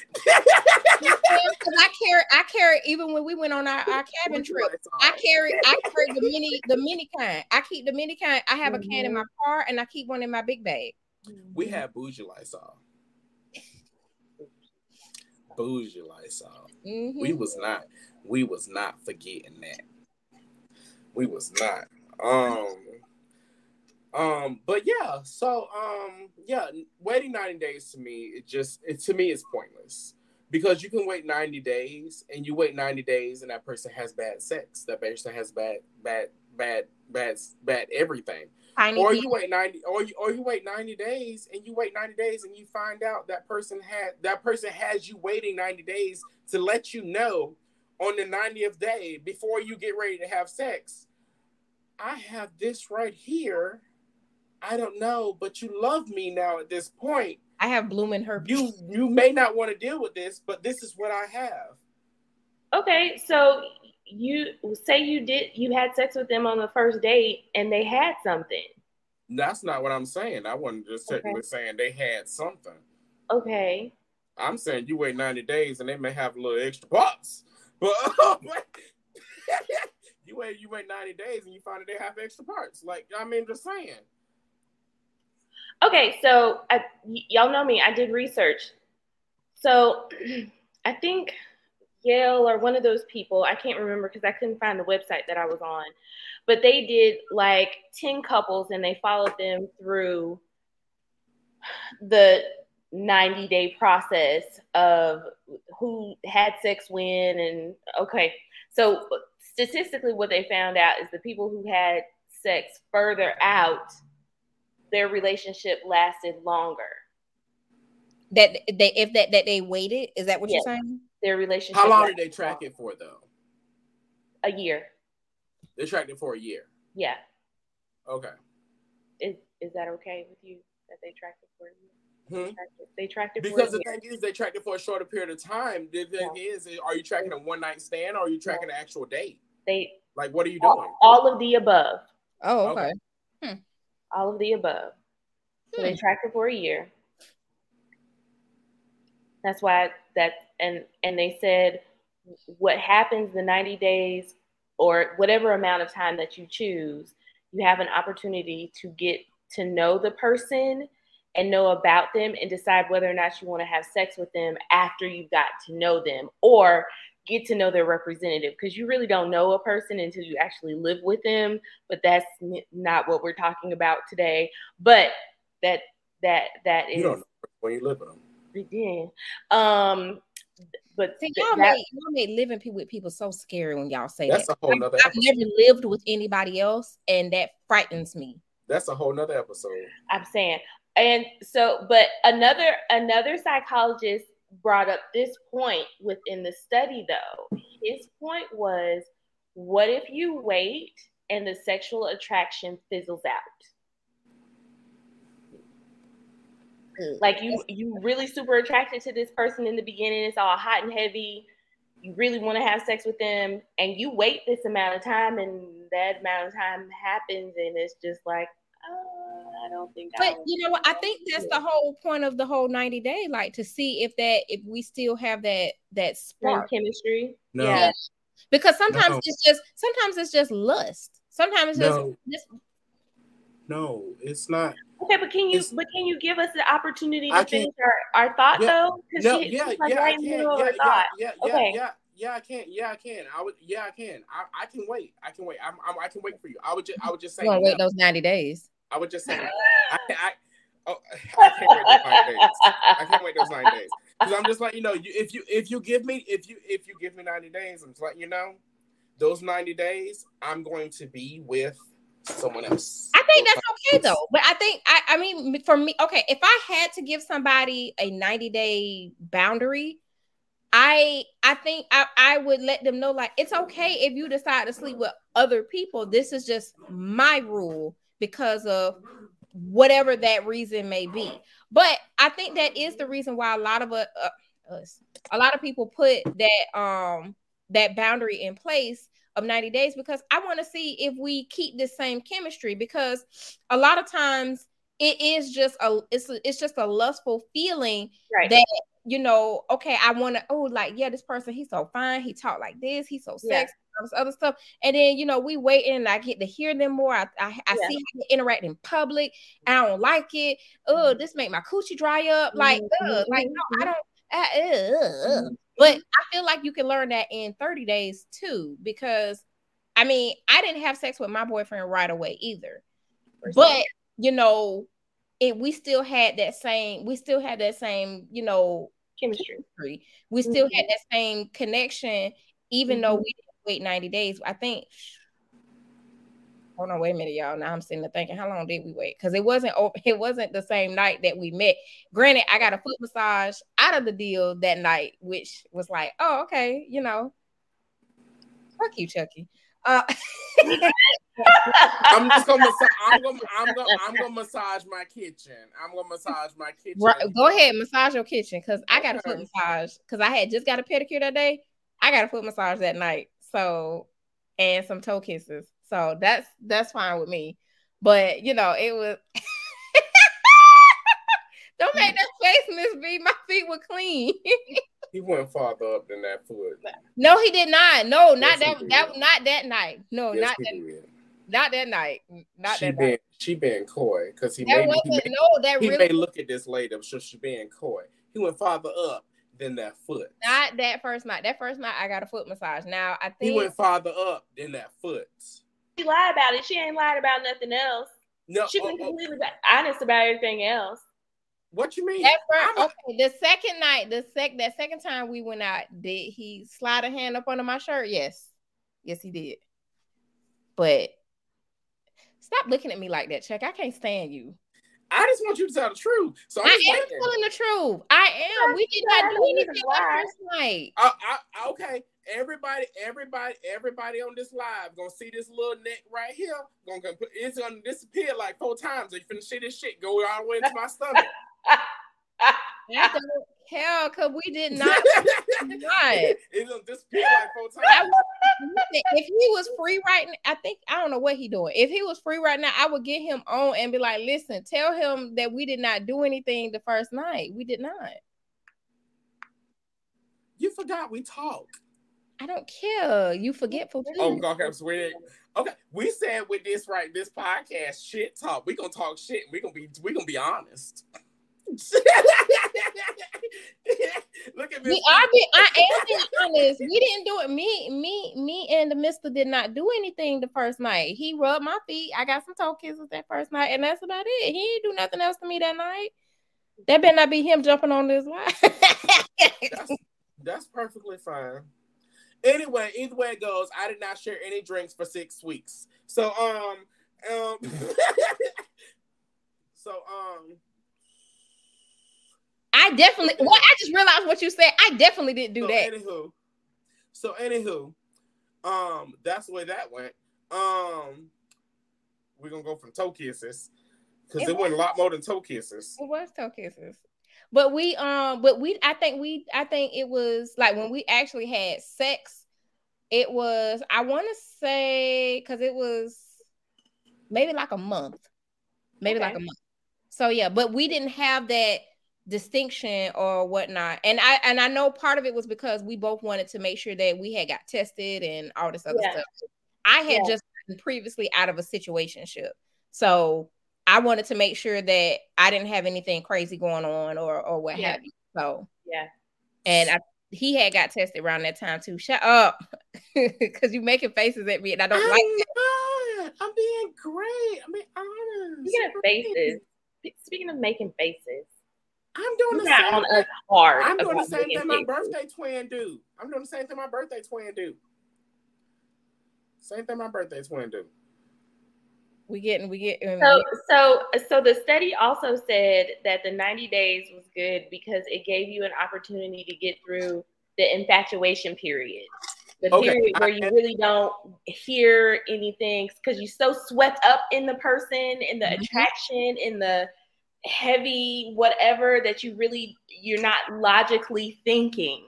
Because I carry, I carry even when we went on our, our cabin trip. I carry, I carry the mini, the mini kind. I keep the mini kind. I have a can in my car, and I keep one in my big bag. We have bougie Lysol. Bougie Lysol. Mhm. We was not. We was not forgetting that. We was not. Um. Um. But yeah. So um. Yeah. Waiting ninety days to me, it just it to me is pointless because you can wait ninety days and you wait ninety days and that person has bad sex. That person has bad bad bad bad bad everything. Tiny or you wait 90 or you or you wait 90 days and you wait 90 days and you find out that person had that person has you waiting 90 days to let you know on the 90th day before you get ready to have sex i have this right here i don't know but you love me now at this point I have blooming herpes. you you may not want to deal with this but this is what i have Okay, so you say you did you had sex with them on the first date and they had something. that's not what i'm saying i wasn't just Okay. saying they had something Okay. I'm saying you wait 90 days and they may have a little extra parts. Oh but you wait you wait 90 days and you find that they have extra parts. Like I mean just saying. Okay, so I, y- y'all know me. I did research. So I think Yale or one of those people, I can't remember because I couldn't find the website that I was on, but they did like 10 couples and they followed them through the 90 day process of who had sex when. And okay, so statistically, what they found out is the people who had sex further out their relationship lasted longer. that they if that that they waited. Is that what Yes. you're saying? Their relationship. How long did they track it for though? A year. They tracked it for a year. Yeah. Okay. Is is that okay with you that they tracked it for a year? Hmm? They tracked it Because for the thing is, they tracked it for a shorter period of time. The thing is, are you tracking a one night stand or are you tracking an actual date? They Like, what are you doing? all, all of the above. Oh, Okay. okay. All of the above. So they Hmm. tracked it for a year. That's why that and and they said what happens the 90 days or whatever amount of time that you choose, you have an opportunity to get to know the person and know about them and decide whether or not you want to have sex with them after you've got to know them or get to know their representative because you really don't know a person until you actually live with them but that's n- not what we're talking about today but that that that is You don't know when you live with them. yeah. Um, but See, y'all that- made, y'all made living pe- with people so scary when y'all say That's that. a whole nother I've never lived with anybody else, and that frightens me. That's a whole nother episode. I'm saying, and so, but another another psychologist brought up this point within the study, though. His point was, what if you wait and the sexual attraction fizzles out? Like you, you really super attracted to this person in the beginning. It's all hot and heavy. You really want to have sex with them, and you wait this amount of time, and that amount of time happens, and it's just like, uh, I don't think. I But you know what? I think that's the whole point of the whole 90 day, like to see if that if we still have that that Same spark. chemistry. No. Yeah. Because sometimes No. it's just sometimes it's just lust. Sometimes it's just, No. just No, it's not. Okay, but can you but can you give us the opportunity to finish our, our thought Yeah. though? Because No, she, yeah, she's like yeah, I right in the can. middle of Yeah, her yeah, thought. yeah, yeah, Okay. yeah, yeah, I can. Yeah, I can. I would. Yeah, I can. I, I can wait. I can wait. I'm, I'm, I can wait for you. I would just, I would just say. you want to wait those 90 days. I would just say. I, I, oh, I can't wait those nine days. I can't wait those nine days. Because I'm just like you know, you, if you if you give me if you if you give me 90 days, I'm just letting you know, those 90 days, I'm going to be with someone else. I think that's okay though. But I think I I mean for me, okay, if I had to give somebody a 90 day boundary, I I think I, I would let them know like it's okay if you decide to sleep with other people. This is just my rule because of whatever that reason may be. But I think that is the reason why a lot of uh, uh, us, a lot of people put that um that boundary in place of 90 days because I want to see if we keep the same chemistry because a lot of times it is just a it's a, it's just a lustful feeling Right. that you know okay I want to oh like yeah this person he's so fine he talk like this he's so Yeah. sexy all this other stuff and then you know we wait and I get to hear them more I I, I Yeah. see how they interact in public I don't like it oh this make my coochie dry up like Mhm, ugh, like no I don't uh. But I feel like you can learn that in 30 days too, because I mean, I didn't have sex with my boyfriend right away either. But you know, it we still had that same, we still had that same, you know, chemistry. chemistry. We still Mhm. had that same connection, even though we wait 90 days. I think hold on, wait a minute, y'all. Now I'm sitting there thinking, how long did we wait? Because it wasn't over, it wasn't the same night that we met. Granted, I got a foot massage out of the deal that night, which was like, oh, okay, you know. Fuck you, Chucky. Uh I'm just gonna massage. I'm gonna. I'm gonna. I'm gonna massage my kitchen. I'm gonna massage my kitchen. right, go ahead, massage your kitchen because I got a foot massage because I had just got a pedicure that day. I got a foot massage that night. So and some toe kisses. So that's that's fine with me. But you know, it was don't make that face, Miss V. My feet were clean. He went farther up than that foot. no, he did not. No, not Yes, he that that not that night. No, yes, not that did. not that night. Not she that been night. she been coy because he That made he, no, that he really may look at this later, so she being coy. He went farther up than that foot. not that first night. That first night I got a foot massage. Now I think He went farther up than that foot. She lied about it. She ain't lied about nothing else. No, She oh, been oh, completely honest about everything else. what you mean? That first, okay, the second night, the sec that second time we went out, did he slide a hand up under my shirt? Yes. Yes, he did. But stop looking at me like that, Chuck. I can't stand you. I just want you to tell the truth. So I'm I am telling the truth. I am. We did not do anything even that lie. first night. I, I, okay, everybody, everybody, everybody on this live gonna see this little neck right here. Gonna, gonna put, it's gonna disappear like four times. You finna see this shit go all the way into my stomach. Don't care because we did not. not. it's gonna disappear like four times. if he was free right now, I think I don't know what he doing. If he was free right now, I would get him on and be like, "Listen, tell him that we did not do anything the first night. We did not." You forgot we talked. I don't care. You forgetful oh, too. Oh, okay, so we okay. We said with this right, this podcast, shit talk. We gonna talk shit. We gonna be we gonna be honest. Look at me. We are be, I am being honest. We didn't do it. Me, me, me, and the Mister did not do anything the first night. He rubbed my feet. I got some toe kisses that first night, and that's about it. He didn't do nothing else to me that night. That better not be him jumping on this line. that's, that's perfectly fine. Anyway, either way it goes, I did not share any drinks for six weeks. So um um so um I definitely well, I just realized what you said. I definitely didn't do so that. Anywho, so anywho, um, that's the way that went. Um, we're gonna go from toe kisses because it, it went a lot more than toe kisses. It was toe kisses. But we um but we I think we I think it was like when we actually had sex, it was I want to say because it was maybe like a month. Maybe okay. like a month. So yeah, but we didn't have that distinction or whatnot. And I and I know part of it was because we both wanted to make sure that we had got tested and all this other yeah. stuff. I had yeah. just previously out of a situationship. So I wanted to make sure that I didn't have anything crazy going on or or what yeah. have you. So yeah. And I he had got tested around that time too. Shut up. Cause you're making faces at me and I don't I'm like it. I'm being great. I'm being honest. Speaking of faces, speaking of making faces, I'm doing the same on us hard. I'm doing the same thing my birthday twin do. I'm doing the same thing my birthday twin do. Same thing my birthday twin do we getting we get so so so the study also said that the 90 days was good because it gave you an opportunity to get through the infatuation period the okay. period where you really don't hear anything because you're so swept up in the person in the mm-hmm. attraction in the heavy whatever that you really you're not logically thinking.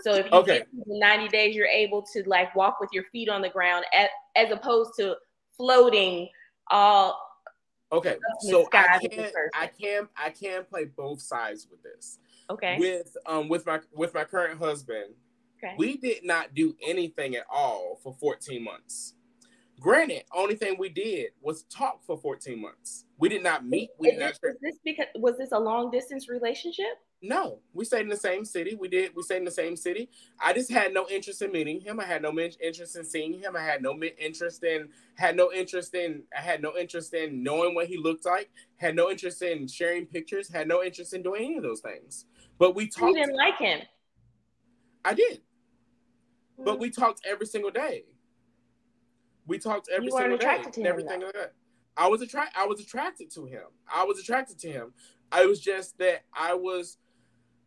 So if you okay. get the 90 days you're able to like walk with your feet on the ground at, as opposed to floating all okay so i can i can i can play both sides with this. Okay. With um with my with my current husband okay. we did not do anything at all for 14 months. Granted only thing we did was talk for 14 months we did not meet we did not was this because was this a long distance relationship no, we stayed in the same city. We did. We stayed in the same city. I just had no interest in meeting him. I had no interest in seeing him. I had no interest in had no interest in I had no interest in knowing what he looked like. Had no interest in sharing pictures. Had no interest in doing any of those things. But we talked. You didn't like him. I did. Mm-hmm. But we talked every single day. We talked every you single day. To him, everything like that. I was attracted. I was attracted to him. I was attracted to him. I was just that I was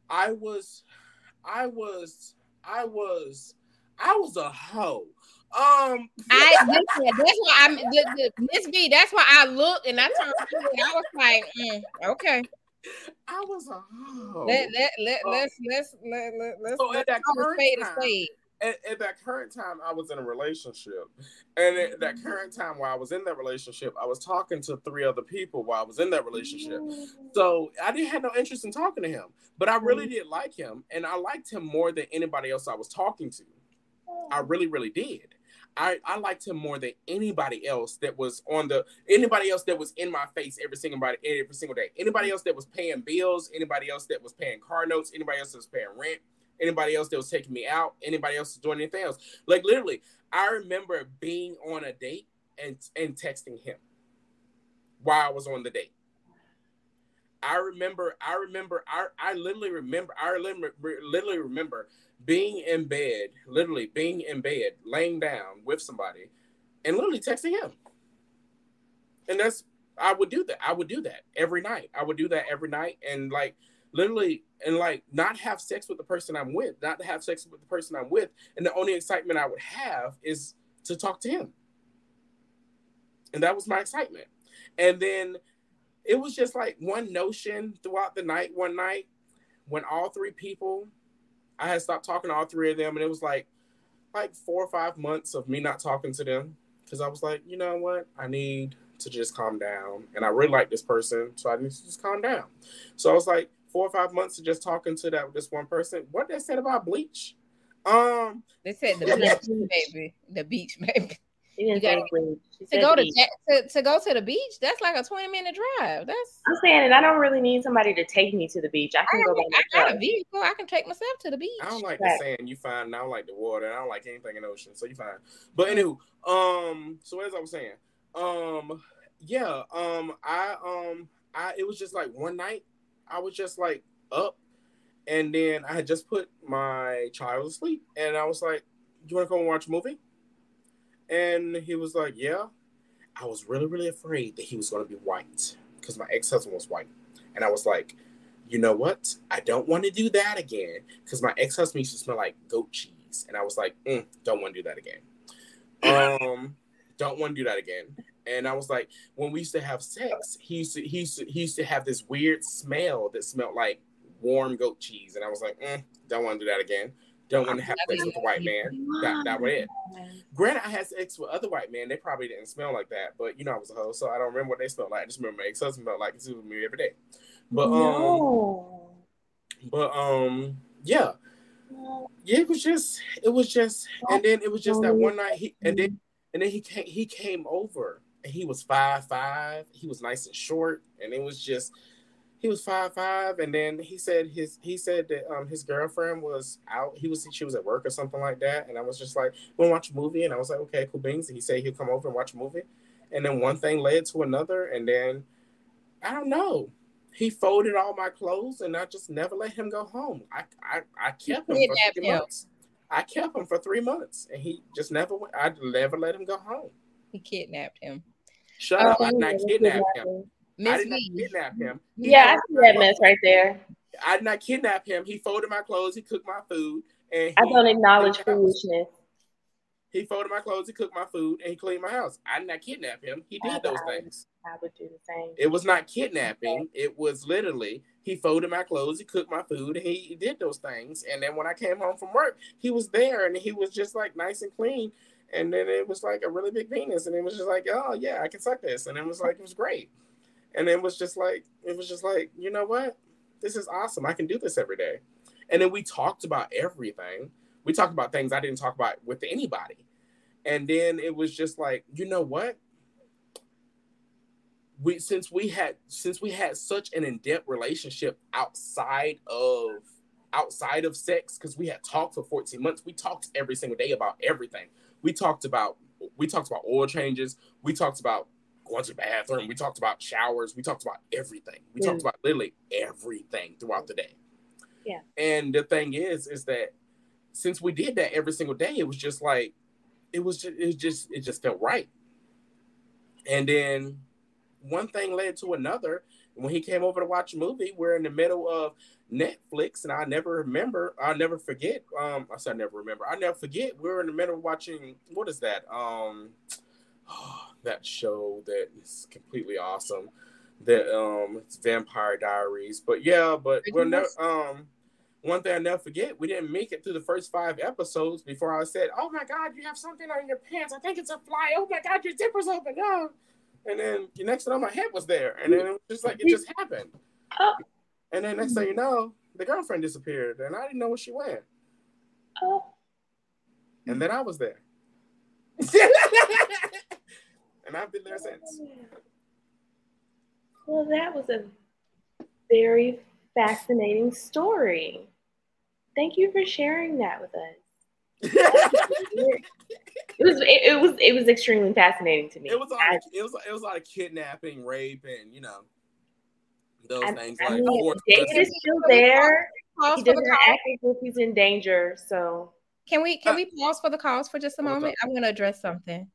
I was, I was, I was, I was a hoe. Um, I that's why I'm the, the, Miss V. That's why I looked and I turned. I was like, mm, okay. I was a hoe. Let let let um, let's let's let, let let's so let's at that current time, at, at, that current time I was in a relationship, and at that mm-hmm. current time while I was in that relationship, I was talking to three other people while I was in that relationship. Mm-hmm. So I didn't have no interest in talking to him, but I really mm-hmm. did like him, and I liked him more than anybody else I was talking to. I oh. really, really did. I, I liked him more than anybody else that was on the anybody else that was in my face every single body every single day. Anybody else that was paying bills, anybody else that was paying car notes, anybody else that was paying rent anybody else that was taking me out, anybody else doing anything else. Like literally, I remember being on a date and and texting him while I was on the date. I remember, I remember, I, I literally remember, I literally remember being in bed, literally being in bed, laying down with somebody, and literally texting him. And that's I would do that. I would do that every night. I would do that every night, and like literally and like not have sex with the person I'm with, not to have sex with the person I'm with, and the only excitement I would have is to talk to him. And that was my excitement. And then it was just like one notion throughout the night, one night, when all three people, I had stopped talking to all three of them, and it was like like four or five months of me not talking to them because I was like, you know what, I need to just calm down, and I really like this person, so I need to just calm down. So I was like four or five months of just talking to that this one person. What they said about bleach? Um, they said the beach, baby, the beach, baby. You gotta, to go to, to, to go to the beach, that's like a 20 minute drive. That's I'm saying it. I don't really need somebody to take me to the beach. I can I go by myself. I got a vehicle. I can take myself to the beach. I don't like right. the sand. You fine. I don't like the water. I don't like anything in the ocean. So you fine. But anywho, um, so as I was saying, um, yeah, um, I um, I it was just like one night, I was just like up, and then I had just put my child to sleep, and I was like, "Do "You want to come and watch a movie?" And he was like, Yeah. I was really, really afraid that he was going to be white because my ex husband was white. And I was like, You know what? I don't want to do that again because my ex husband used to smell like goat cheese. And I was like, mm, Don't want to do that again. Um, don't want to do that again. And I was like, when we used to have sex, he used to, he used to, he used to have this weird smell that smelled like warm goat cheese. And I was like, mm, don't want to do that again. Don't want to have sex with a white man. That that was it. Granted, I had sex with other white men. They probably didn't smell like that, but you know I was a hoe, so I don't remember what they smelled like. I just remember my ex-husband smelled like he was with me every day. But um, but um, yeah, yeah. It was just, it was just, and then it was just that one night. He and then and then he came, he came over, he was five five. He was nice and short, and it was just he was five five, and then he said his he said that um his girlfriend was out. He was she was at work or something like that, and I was just like, "We'll watch a movie," and I was like, "Okay, cool beans." And he said he'll come over and watch a movie, and then one thing led to another, and then I don't know. He folded all my clothes, and I just never let him go home. I I, I kept him for three months. I kept him for three months, and he just never went. I never let him go home. He kidnapped him. Shut oh, up! I did not kidnapped him. Miss I did not kidnap him. He yeah, I see that mess right there. I did not kidnap him. He folded my clothes. He cooked my food. And I don't acknowledge foolishness. He folded my clothes. He cooked my food, and he cleaned my house. I did not kidnap him. He did those things. I would do the same. It was not kidnapping. It was literally he folded my clothes, he cooked my food, and he did those things. And then when I came home from work, he was there, and he was just like nice and clean. And then it was like a really big penis, and it was just like, oh yeah, I can suck this, and it was like it was great. And it was just like, it was just like, you know what? This is awesome. I can do this every day. And then we talked about everything. We talked about things I didn't talk about with anybody. And then it was just like, you know what? We since we had since we had such an in-depth relationship outside of outside of sex, because we had talked for 14 months, we talked every single day about everything. We talked about we talked about oil changes, we talked about going to the bathroom. We talked about showers. We talked about everything. We yeah. talked about literally everything throughout the day. Yeah. And the thing is, is that since we did that every single day, it was just like, it was just, it just, it just felt right. And then one thing led to another. When he came over to watch a movie, we're in the middle of Netflix, and I never remember, I never forget. Um, I said I never remember. I never forget. We are in the middle of watching. What is that? Um, that show that is completely awesome. That um, it's Vampire Diaries. But yeah, but we'll never um. One thing I never forget, we didn't make it through the first five episodes before I said, "Oh my God, you have something on your pants! I think it's a fly! Oh my God, your zipper's open!" Oh. And then the next thing my head was there, and then it was just like it just happened. Oh. And then next thing you know, the girlfriend disappeared, and I didn't know where she went. Oh. And then I was there. and I've been there since. Well, that was a very fascinating story. Thank you for sharing that with us. It was it, it, was it was extremely fascinating to me. It was all, I, it was it was a lot of kidnapping, rape, and you know those I, things. I like mean, David is still there. He doesn't act as if he's in danger. So can we can uh, we pause for the calls for just a moment? I'm going to address something.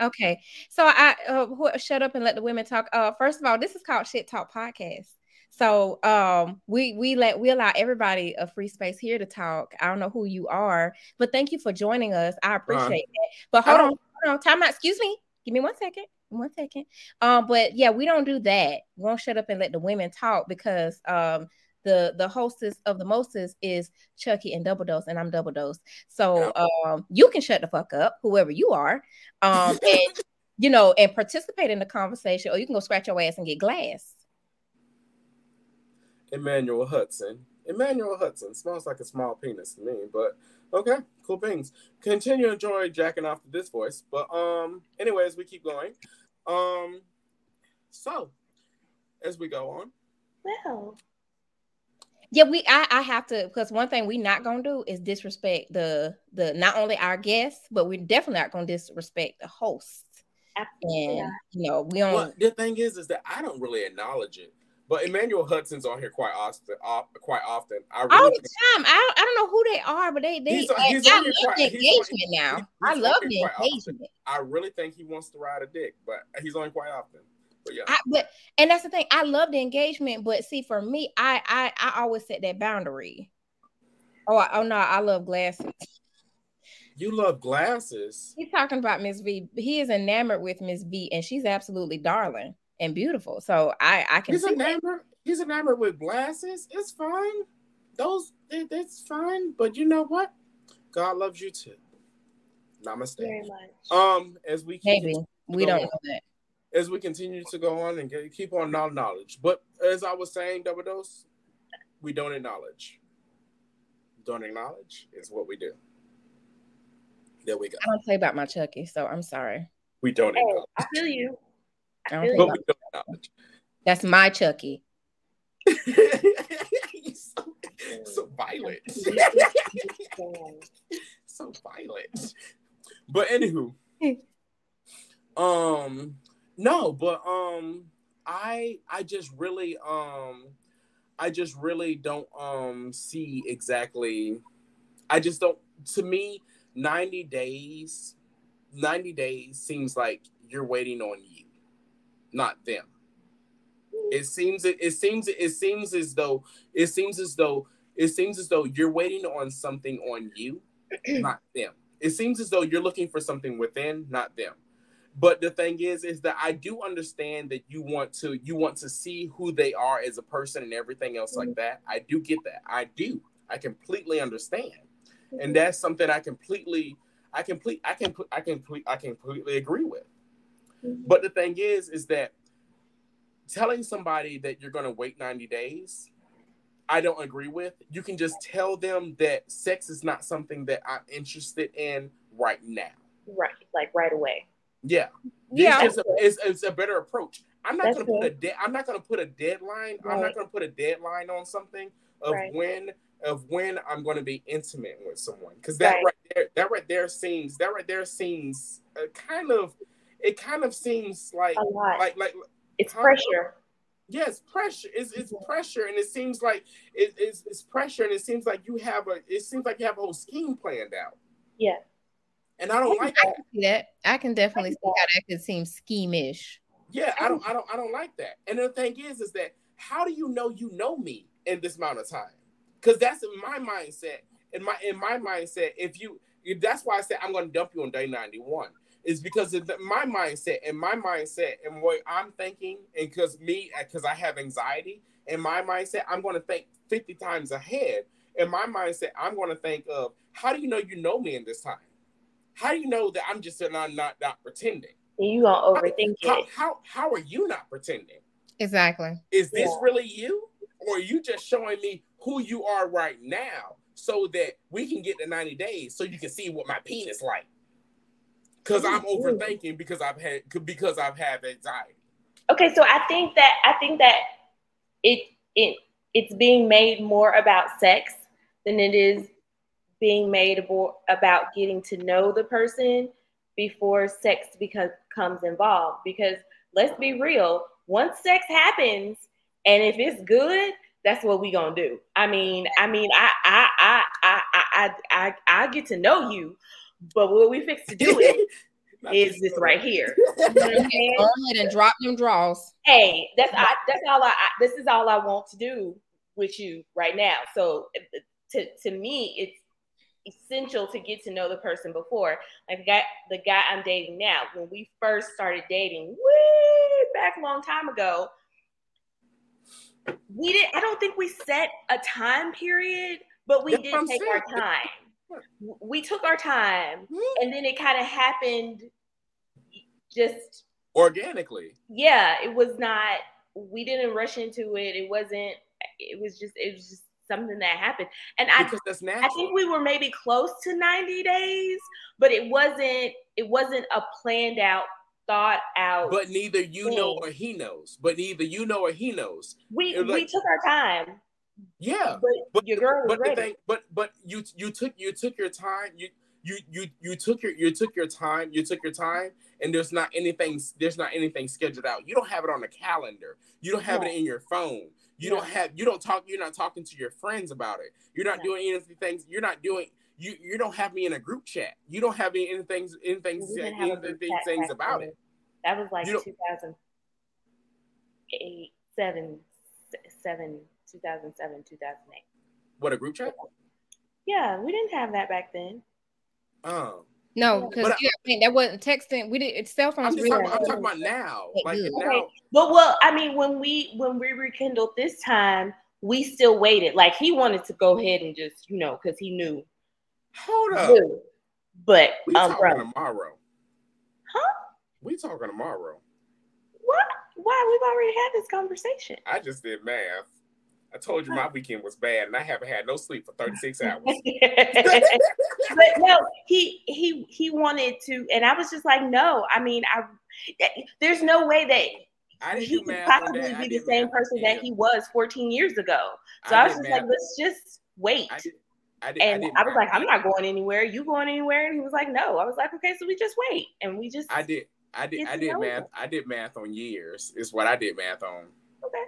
Okay, so I uh, shut up and let the women talk. Uh, first of all, this is called Shit Talk Podcast. So um we we let we allow everybody a free space here to talk. I don't know who you are, but thank you for joining us. I appreciate uh, that. But hold on, hold on, time out. Excuse me. Give me one second. One second. Um, but yeah, we don't do that. We won't shut up and let the women talk because um the the hostess of the mostest is Chucky and Double Dose, and I'm Double Dose. So um, you can shut the fuck up, whoever you are, um, and you know, and participate in the conversation, or you can go scratch your ass and get glass. Emmanuel Hudson. Emmanuel Hudson smells like a small penis to me, but okay, cool things. Continue to enjoy jacking off to this voice, but um, anyways, we keep going. Um, so as we go on. Well, yeah, we I, I have to because one thing we're not gonna do is disrespect the the not only our guests, but we're definitely not gonna disrespect the host. Absolutely. And you know, we don't well, the thing is is that I don't really acknowledge it. But Emmanuel Hudson's on here quite often. quite often. I really All the time. I don't, I don't know who they are, but they they. He's, he's I, love quite, the engagement now. He's, I love the engagement. I really think he wants to ride a dick, but he's on quite often. But yeah. I, but and that's the thing. I love the engagement, but see, for me, I I I always set that boundary. Oh, I, oh no, I love glasses. You love glasses. He's talking about Miss V. He is enamored with Miss V, and she's absolutely darling and beautiful. So I I can. He's enamored. That. He's enamored with glasses. It's fine. Those it, it's fine. But you know what? God loves you too. Namaste. Very much. Um, as we maybe we don't on, know that as we continue to go on and get, keep on knowledge. But as I was saying, double dose, we don't acknowledge. Don't acknowledge is what we do. There we go. I don't say about my Chucky, so I'm sorry. We don't hey, acknowledge. I feel you. I, I don't but we don't acknowledge. That's my Chucky. so, so violent. so violent. But anywho, um, no, but um I I just really um I just really don't um see exactly I just don't to me 90 days 90 days seems like you're waiting on you not them. It seems it, it seems it seems as though it seems as though it seems as though you're waiting on something on you not them. It seems as though you're looking for something within not them. But the thing is is that i do understand that you want to you want to see who they are as a person and everything else like mm-hmm. that. I do get that. I do. I completely understand. And mm-hmm. that's something i completely i complete i can put i can put i can completely agree with but the thing is is that telling somebody that you're going to wait 90 days i don't agree with you can just tell them that sex is not something that i'm interested in right now right like right away yeah. Yeah. It's, a, it's, it's, a better approach. I'm not gonna put a de- I'm not gonna put a deadline. Right. I'm not gonna put a deadline on something of right. when of when I'm gonna be intimate with someone. Because that right. right. there, that right there seems that right there seems uh, kind of it kind of seems like like like it's pressure. Yes, pressure. It's, it's pressure, and it seems like it, it's, it's pressure, and it seems like you have a. It seems like you have a whole scheme planned out. Yeah and I don't I like that. see that. I can definitely see how that could seem schemish. Yeah, I don't, I don't, I don't like that. And the thing is, is that how do you know you know me in this amount of time? Because that's in my mindset. In my in my mindset, if you, that's why I said I'm going to dump you on day 91. Is because of the, my mindset and my mindset and what I'm thinking, and because me, uh, because I have anxiety, in my mindset, I'm going to think 50 times ahead. In my mindset, I'm going to think of how do you know you know me in this time? How do you know that I'm just not not not pretending? You gonna overthink how, it? How, how how are you not pretending? Exactly. Is this yeah. really you, or are you just showing me who you are right now, so that we can get to 90 days, so you can see what my penis like? Because I'm mm-hmm. overthinking because I've had because I've had anxiety. Okay, so I think that I think that it it it's being made more about sex than it is being made about getting to know the person before sex becomes involved. Because let's be real, once sex happens, and if it's good, that's what we gonna do. I mean, I mean, I I I I I I, I get to know you, but what we fix to do is is this right here. You know what I'm saying? Go ahead and drop them draws. hey, that's I, that's all I, I. This is all I want to do with you right now. So to to me, it's essential to get to know the person before. Like the guy, the guy I'm dating now. When we first started dating, way back a long time ago, we did. I don't think we set a time period, but we That's did what I'm take our time. We took our time, and then it kind of happened. Just Organically. yeah, it was not. We didn't rush into it. It wasn't. It was just. It was just something that happened, and I. Because that's I think we were maybe close to ninety days, but it wasn't. It wasn't a planned out, thought out. but neither you know or he knows. But neither you know or he knows. we it was we took our time. Yeah. But, But your girl but ready. but but you you took you took your time. You you you you took your you took your time. You took your time, and there's not anything there's not anything scheduled out. You don't have it on the calendar. You don't have No. it in your phone. You No. don't have you don't talk. You're not talking to your friends about it. You're not No. doing anything. You're not doing. You you don't have me in a group chat. You don't have any anything anything We didn't have anything things about then. it. That was like You 2008, 7, 7, 2007, 2008. What a group chat? Yeah, we didn't have that back then. Oh. No, because But I- I think that wasn't texting. We did cell I'm phones. just really talking, I'm talking about now. It Like good. now, But well, I mean, when we when we rekindled this time, we still waited. Like he wanted to go ahead and just, you know, because he knew. hold up. knew. But We um, talking bro, tomorrow. Huh? We talking tomorrow. what? Why? We've already had this conversation. I just did math. I told you my weekend was bad, and I haven't had no sleep for 36 hours. but no, he he he wanted to, and I was just like, no. I mean, I there's no way that I he could possibly be the same person on that he was 14 years ago. So I, was just like, let's just wait. I did. I did. and I, was like, I'm not going anywhere. You going anywhere? And he was like, no. I was like, okay, so we just wait, and we just I did. I did. I did math. him. I did math on years. Is what I did math on. okay.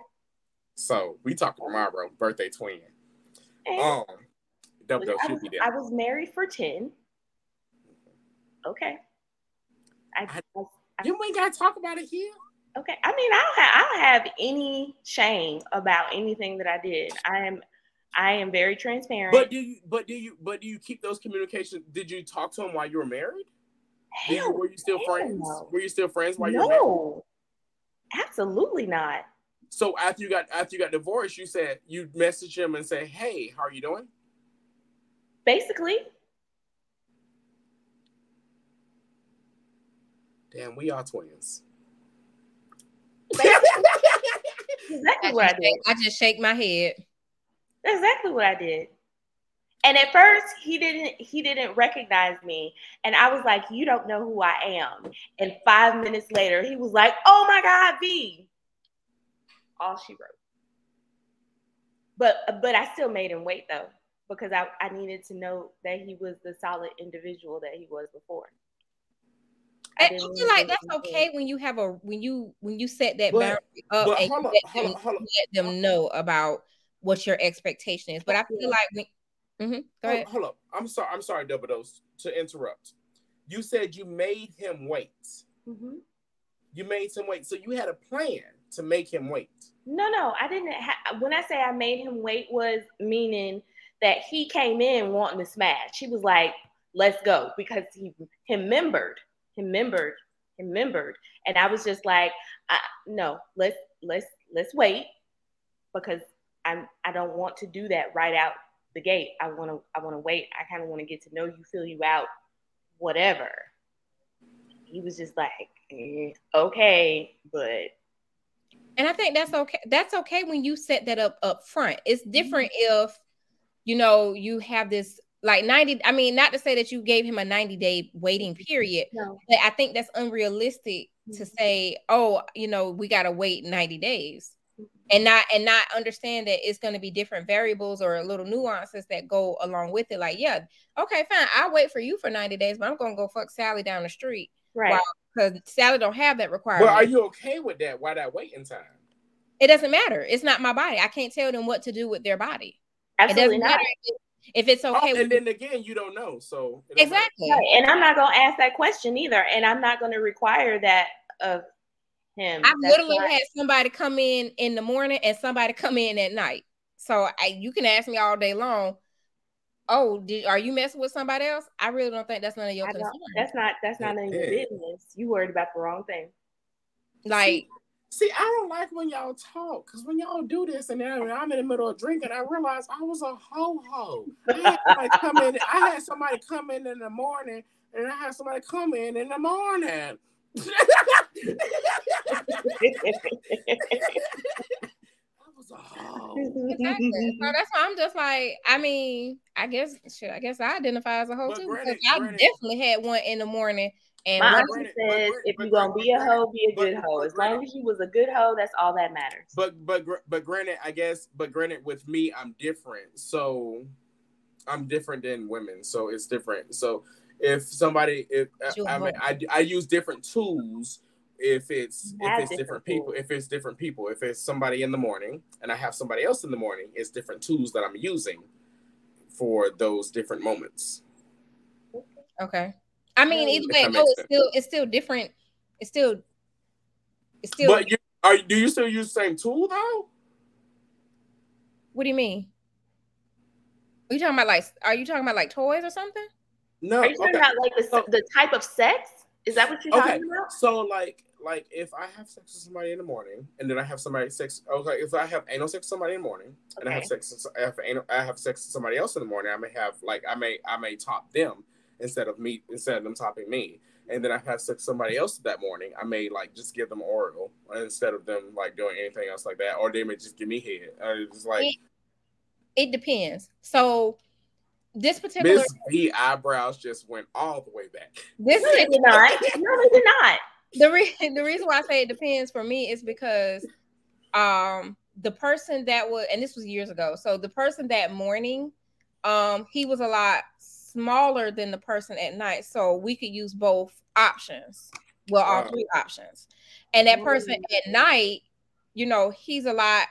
So we talk tomorrow. Birthday twin. And Um, double look, dose I, was, be I was married for 10. Okay. I, I- I- You ain't gotta talk about it here. okay. I mean, I don't have I don't have any shame about anything that I did. I am I am very transparent. But do you? But do you? But do you keep those communications? Did you talk to him while you were married? Did you, Hell, were you still friends? no. Were you still friends while you were married? no, absolutely not. So after you got after you got divorced, you said you messaged him and say, "Hey, how are you doing?" Basically, Damn, we are twins. exactly I what I just, did. shake, I just shake my head. That's exactly what I did. And at first he didn't he didn't recognize me. And I was like, you don't know who I am. And five minutes later, he was like, Oh my God, V. All she wrote. But but I still made him wait though, because I, I needed to know that he was the solid individual that he was before. I I, I feel like that's okay when you have a when you when you set that But- boundary up and you let, hold them, up, hold up. let them know about what your expectation is. But I feel like when Mhm, go Hold, ahead. hold up. I'm sorry. I'm sorry, Double Dose, to interrupt. You said you made him wait. Mhm. You made him wait. So you had a plan to make him wait. No, no, I didn't. Ha- when I say I made him wait, was meaning that he came in wanting to smash. He was like, "Let's go," because he he remembered, he remembered, he remembered, and I was just like, I, "No, let's let's let's wait," because I'm I don't want to do that right out the gate. I want to I want to wait. I kind of want to get to know you, feel you out, whatever. He was just like, eh, "Okay, but." And I think that's okay. That's okay when you set that up up front. It's mm-hmm. different if you know you have this like 90 I mean not to say that you gave him a 90 day waiting period, No. but I think that's unrealistic to mm-hmm. say, "Oh, you know, we got to wait 90 days." Mm-hmm. And not and not understand that it's going to be different variables or little nuances that go along with it. Like, yeah, okay, fine. I'll wait for you for 90 days, but I'm going to go fuck Sally down the street Right. Because Sally don't have that requirement. But are you okay with that? Why that waiting time? It doesn't matter. It's not my body. I can't tell them what to do with their body. It Absolutely doesn't not. matter. If, If it's okay, Oh, and then again, you don't know. So don't exactly. Right, And I'm not gonna ask that question either, and I'm not gonna require that of him. I've literally not- had somebody come in in the morning and somebody come in at night. So I, you can ask me all day long. Oh, did, are you messing with somebody else? I really don't think that's none of your I don't- concern. that's not that's not in your business. You worried about the wrong thing. Like, See, I don't like when y'all talk because when y'all do this and then I'm in the middle of drinking, I realized I was a ho ho. I had come in. I had somebody come in in the morning, and I had somebody come in in the morning. I was a oh. hoe. exactly. so that's why I'm just like, I mean, I guess, shit, I guess I identify as a hoe But too granted- because I granted- definitely had one in the morning. And My auntie granted- says, granted- if you're gonna be a granted- hoe, be a but- good hoe. but As long as you was a good hoe, that's all that matters. But but but granted, I guess. But granted, with me, I'm different. So I'm different than women. So it's different. So if somebody, if I, I, mean, I I use different tools. If it's if it's different, different people, if it's different people, if it's somebody in the morning and I have somebody else in the morning, it's different tools that I'm using for those different moments. okay. I mean, either way, that no, it's sense. still, it's still different. It's still, it's still. But you are do you still use the same tool though? what do you mean? Are you talking about like? Are you talking about like toys or something? No. Are you talking okay. about like the the type of sex? Is that what you're Okay, talking about? so like like if I have sex with somebody in the morning and then I have somebody sex okay, if I have anal sex with somebody in the morning and I have Okay. sex I have anal, I have sex with somebody else in the morning, I may have like I may I may top them instead of me instead of them topping me. And then I have sex with somebody else that morning, I may like just give them oral instead of them like doing anything else like that, or they may just give me head. Uh, it's like It- It depends. So this particular, Miss V eyebrows just went all the way back. this did not. No, they did not. The re- the reason why I say it depends for me is because um the person that was and this was years ago. So the person that morning, um, he was a lot smaller than the person at night. So we could use both options. Well, all Wow. three options. And that person at night, you know, he's a lot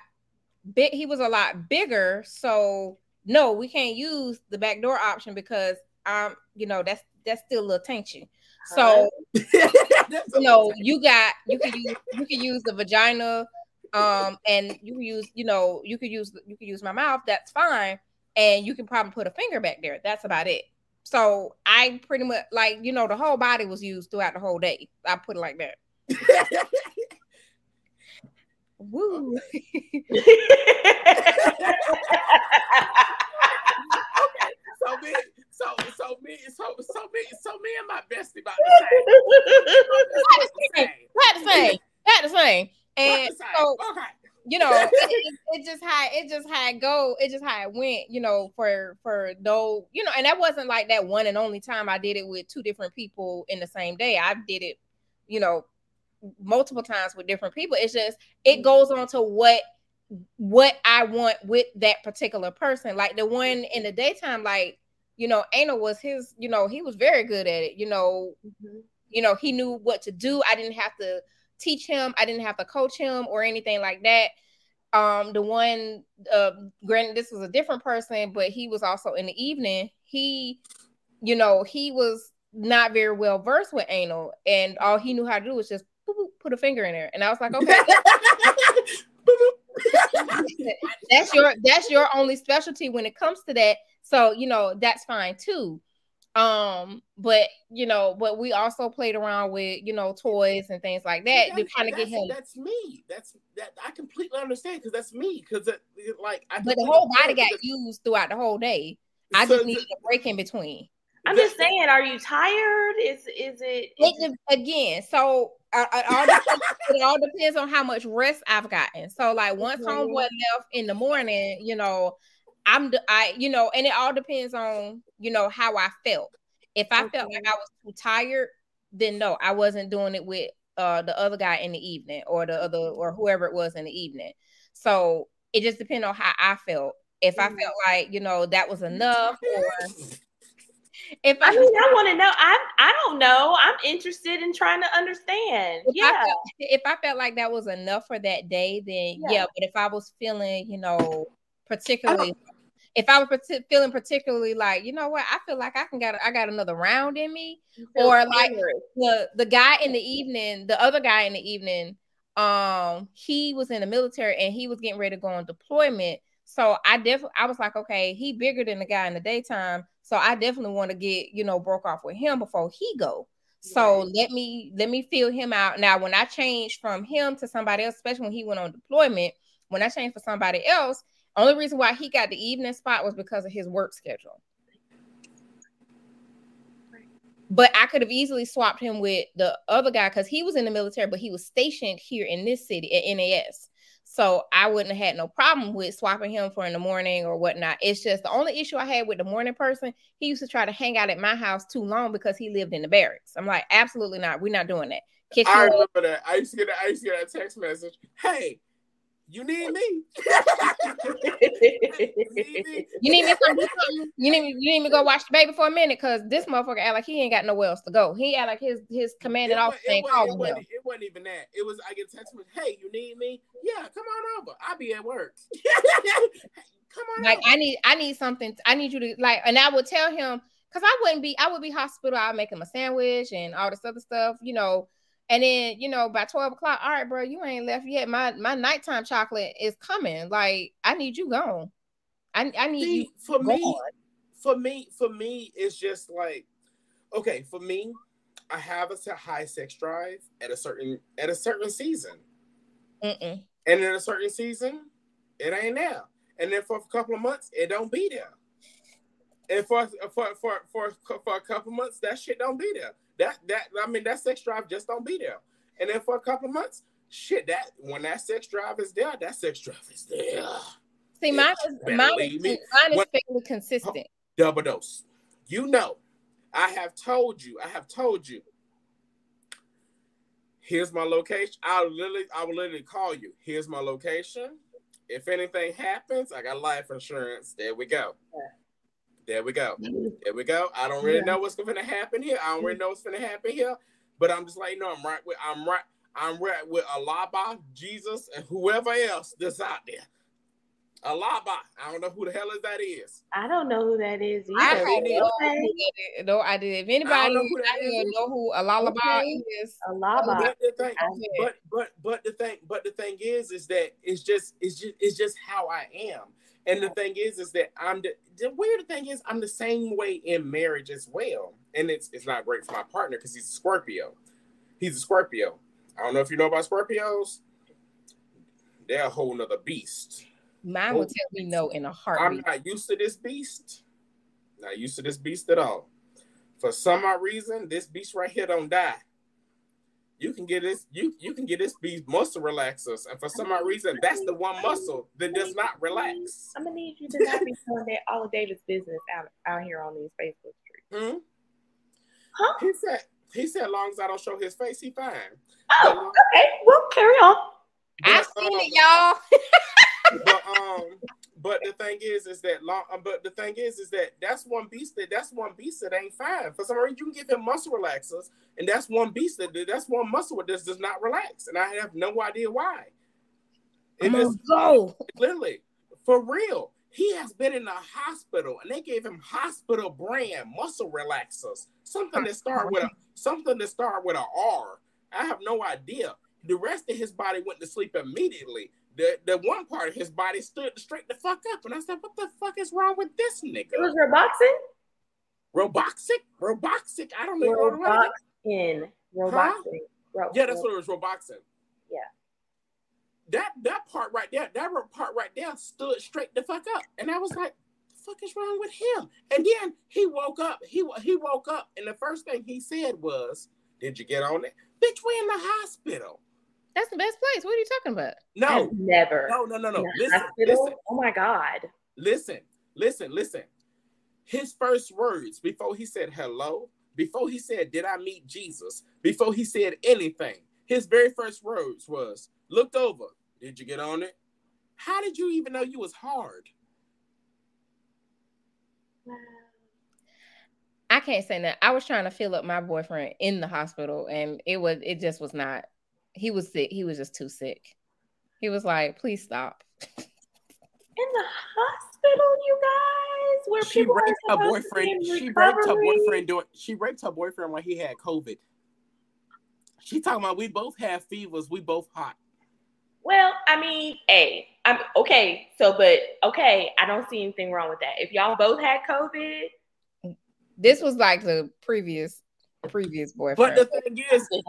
big he was a lot bigger. So no, we can't use the back door option because um, you know, that's that's still a little tainty. So That's you know, you got you can use you can use the vagina, um, and you can use you know you could use you could use my mouth. That's fine, and you can probably put a finger back there. That's about it. So I pretty much like you know the whole body was used throughout the whole day. I put it like that. Woo. so me, so so me, so so me, so me and my bestie about the same. Not the same. Not the same. And the same. so okay. you know, it, it, it just how it just how it go, it just how it went, you know, for for though, you know, and that wasn't like that one and only time I did it with two different people in the same day. I did it, you know, multiple times with different people. It's just it goes on to what what I want with that particular person. Like the one in the daytime, like, you know, Anal was his, you know, he was very good at it, you know, you know, he knew what to do. I didn't have to teach him, I didn't have to coach him or anything like that. Um, the one, uh, granted, this was a different person, but he was also in the evening. He, you know, he was not very well versed with anal, and all he knew how to do was just boop, boop, put a finger in there. And I was like, okay, that's your that's your only specialty when it comes to that. So you know that's fine too. Um, but you know, but we also played around with you know toys and things like that to That's- kind of get him. That's me. That's that. I completely understand because that's me. Because like, I But the whole body got because- used throughout the whole day. I so- just needed a break in between. I'm just saying, are you tired? Is is it? It is de- again, so uh, it, all depends, it all depends on how much rest I've gotten. So like once Mhm. homeboy left in the morning, you know, I'm I you know, and it all depends on you know how I felt. If I felt like. I was too tired, then no, I wasn't doing it with uh the other guy in the evening or the other or whoever it was in the evening. So it just depended on how I felt. If I felt like you know that was enough, or if I, I mean, I want to know. I I don't know. I'm interested in trying to understand. if I Yeah. felt, if I felt like that was enough for that day, then Yeah. yeah. But if I was feeling, you know, particularly, if I was partic- feeling particularly like, you know what, I feel like I can got I got another round in me, or like the the guy in the evening, the other guy in the evening, um, he was in the military and he was getting ready to go on deployment. So I definitely I was like, okay, he bigger than the guy in the daytime. So I definitely want to get, you know, broke off with him before he go. So right. let me let me feel him out. Now, when I changed from him to somebody else, especially when he went on deployment, when I changed for somebody else, only reason why he got the evening spot was because of his work schedule. But I could have easily swapped him with the other guy because he was in the military, but he was stationed here in this city at NAS. So I wouldn't have had no problem with swapping him for in the morning or whatnot. It's just the only issue I had with the morning person, he used to try to hang out at my house too long because he lived in the barracks. I'm like, absolutely not. We're not doing that. I remember up. that. I used to get I used to get a text message. Hey, you need me. you need me to do something. You need me, you need me to go watch the baby for a minute because this motherfucker act like he ain't got nowhere else to go. He act like his his commanding officer ain't calling it, wasn't, it wasn't even that. It was I get text message, hey, you need me? Yeah, come on over. I'll be at work. come on. Like over. I need I need something. I need you to like, and I would tell him because I wouldn't be. I would be hospital. I'll make him a sandwich and all this other stuff. You know and then, you know, by 12 o'clock, all right, bro, you ain't left yet. My my nighttime chocolate is coming. Like, I need you gone. I, I need See, you for gone. me. For me, for me, it's just like, okay, for me, I have a high sex drive at a certain at a certain season. Mm-mm. And in a certain season, it ain't there. And then for a couple of months, it don't be there. And for for for for, for a couple months, that shit don't be there. That that I mean that sex drive just don't be there. And then for a couple of months, shit, that when that sex drive is there, that sex drive is there. See, mine is mine is, mine is fairly consistent. Double dose. You know, I have told you, I have told you. Here's my location. I'll literally, I will literally call you. Here's my location. If anything happens, I got life insurance. There we go. Yeah. There we go. There we go. I don't really yeah. know what's going to happen here. I don't really know what's going to happen here, but I'm just like, no, I'm right with, I'm right, I'm right with Alaba, Jesus, and whoever else that's out there. Alaba. I don't know who the hell is that is. I don't know who that is either. I no, okay. no idea. If anybody know who, that know who Alaba okay. is, Alaba. But the thing, but but but the thing, but the thing is, is that it's just it's just it's just how I am. And the thing is, is that I'm the, the weird thing is I'm the same way in marriage as well. And it's it's not great for my partner because he's a Scorpio. He's a Scorpio. I don't know if you know about Scorpios. They're a whole nother beast. Mine will oh. tell me no in a heartbeat. I'm not used to this beast. Not used to this beast at all. For some odd reason, this beast right here don't die you can get this you you can get this beast muscle relaxers, and for some odd reason, that's the one muscle that does not relax. I'm gonna need you to not be telling that all of David's business out out here on these Facebook streets. Hmm? Huh? He said he said, as long as I don't show his face, he fine. Oh, but, okay. Well, carry on. I've seen um, it, y'all. but um, but the thing is, is that long. Um, but the thing is, is that that's one beast that that's one beast that ain't fine. For some reason, you can give him muscle relaxers, and that's one beast that that's one muscle that does, does not relax, and I have no idea why. And It is go literally for real. He has been in the hospital, and they gave him hospital brand muscle relaxers, something that start with a something that start with a R. I have no idea. The rest of his body went to sleep immediately the the one part of his body stood straight the fuck up, and I said, "What the fuck is wrong with this nigga?" It was Robaxin. Roboxic, Roboxic. I don't know. Robaxin. Robaxin. Huh? Yeah, that's what it was. Robaxin. Yeah. That that part right there, that part right there, stood straight the fuck up, and I was like, "The fuck is wrong with him?" And then he woke up. He he woke up, and the first thing he said was, "Did you get on it, bitch? We in the hospital." That's the best place. What are you talking about? No, I've never. No, no, no, no. Listen, listen. Oh my god. Listen, listen, listen. His first words before he said hello, before he said, "Did I meet Jesus?" Before he said anything, his very first words was, "Looked over. Did you get on it? How did you even know you was hard?" I can't say that. I was trying to fill up my boyfriend in the hospital, and it was it just was not he was sick. He was just too sick. He was like, please stop. In the hospital, you guys? where She people raped are her supposed to be in boyfriend. She raped her boyfriend doing. She raped her boyfriend when he had COVID. She talking about we both have fevers. We both hot. Well, I mean, hey, I'm okay. So, but okay, I don't see anything wrong with that. If y'all both had COVID, This was like the previous previous boyfriend. But the thing is, it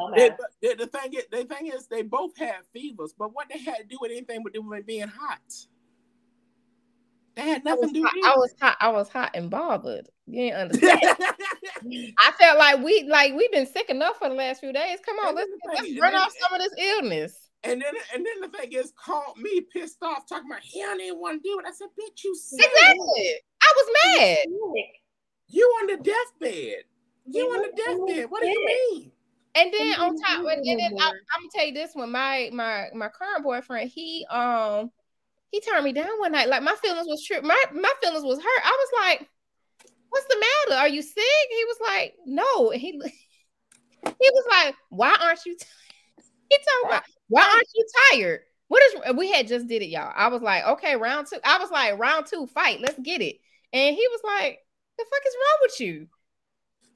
they, the, the thing is, the thing is, they both had fevers. But what they had to do with anything with them being hot? They had I was, nothing to do hot, I was hot. I was hot and bothered. You ain't understand. I felt like we like we've been sick enough for the last few days. Come on, And let's let's thing- run and off then- some of this illness. And then and then the thing is, called me pissed off, talking about he don't even want to do it. I said, bitch, you said it. Exactly. I was mad. You on the deathbed. You on the deathbed. What do you mean? And then on top, and then I, I'm gonna tell you this one. My my my current boyfriend, he um he turned me down one night. Like my feelings was true. My my feelings was hurt. I was like, "What's the matter? Are you sick?" He was like, "No." And he he was like, "Why aren't you?" T-? He told me, "Why aren't you tired?" What is we had just did it, y'all. I was like, "Okay, round two. I was like, "Round two, fight. Let's get it." And he was like, "The fuck is wrong with you?"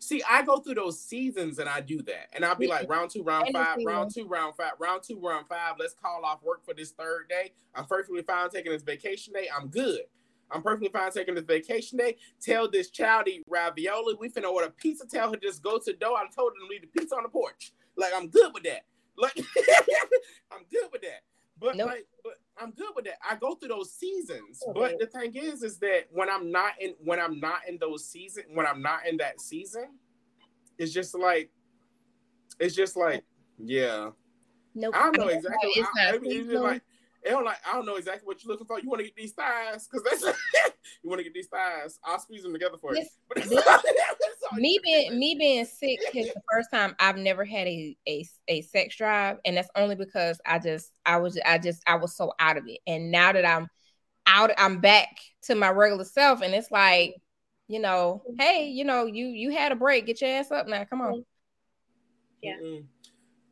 See, I go through those seasons and I do that. And I'll be like, round two, round five, round two, round five, round two, round five. Let's call off work for this third day. I'm perfectly fine taking this vacation day. I'm good. I'm perfectly fine taking this vacation day. Tell this child to eat ravioli. We finna order pizza. Tell her just go to the door. I told her to leave the pizza on the porch. Like I'm good with that. Like I'm good with that. But Nope. like, but I'm good with that. I go through those seasons. Okay. But the thing is, is that when I'm not in when I'm not in those season, when I'm not in that season, it's just like it's just like, yeah. Nope. I don't know exactly. It's I, not I mean, it's just like it don't like I don't know exactly what you're looking for. You want to get these thighs because that's you want to get these thighs. I'll squeeze them together for you. This- But it's- this- me being me being sick is the first time I've never had a, a a sex drive, and that's only because I just I was I just I was so out of it, and now that I'm out, I'm back to my regular self, and it's like, you know, hey, you know, you you had a break, get your ass up now, come on. Mm-hmm. Yeah. Mm-mm.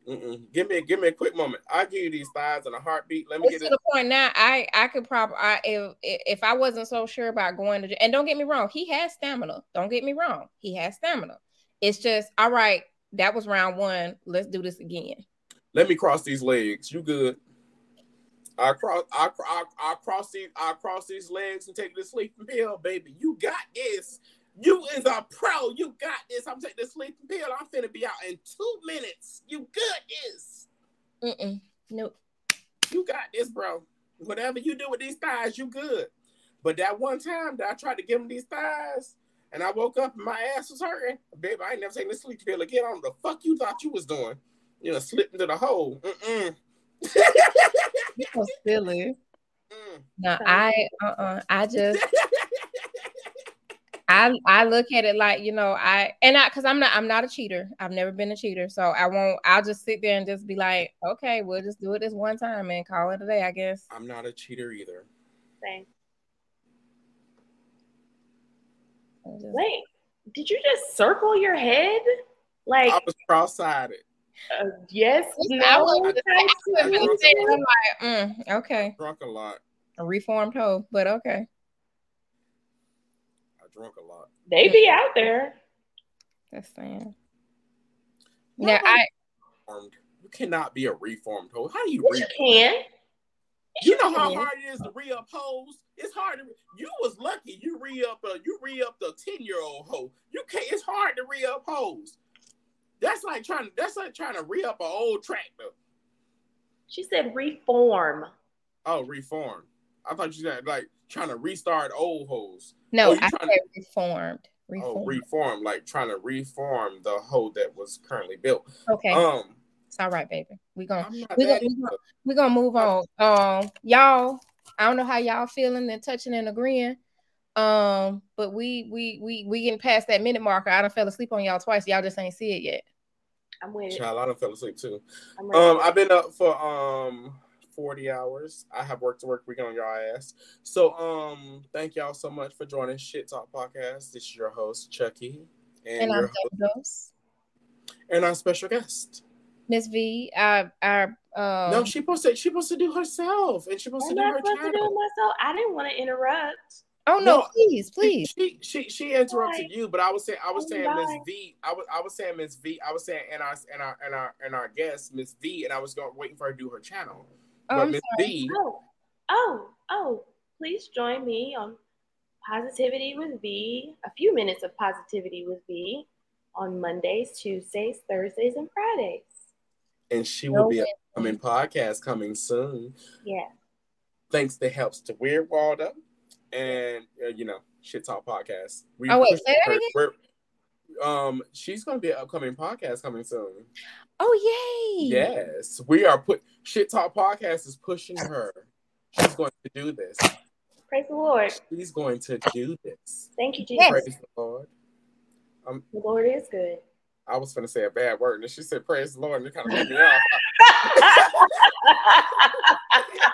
Mm-mm. Give me give me a quick moment. I'll give you these thighs in a heartbeat. Let me It's get to it. the point now. I I could probably I if if I wasn't so sure about going to and don't get me wrong, he has stamina. Don't get me wrong, he has stamina. It's just all right. That was round one. Let's do this again. Let me cross these legs. You good? I cross I, I, I cross these I cross these legs and take this sleeping pill, baby. You got this. You is a pro. You got this. I'm taking the sleeping pill. I'm finna be out in two minutes. You good this. Mm-mm. Nope. You got this, bro. Whatever you do with these thighs, you good. But that one time that I tried to give him these thighs, and I woke up and my ass was hurting, baby. I ain't never taking this sleep pill again. I don't know the fuck you thought you was doing. You know, slipped into the hole. Mm-mm. You so silly. Mm. No, I uh-uh. I just I I look at it like you know I and I because I'm not I'm not a cheater. I've never been a cheater, so I won't. I'll just sit there and just be like, okay, we'll just do it this one time and call it a day. I guess. I'm not a cheater either. Same. I'll just- Wait, did you just circle your head? Like, I was cross-sided. uh, yes, no. I was- type I was situation? sitting there like, mm, okay, Drunk a lot. a reformed hoe, but okay. I drunk a lot. They be out there. That's saying. Now Nobody I reformed. You cannot be a reformed hoe. How do you Yes, re- you can. You know how hard it is to re-up hoes. It's hard to. You was lucky. You re-up a you re-up the ten year old hoe. You can't. It's hard to re-up hoes. That's like trying. That's like trying to re-up an old tractor. She said reform. Oh, reform. I thought you said like trying to restart old hoes. no, Oh, I trying said to- reformed. Oh, Reformed. reform, like trying to reform the hoe that was currently built. okay, Um, it's all right, baby. We gonna we gonna, we gonna we're gonna move on. Um, y'all, I don't know how y'all feeling and touching and agreeing. Um, but we we we we getting past that minute marker. I done fell asleep on y'all twice. Y'all just ain't see it yet. I'm with it. Child, I done fell asleep too. I'm ready. Um, I've been up for um 40 hours. I have work to work weekend on your ass. So um, thank y'all so much for joining Shit Talk Podcast. This is your host, Chucky, and, And your I'm host, Dose. and our special guest. Miss V, our our um no, she supposed to she supposed to do herself, and she supposed I'm to do her supposed to do it channel. myself. I didn't want to interrupt. Oh no, No, please, please. she she she interrupted Bye. you, but I was saying I was Oh, saying Miss. V. I was I was saying Miss V. I was saying and our and our and our and our guest Miss V, and I was going waiting for her to do her channel. Oh, but I'm Miss sorry. V, Oh, oh, oh, please join me on Positivity with V, a few minutes of Positivity with V on Mondays, Tuesdays, Thursdays, and Fridays. and she will be a coming podcast coming soon. Yeah. Thanks to helps to Weird Waldo and uh, you know Shit Talk Podcast. We Oh, wait, say that again? We're- Um, she's gonna be an upcoming podcast coming soon. Oh yay! Yes, we are put Shit Talk Podcast is pushing her. She's going to do this. Praise the Lord. She's going to do this. Thank you, Jesus. Yes. Praise the Lord. The Lord is good. I was gonna say a bad word, and she said "Praise the Lord," and it kind of threw me off.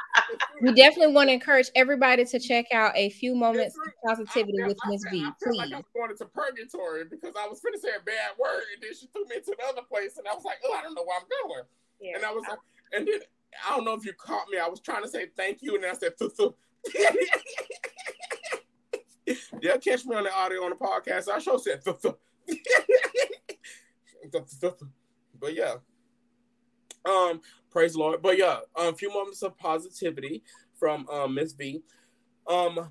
We definitely want to encourage everybody to check out a few moments of positivity I- with I- Miss I V, feel please. Like I'm going into purgatory because I was gonna say a bad word, and then she threw me into another place, and I was like, "Oh, I don't know where I'm going." Yeah. And I was, like, and then I don't know if you caught me. I was trying to say thank you, and then I said, "Th- th-. "Yeah, catch me on the audio on the podcast." I sure said, "Th- th-. Th- th- th-. but yeah, um, praise the Lord. But yeah, a few moments of positivity from um, Miss V. Um,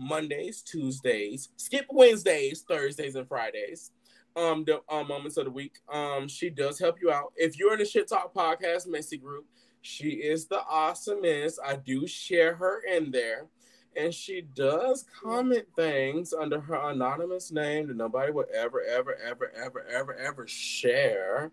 Mondays, Tuesdays, skip Wednesdays, Thursdays, and Fridays. Um, the um, moments of the week. Um, she does help you out. If you're in the Shit Talk Podcast Messy group, she is the awesomest. I do share her in there, and she does comment things under her anonymous name that nobody would ever, ever, ever, ever, ever, ever share.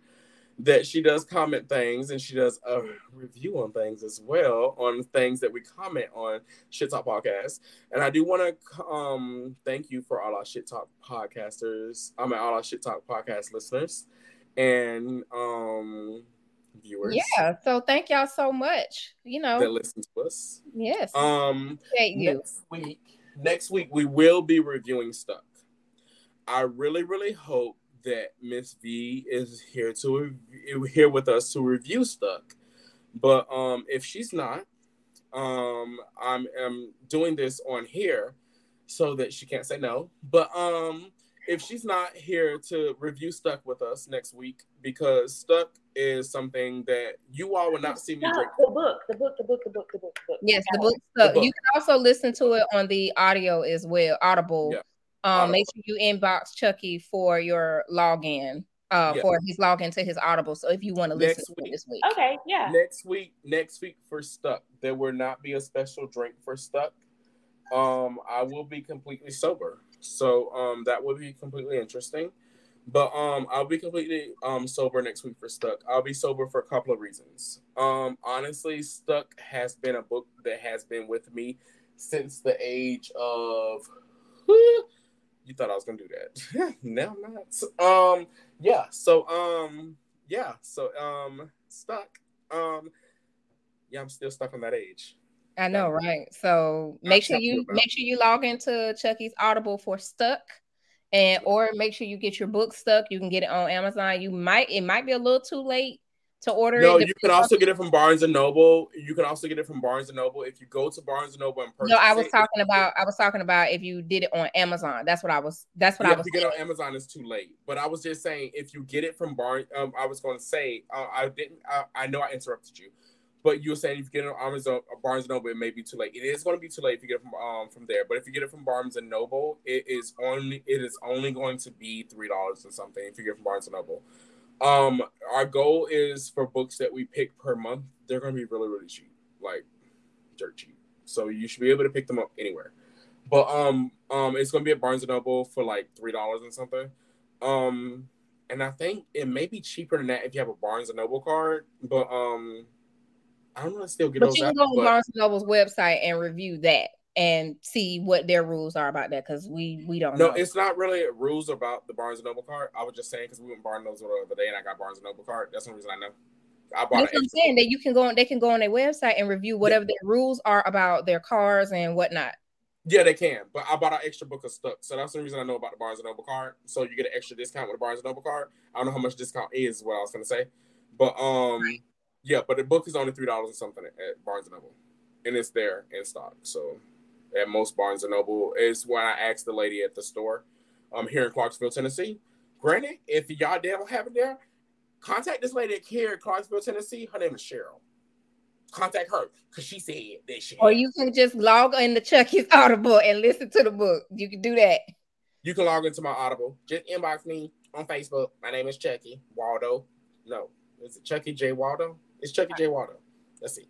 That she does comment things and she does a review on things as well on things that we comment on Shit Talk Podcast. And I do want to um thank you for all our Shit Talk podcasters. I mean all our Shit Talk podcast listeners and um viewers Yeah. So thank y'all so much. You know that listen to us. yes. Um Appreciate you. next week next week we will be reviewing Stuck. I really, really hope that Miss V is here to here with us to review Stuck. But um if she's not, um I'm am doing this on here so that she can't say no. But um if she's not here to review Stuck with us next week, because Stuck is something that you all will not see me drink. the book, the book, the book, the book, the book, the book. Yes, the Got book The book. You can also listen to it on the audio as well, Audible. Yeah. Um, make sure you inbox Chucky for your login, uh, Yeah. for his login to his Audible. So if you want to listen Next to week. this week. Okay, yeah. next week next week for stuck there will not be a special drink for stuck um i will be completely sober so um that will be completely interesting but um i'll be completely um sober next week for stuck i'll be sober for a couple of reasons um honestly stuck has been a book that has been with me since the age of you thought i was gonna do that no i'm not um yeah so um yeah so um stuck um yeah i'm still stuck on that age I know, right? So make sure you make sure you log into Chucky's Audible for Stuck, and or make sure you get your book Stuck. You can get it on Amazon. You might it might be a little too late to order no it. you can also get it from barnes and noble you can also get it from barnes and noble if you go to barnes and noble and purchase No, I was it, talking about I was talking about if you did it on Amazon. That's what I was. That's what yeah, I if was. you get saying. on Amazon, it's too late. But I was just saying, if you get it from Barnes, um, I was going to say, uh, I didn't, I, I know I interrupted you, but you were saying if you get it on Amazon, or Barnes and Noble, it may be too late. It is going to be too late if you get it from um from there. But if you get it from Barnes and Noble, it is only it is only going to be three dollars or something if you get it from Barnes and Noble. Um, our goal is for books that we pick per month. They're going to be really really cheap, like dirt cheap. So you should be able to pick them up anywhere. But um um it's gonna be at Barnes and Noble for like three dollars and something. Um and I think it may be cheaper than that if you have a Barnes and Noble card. But um I don't know if still get But you can go on Barnes and Noble's website and review that and see what their rules are about that because we we don't no, know. it's not really rules about the Barnes and Noble card. I was just saying because we went Barnes and Noble the other day and I got Barnes and Noble card. That's the reason I know. I bought That's what I'm saying. That you can go on, they can go on their website and review whatever their rules are about their cars and whatnot. Yeah, they can. But I bought an extra book of stuff. So that's the reason I know about the Barnes and Noble card. So you get an extra discount with the Barnes and Noble card. I don't know how much discount is what I was gonna say. But um yeah, but the book is only three dollars or something at Barnes and Noble. And it's there in stock. So at most Barnes and Noble is when I asked the lady at the store um here in Clarksville, Tennessee. Granted, if y'all don't have it there, contact this lady here in Clarksville, Tennessee. Her name is Cheryl. Contact her because she said that shit. Or you can just log into Chucky's Audible and listen to the book. You can do that. You can log into my Audible. Just inbox me on Facebook. My name is Chucky Waldo. No, is it Chucky J Waldo? It's Chucky J Waldo. Let's see.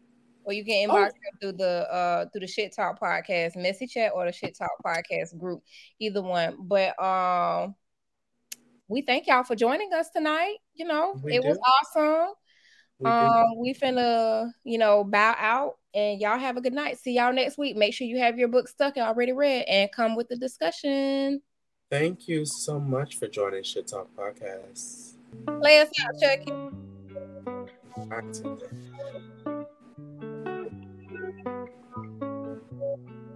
Or you can inbox them through the uh through the shit talk podcast message chat or the shit talk podcast group, either one. But um we thank y'all for joining us tonight. You know, We it was awesome. We do. Um, we finna, you know, bow out and y'all have a good night. See y'all next week. Make sure you have your book stuck and already read and come with the discussion. Thank you so much for joining Shit Talk Podcast. Play us out, Chucky. Bye. Thank you.